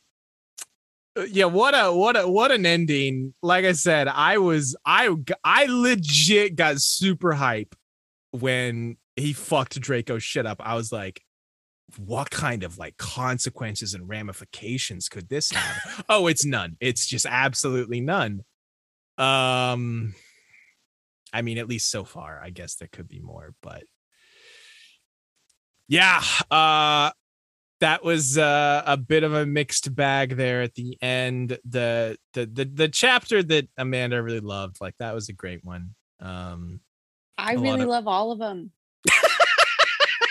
yeah what a what a what an ending. Like i said i was i i legit got super hype when he fucked draco shit up. I was like what kind of like consequences and ramifications could this have? Oh it's none. It's just absolutely none. Um i mean at least so far i guess there could be more but yeah uh that was uh, a bit of a mixed bag there at the end the, the the the chapter that amanda really loved like that was a great one um I a really of- love all of them.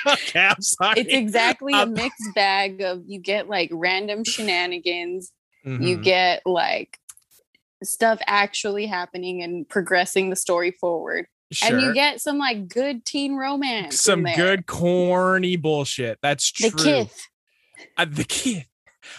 okay i'm sorry It's exactly a Um, mixed bag of you get like random shenanigans, you Mhm. get like stuff actually happening and progressing the story forward. And you get some like good teen romance. some good corny bullshit that's true the kith. Uh, the kid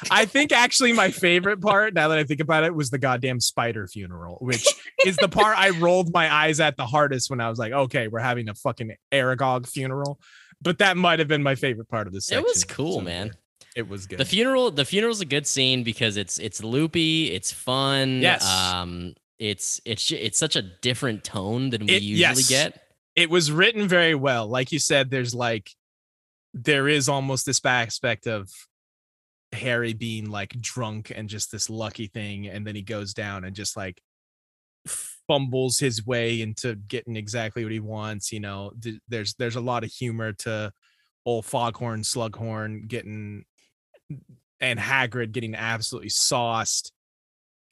I think actually my favorite part, now that I think about it, was the goddamn spider funeral, which is the part I rolled my eyes at the hardest when I was like, okay, we're having a fucking Aragog funeral. But that might have been my favorite part of the this. It was cool, man. It was good. The funeral, the funeral's a good scene because it's it's loopy, it's fun. Yes. Um, it's it's it's such a different tone than we It- usually yes. get. it was written very well. Like you said, there's like there is almost this aspect of Harry being like drunk and just this lucky thing, and then he goes down and just like fumbles his way into getting exactly what he wants. You know, th- there's there's a lot of humor to old Foghorn, Slughorn getting and Hagrid getting absolutely sauced.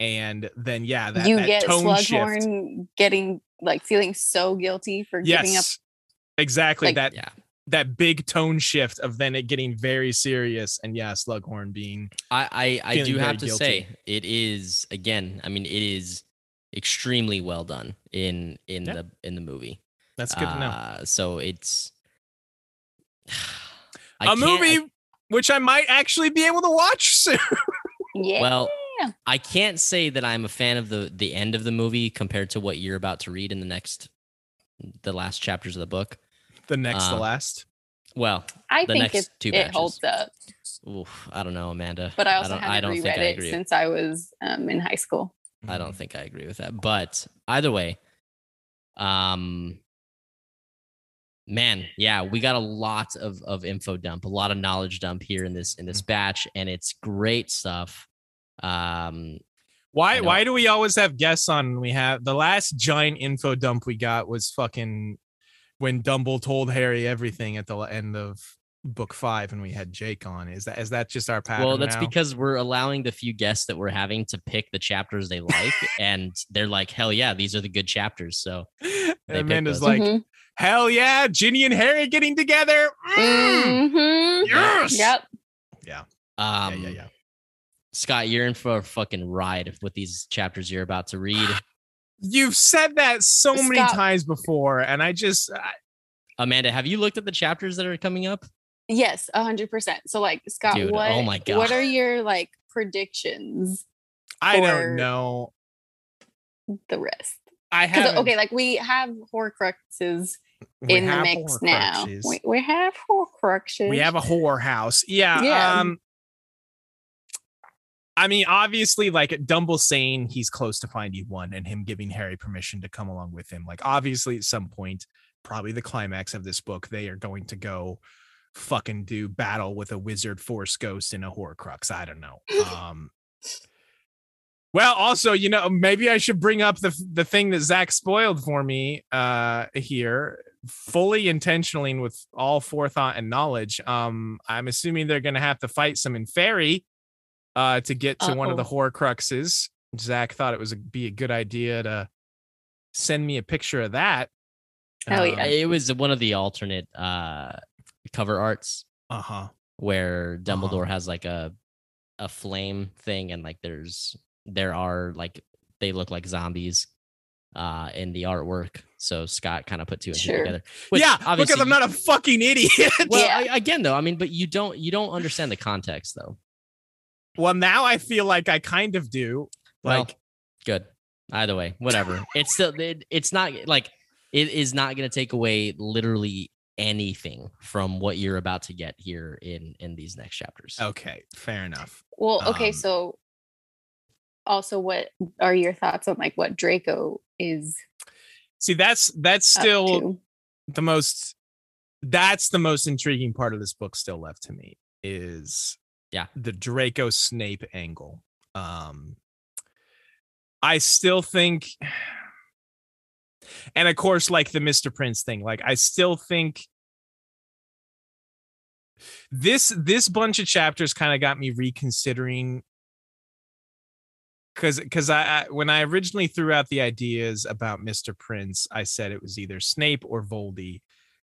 And then yeah, that, you that get tone shift. Slughorn getting like feeling so guilty for giving up. Yes, exactly. like- that Yeah. that big tone shift of then it getting very serious, and yeah, Slughorn being I I, I do have to guilty. say it is again. I mean, it is extremely well done in in Yeah. the in the movie. that's good to know. Uh, so it's I A can't- movie I- which I might actually be able to watch soon. Yeah. well, I can't say that I'm a fan of the the end of the movie compared to what you're about to read in the next the last chapters of the book. the next, the Uh, last. Well, I the think next it, two it holds up. oof, I don't know, Amanda. But I also don't, haven't I don't reread think I it since I was um, in high school. I don't think I agree with that. But either way, um man, yeah, we got a lot of of info dump, a lot of knowledge dump here in this in Mm. this batch and it's great stuff. Um Why why do we always have guests on? We have the last giant info dump we got was fucking when Dumble told Harry everything at the end of book five, and we had Jake on. Is that is that just our pattern? well, that's now? because we're allowing the few guests that we're having to pick the chapters they like and they're like, "Hell yeah, these are the good chapters." So, And picked Amanda's those. like, Mhm. hell yeah, Ginny and Harry getting together. Mm, Mhm. Yes. Yep. um yeah, yeah, yeah. Scott, you're in for a fucking ride with these chapters you're about to read. You've said that so many times before, and I just I, Amanda, have you looked at the chapters that are coming up? Yes, a hundred percent. So like Scott, Dude, oh what my God. what are your like predictions I For- don't know. the rest? I Because have okay, like we have Horcruxes in the mix now. We, we have Horcruxes. we have a whorehouse. Yeah. Yeah. Um I mean, obviously, like Dumble saying he's close to finding one and him giving Harry permission to come along with him. Like, obviously, at some point, probably the climax of this book, they are going to go fucking do battle with a wizard force ghost in a horcrux. I don't know. Um Well, also, you know, maybe I should bring up the the thing that Zach spoiled for me uh here, fully intentionally and with all forethought and knowledge. Um, I'm assuming they're gonna have to fight some inferi uh to get to one of the horcruxes. Zach thought it was a, be a good idea to send me a picture of that. Hell yeah. It was one of the alternate uh cover arts Uh huh. where Dumbledore Uh-huh. has like a a flame thing and like there's there are like they look like zombies uh in the artwork. So Scott kind of put two and two together. Which Yeah, obviously because I'm not a fucking idiot. well Yeah. I, again though, I mean, but you don't you don't understand the context though. Well, now I feel like I kind of do. Well, Like, good. Either way, whatever. it's still it, it's not like it is not going to take away literally anything from what you're about to get here in in these next chapters. okay, fair enough. Well, okay, Um, so also what are your thoughts on like what Draco is See, that's that's still the most that's the most intriguing part of this book still left to me is Yeah. the Draco Snape angle. Um I still think and of course like the Mr. Prince thing, like I still think this this bunch of chapters kind of got me reconsidering because because I, I when I originally threw out the ideas about Mr. Prince, I said it was either Snape or Voldy,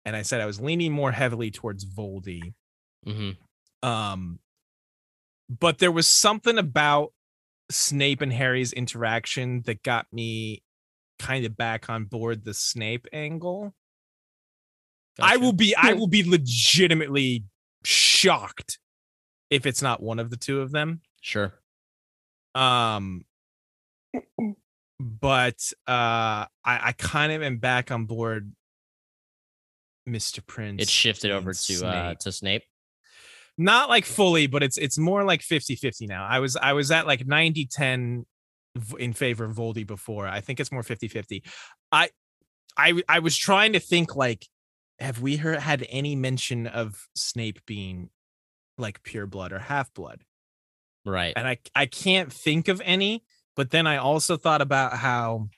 and I said I was leaning more heavily towards Voldy. hmm Um, but there was something about Snape and Harry's interaction that got me kind of back on board the Snape angle. I will be I Hmm. will be legitimately shocked if it's not one of the two of them. Sure. Um, but uh, I, I kind of am back on board, Mr. Prince. It shifted over and to uh to Snape. Not like fully, but it's it's more like 50-50 now. I was I was at like 90-10 in favor of Voldy before. I think it's more 50-50. I I I was trying to think like have we heard had any mention of Snape being like pure blood or half blood? Right. and I I can't think of any. But then I also thought about how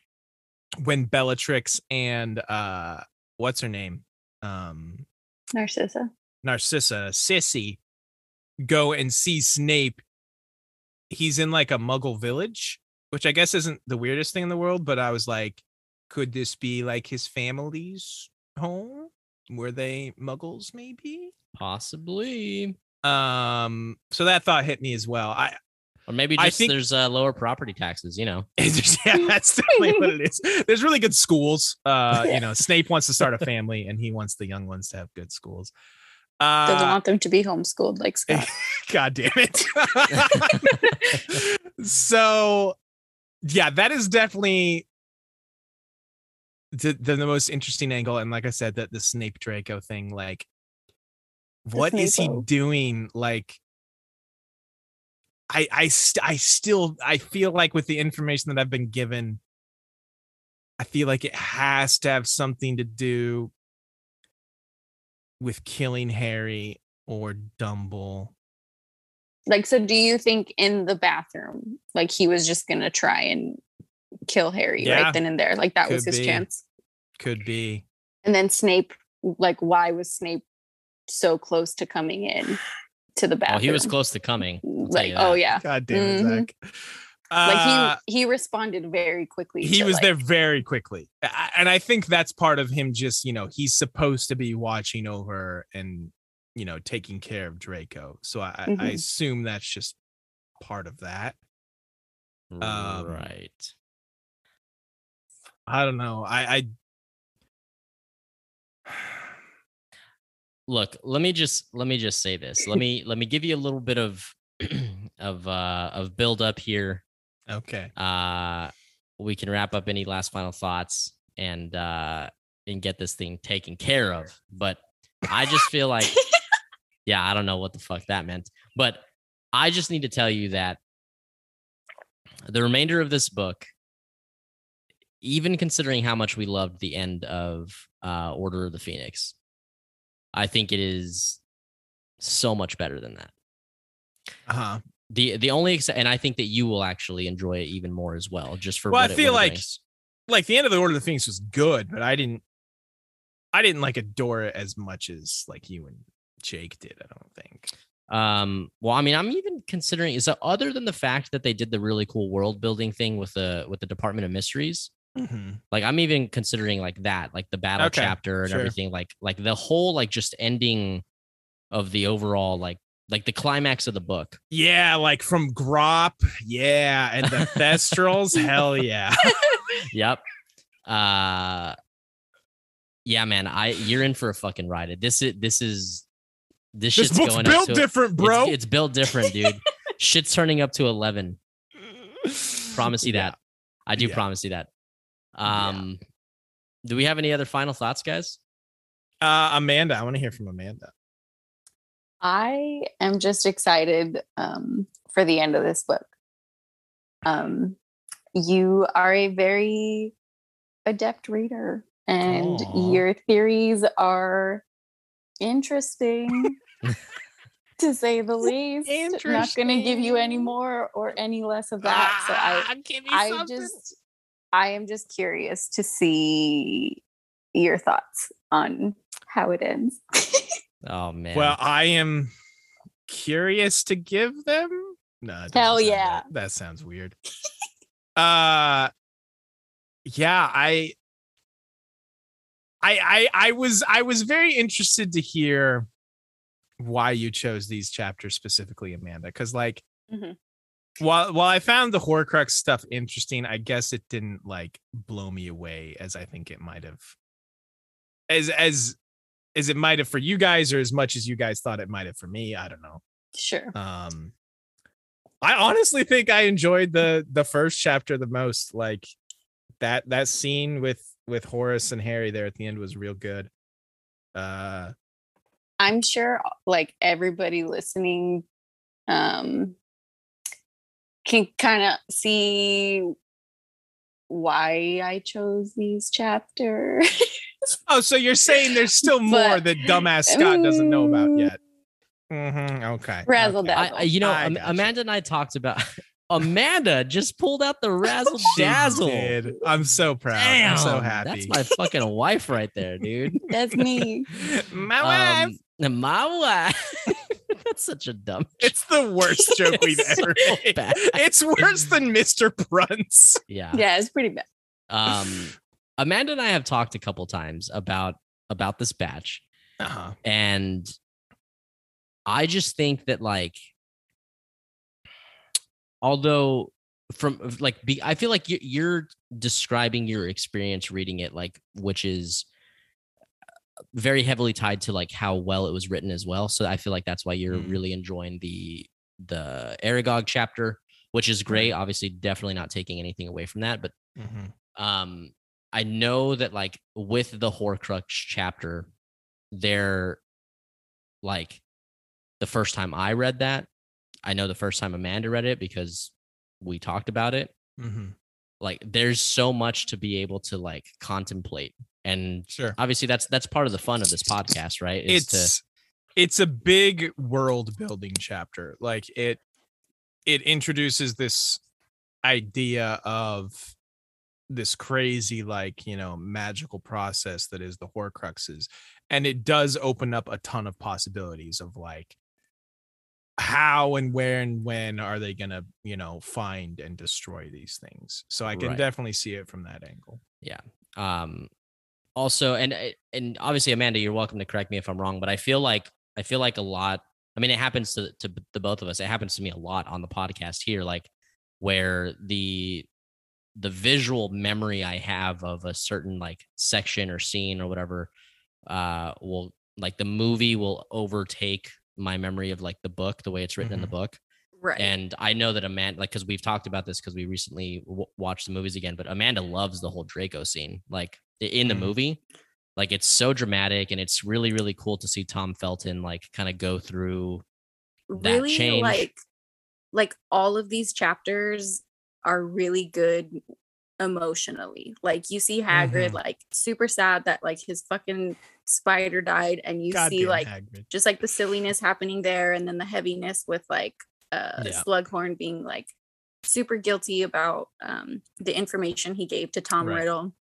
when Bellatrix and uh what's her name? Um Narcissa. Narcissa, Sissy, go and see Snape. He's in like a muggle village, which I guess isn't the weirdest thing in the world, but I was like, could this be like his family's home? Were they muggles maybe? Possibly. Um, so that thought hit me as well. I Or maybe I just think- there's uh, lower property taxes, you know. Yeah, that's definitely what it is. There's really good schools. Uh, you know, Snape wants to start a family, and he wants the young ones to have good schools. Doesn't Uh, want them to be homeschooled like Scott. God damn it! so, yeah, that is definitely the, the the most interesting angle. And like I said, that the Snape Draco thing, like, what is he doing? Like, I I st- I still I feel like with the information that I've been given, I feel like it has to have something to do with killing Harry or Dumble. Like, so do you think in the bathroom, like he was just gonna try and kill Harry Yeah. right then and there? Like that was his be. chance. Could be. And then Snape, like, why was Snape so close to coming in to the bathroom? Oh, he was close to coming. I'll Like, oh yeah. God damn it, Mhm. Zach. Like Uh, he he responded very quickly. he was like- there very quickly. And I think that's part of him just, you know, he's supposed to be watching over and, you know, taking care of Draco. So I, I Mhm. assume that's just part of that. Um, right. I don't know. I, I Look, let me just let me just say this. Let me let me give you a little bit of of uh of build up here. Okay. Uh we can wrap up any last final thoughts and uh and get this thing taken care of. But I just feel like yeah, I don't know what the fuck that meant. But I just need to tell you that the remainder of this book, even considering how much we loved the end of uh, Order of the Phoenix, I think it is so much better than that. Uh-huh. The the only ex- and I think that you will actually enjoy it even more as well, just for Well, I feel like- brings. Like the end of the Order of the Phoenix was good, but I didn't I didn't like adore it as much as like you and Jake did, I don't think. Um, well, I mean, I'm even considering is so other than the fact that they did the really cool world building thing with the with the Department of Mysteries, Mhm. like I'm even considering like that, like the battle Okay, chapter and sure. everything, like like the whole like just ending of the overall like like the climax of the book. Yeah, like from Grawp. Yeah. And the Thestrals. hell yeah. Yep. Uh yeah, man, I you're in for a fucking ride. This is this is this, this shit's book's going built up to different, bro. It's, built different, dude. shit's turning up to 11. Promise you Yeah. that. I do Yeah. promise you that. Yeah. Um do we have any other final thoughts, guys? Uh, Amanda, I want to hear from Amanda. I am just excited um, for the end of this book. Um, you are a very adept reader, and Aw. your theories are interesting, to say the least. Not going to give you any more or any less of that. so I, give me I just, I am just curious to see your thoughts on how it ends. Oh man. Well, I am curious to give them. No, Hell yeah. right. That sounds weird. uh yeah, I I I I was I was very interested to hear why you chose these chapters specifically, Amanda. Because like Mhm. while while I found the Horcrux stuff interesting, I guess it didn't like blow me away as I think it might have as as as it might have for you guys or as much as you guys thought it might have for me. I don't know. Sure. Um, I honestly think I enjoyed the the first chapter the most. Like that that scene with with Horace and Harry there at the end was real good. Uh, I'm sure like everybody listening um can kind of see why I chose these chapters. oh, so you're saying there's still more But- that dumbass Scott doesn't know about Mm. yet? Mm-hmm. Okay. Razzle okay. dazzle. I, I- you know, I gotcha. Amanda and I talked about. Amanda just pulled out the razzle dazzle. did. I'm so proud. Damn, I'm so happy. That's my fucking wife right there, dude. That's me. my wife. Um, my wife. That's such a dumb. It's the worst joke we've It's ever so made. It's worse than Mr. Brunts. Yeah. Yeah, it's pretty bad. Um, Amanda and I have talked a couple times about about this batch, Uh-huh. and I just think that like, although from like, be, I feel like you're, you're describing your experience reading it, like, which is very heavily tied to like how well it was written as well. So I feel like that's why you're Mm. really enjoying the the Aragog chapter, which is great. Obviously, definitely not taking anything away from that, but Mm-hmm. um i know that like with the horcrux chapter they're like the first time i read that i know the first time amanda read it because we talked about it Mm-hmm. like there's so much to be able to like contemplate and Sure. obviously that's that's part of the fun of this podcast right is it's it's a big world building chapter like it it introduces this idea of this crazy like you know magical process that is the horcruxes and it does open up a ton of possibilities of like how and where and when are they gonna you know find and destroy these things. So i can Right. definitely see it from that angle. Yeah. Um also and uh, and obviously amanda you're welcome to correct me if i'm wrong but i feel like i feel like a lot i mean it happens to to the both of us it happens to me a lot on the podcast here like where the the visual memory i have of a certain like section or scene or whatever uh will like the movie will overtake my memory of like the book the way it's written in the book Right. and I know that Amanda, like, because we've talked about this because we recently w- watched the movies again, but Amanda loves the whole Draco scene, like in the Mhm. movie. Like, it's so dramatic and it's really, really cool to see Tom Felton, like, kind of go through. that really change. like like all of these chapters are really good emotionally like you see hagrid Mhm. like super sad that like his fucking spider died and you see like Hagrid. just like the silliness happening there and then the heaviness with like uh Yeah. slughorn being like super guilty about um the information he gave to tom Right. riddle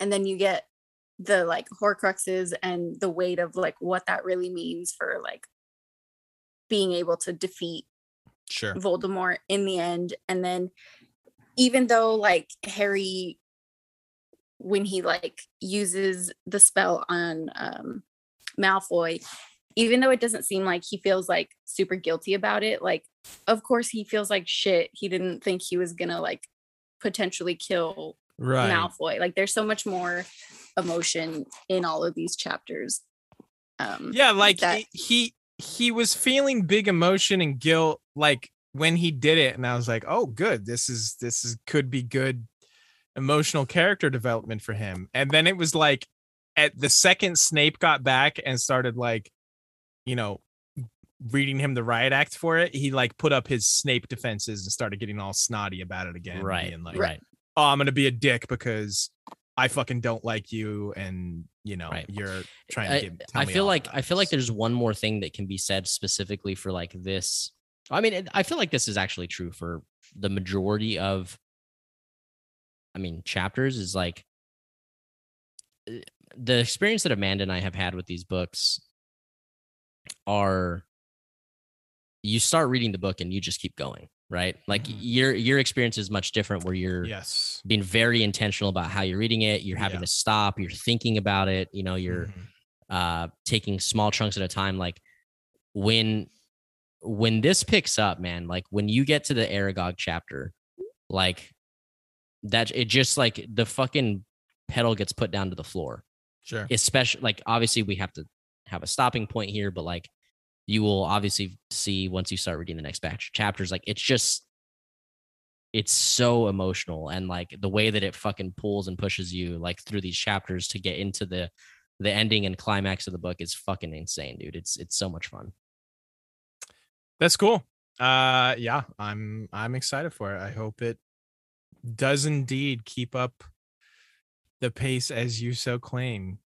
and then you get the like horcruxes and the weight of like what that really means for like being able to defeat sure Voldemort in the end. And then even though like Harry when he like uses the spell on um Malfoy, even though it doesn't seem like he feels like super guilty about it, like of course he feels like shit. He didn't think he was gonna like potentially kill right Malfoy. Like there's so much more emotion in all of these chapters. Um yeah like that- he he was feeling big emotion and guilt like when he did it and i was like oh good this is this is could be good emotional character development for him and then it was like at the second snape got back and started like you know reading him the riot act for it he like put up his snape defenses and started getting all snotty about it again right. and like right. oh i'm gonna be a dick because i fucking don't like you and you know Right. you're trying to I, get tell I feel like I feel like there's one more thing that can be said specifically for like this. I mean, I feel like this is actually true for the majority of. I mean, chapters is like uh, the experience that Amanda and I have had with these books are you start reading the book and you just keep going, right? Like Mhm. your your experience is much different where you're yes being very intentional about how you're reading it, you're having Yeah. to stop, you're thinking about it, you know, you're Mhm. uh taking small chunks at a time like when when this picks up man like when you get to the aragog chapter like that it just like the fucking pedal gets put down to the floor sure especially like obviously we have to have a stopping point here but like you will obviously see once you start reading the next batch of chapters. Like it's just it's so emotional and like the way that it fucking pulls and pushes you like through these chapters to get into the the ending and climax of the book is fucking insane, dude. It's it's so much fun. That's cool. Uh yeah, I'm I'm excited for it. I hope it does indeed keep up the pace as you so claim.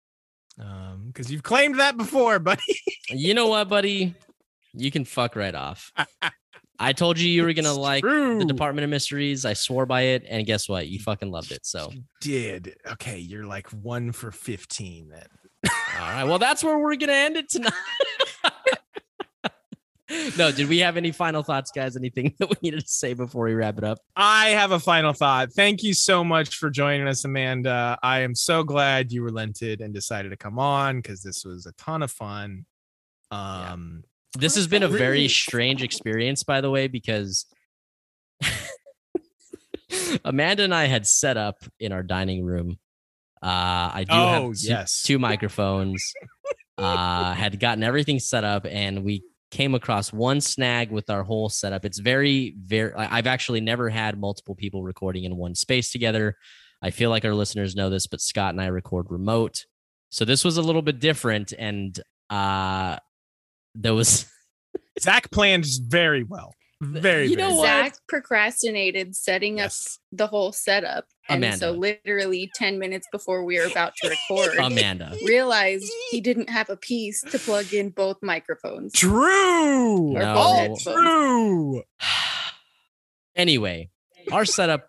Um, because you've claimed that before, buddy. You know what, buddy? You can fuck right off. I told you you were gonna It's like true. the Department of Mysteries. I swore by it, and guess what? You fucking loved it. So, You did. Okay, you're like one for 15 then. all right. Well, that's where we're gonna end it tonight. no, did we have any final thoughts, guys? Anything that we needed to say before we wrap it up? I have a final thought. Thank you so much for joining us, Amanda. I am so glad you relented and decided to come on because this was a ton of fun. Um, This has been a very strange experience, by the way, because Amanda and I had set up in our dining room. Uh, I do Oh, have two, yes. two microphones. uh, had gotten everything set up, and we came across one snag with our whole setup. It's very, very. I've actually never had multiple people recording in one space together. I feel like our listeners know this, but Scott and I record remote, so this was a little bit different, and uh, there was. Zach planned very well. Very, You know very what? Zach procrastinated setting up the whole setup. And so literally 10 minutes before we were about to record, Amanda. realized he didn't have a piece to plug in both microphones. True. Or No. All true. anyway, our setup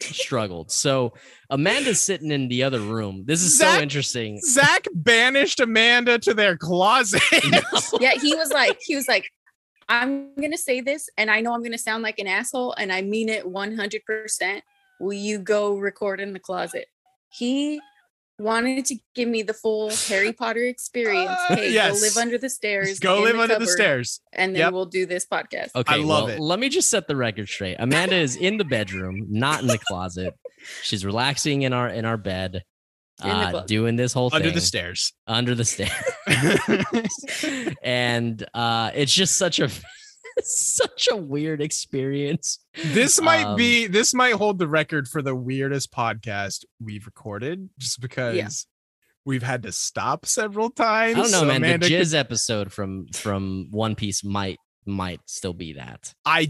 struggled. So Amanda's sitting in the other room. This is so interesting. Zach banished Amanda to their closet. Yeah, he was like, he was like, I'm gonna say this, and I know I'm gonna sound like an asshole, and I mean it 100%. Will you go record in the closet? He wanted to give me the full Harry Potter experience. Uh, Hey, yes. go live under the stairs. Go in live under the stairs. and then Yep. we'll do this podcast. Okay, I love well, it. Let me just set the record straight. Amanda is in the bedroom, not in the closet. She's relaxing in our in our bed, In the uh, doing this whole thing Under thing the stairs. under the stairs. and uh, it's just such a such a weird experience. this might Um, be this might hold the record for the weirdest podcast we've recorded just because we've had to stop several times. I don't know, so man. Amanda the could- episode from from One Piece might might still be that. I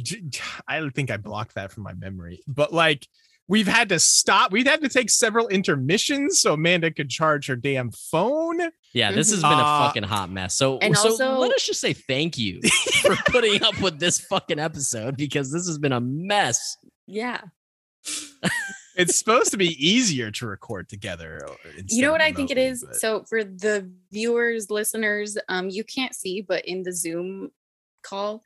don't think I blocked that from my memory, but like we've had to stop. We've had to take several intermissions so Amanda could charge her damn phone. Yeah, this has been a Uh, fucking hot mess. So, and so also- let us just say thank you for putting up with this fucking episode because this has been a mess. Yeah. It's supposed to be easier to record together. uh, you know of what I think it is? but- So for the viewers, listeners, um, you can't see, but in the Zoom call,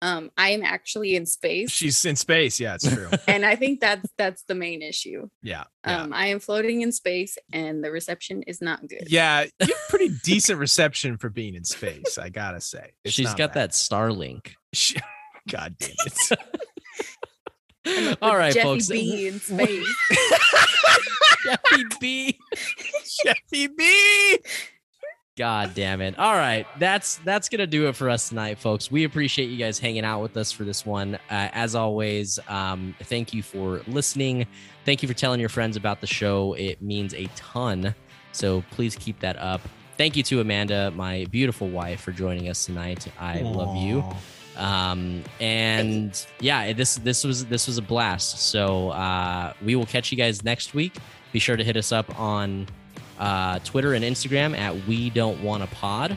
um, I am actually in space. she's in space. Yeah, it's true. and I think that's that's the main issue. Yeah, yeah. Um, I am floating in space and the reception is not good. Yeah, you have pretty decent reception for being in space. I gotta say, It's She's not got bad. that Starlink. She- God damn it! all right With Jeffy folks. B in space. Jeffy B. Jeffy B. God damn it. All right. That's that's gonna do it for us tonight, folks. We appreciate you guys hanging out with us for this one. Uh, as always, um, thank you for listening. Thank you for telling your friends about the show. It means a ton. So please keep that up. Thank you to Amanda, my beautiful wife, for joining us tonight. I love you. Um, and yeah, this this was this was a blast. So uh, we will catch you guys next week. Be sure to hit us up on uh, Twitter and Instagram at We Don't Want a Pod,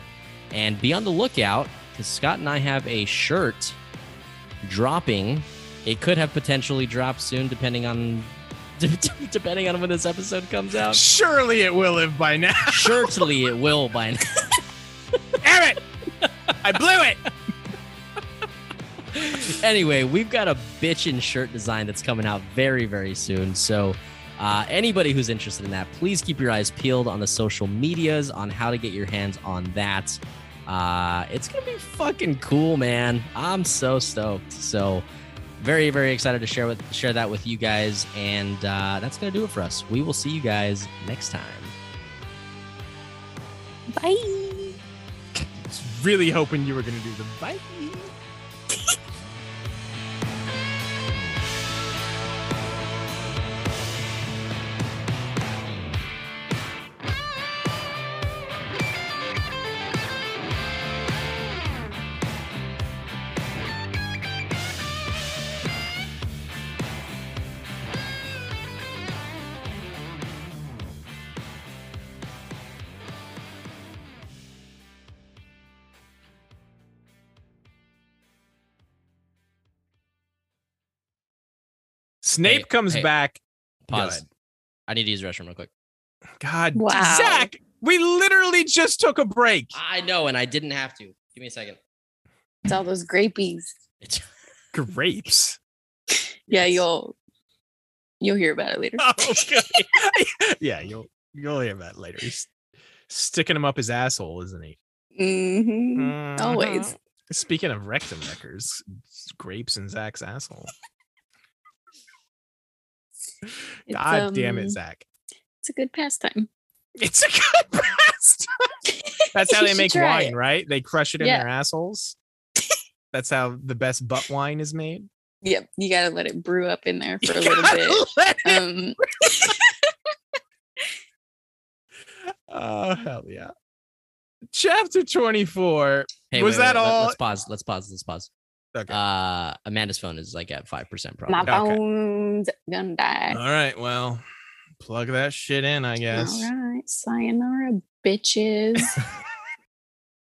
and be on the lookout because Scott and I have a shirt dropping. It could have potentially dropped soon, depending on depending on when this episode comes out. Surely it will have by now. Surely it will by now. Damn it! I blew it. anyway, we've got a bitchin' shirt design that's coming out very, very soon. So, uh, anybody who's interested in that, please keep your eyes peeled on the social medias on how to get your hands on that. Uh, it's gonna be fucking cool, man. I'm so stoked. So, very, very excited to share with share that with you guys. And uh, that's gonna do it for us. We will see you guys next time. Bye. It's really hoping you were gonna do the bye. Snape Hey, comes hey. back. Pause. I need to use the restroom real quick. God, Wow. Zach, we literally just took a break. I know, and I didn't have to. Give me a second. It's all those grapies. It's Grapes. Yeah, you'll you'll hear about it later. Okay. yeah, you'll you'll hear that later. He's sticking him up his asshole, isn't he? hmm Always. Mhm. Speaking of rectum neckers, grapes and Zach's asshole. It's, God damn it, um, Zach. It's a good pastime. It's a good pastime. That's how they make wine, it. right? They crush it in Yeah. their assholes. That's how the best butt wine is made. Yep, you gotta let it brew up in there for a little bit. let it- Um, Oh hell yeah. Chapter 24. Hey, Was wait, that wait, all? Let's pause. Let's pause. Let's pause. Okay. Uh, Amanda's phone is like at five percent probably. my Okay. phone's gonna die. All right. Well, plug that shit in, I guess. All right, sayonara, bitches.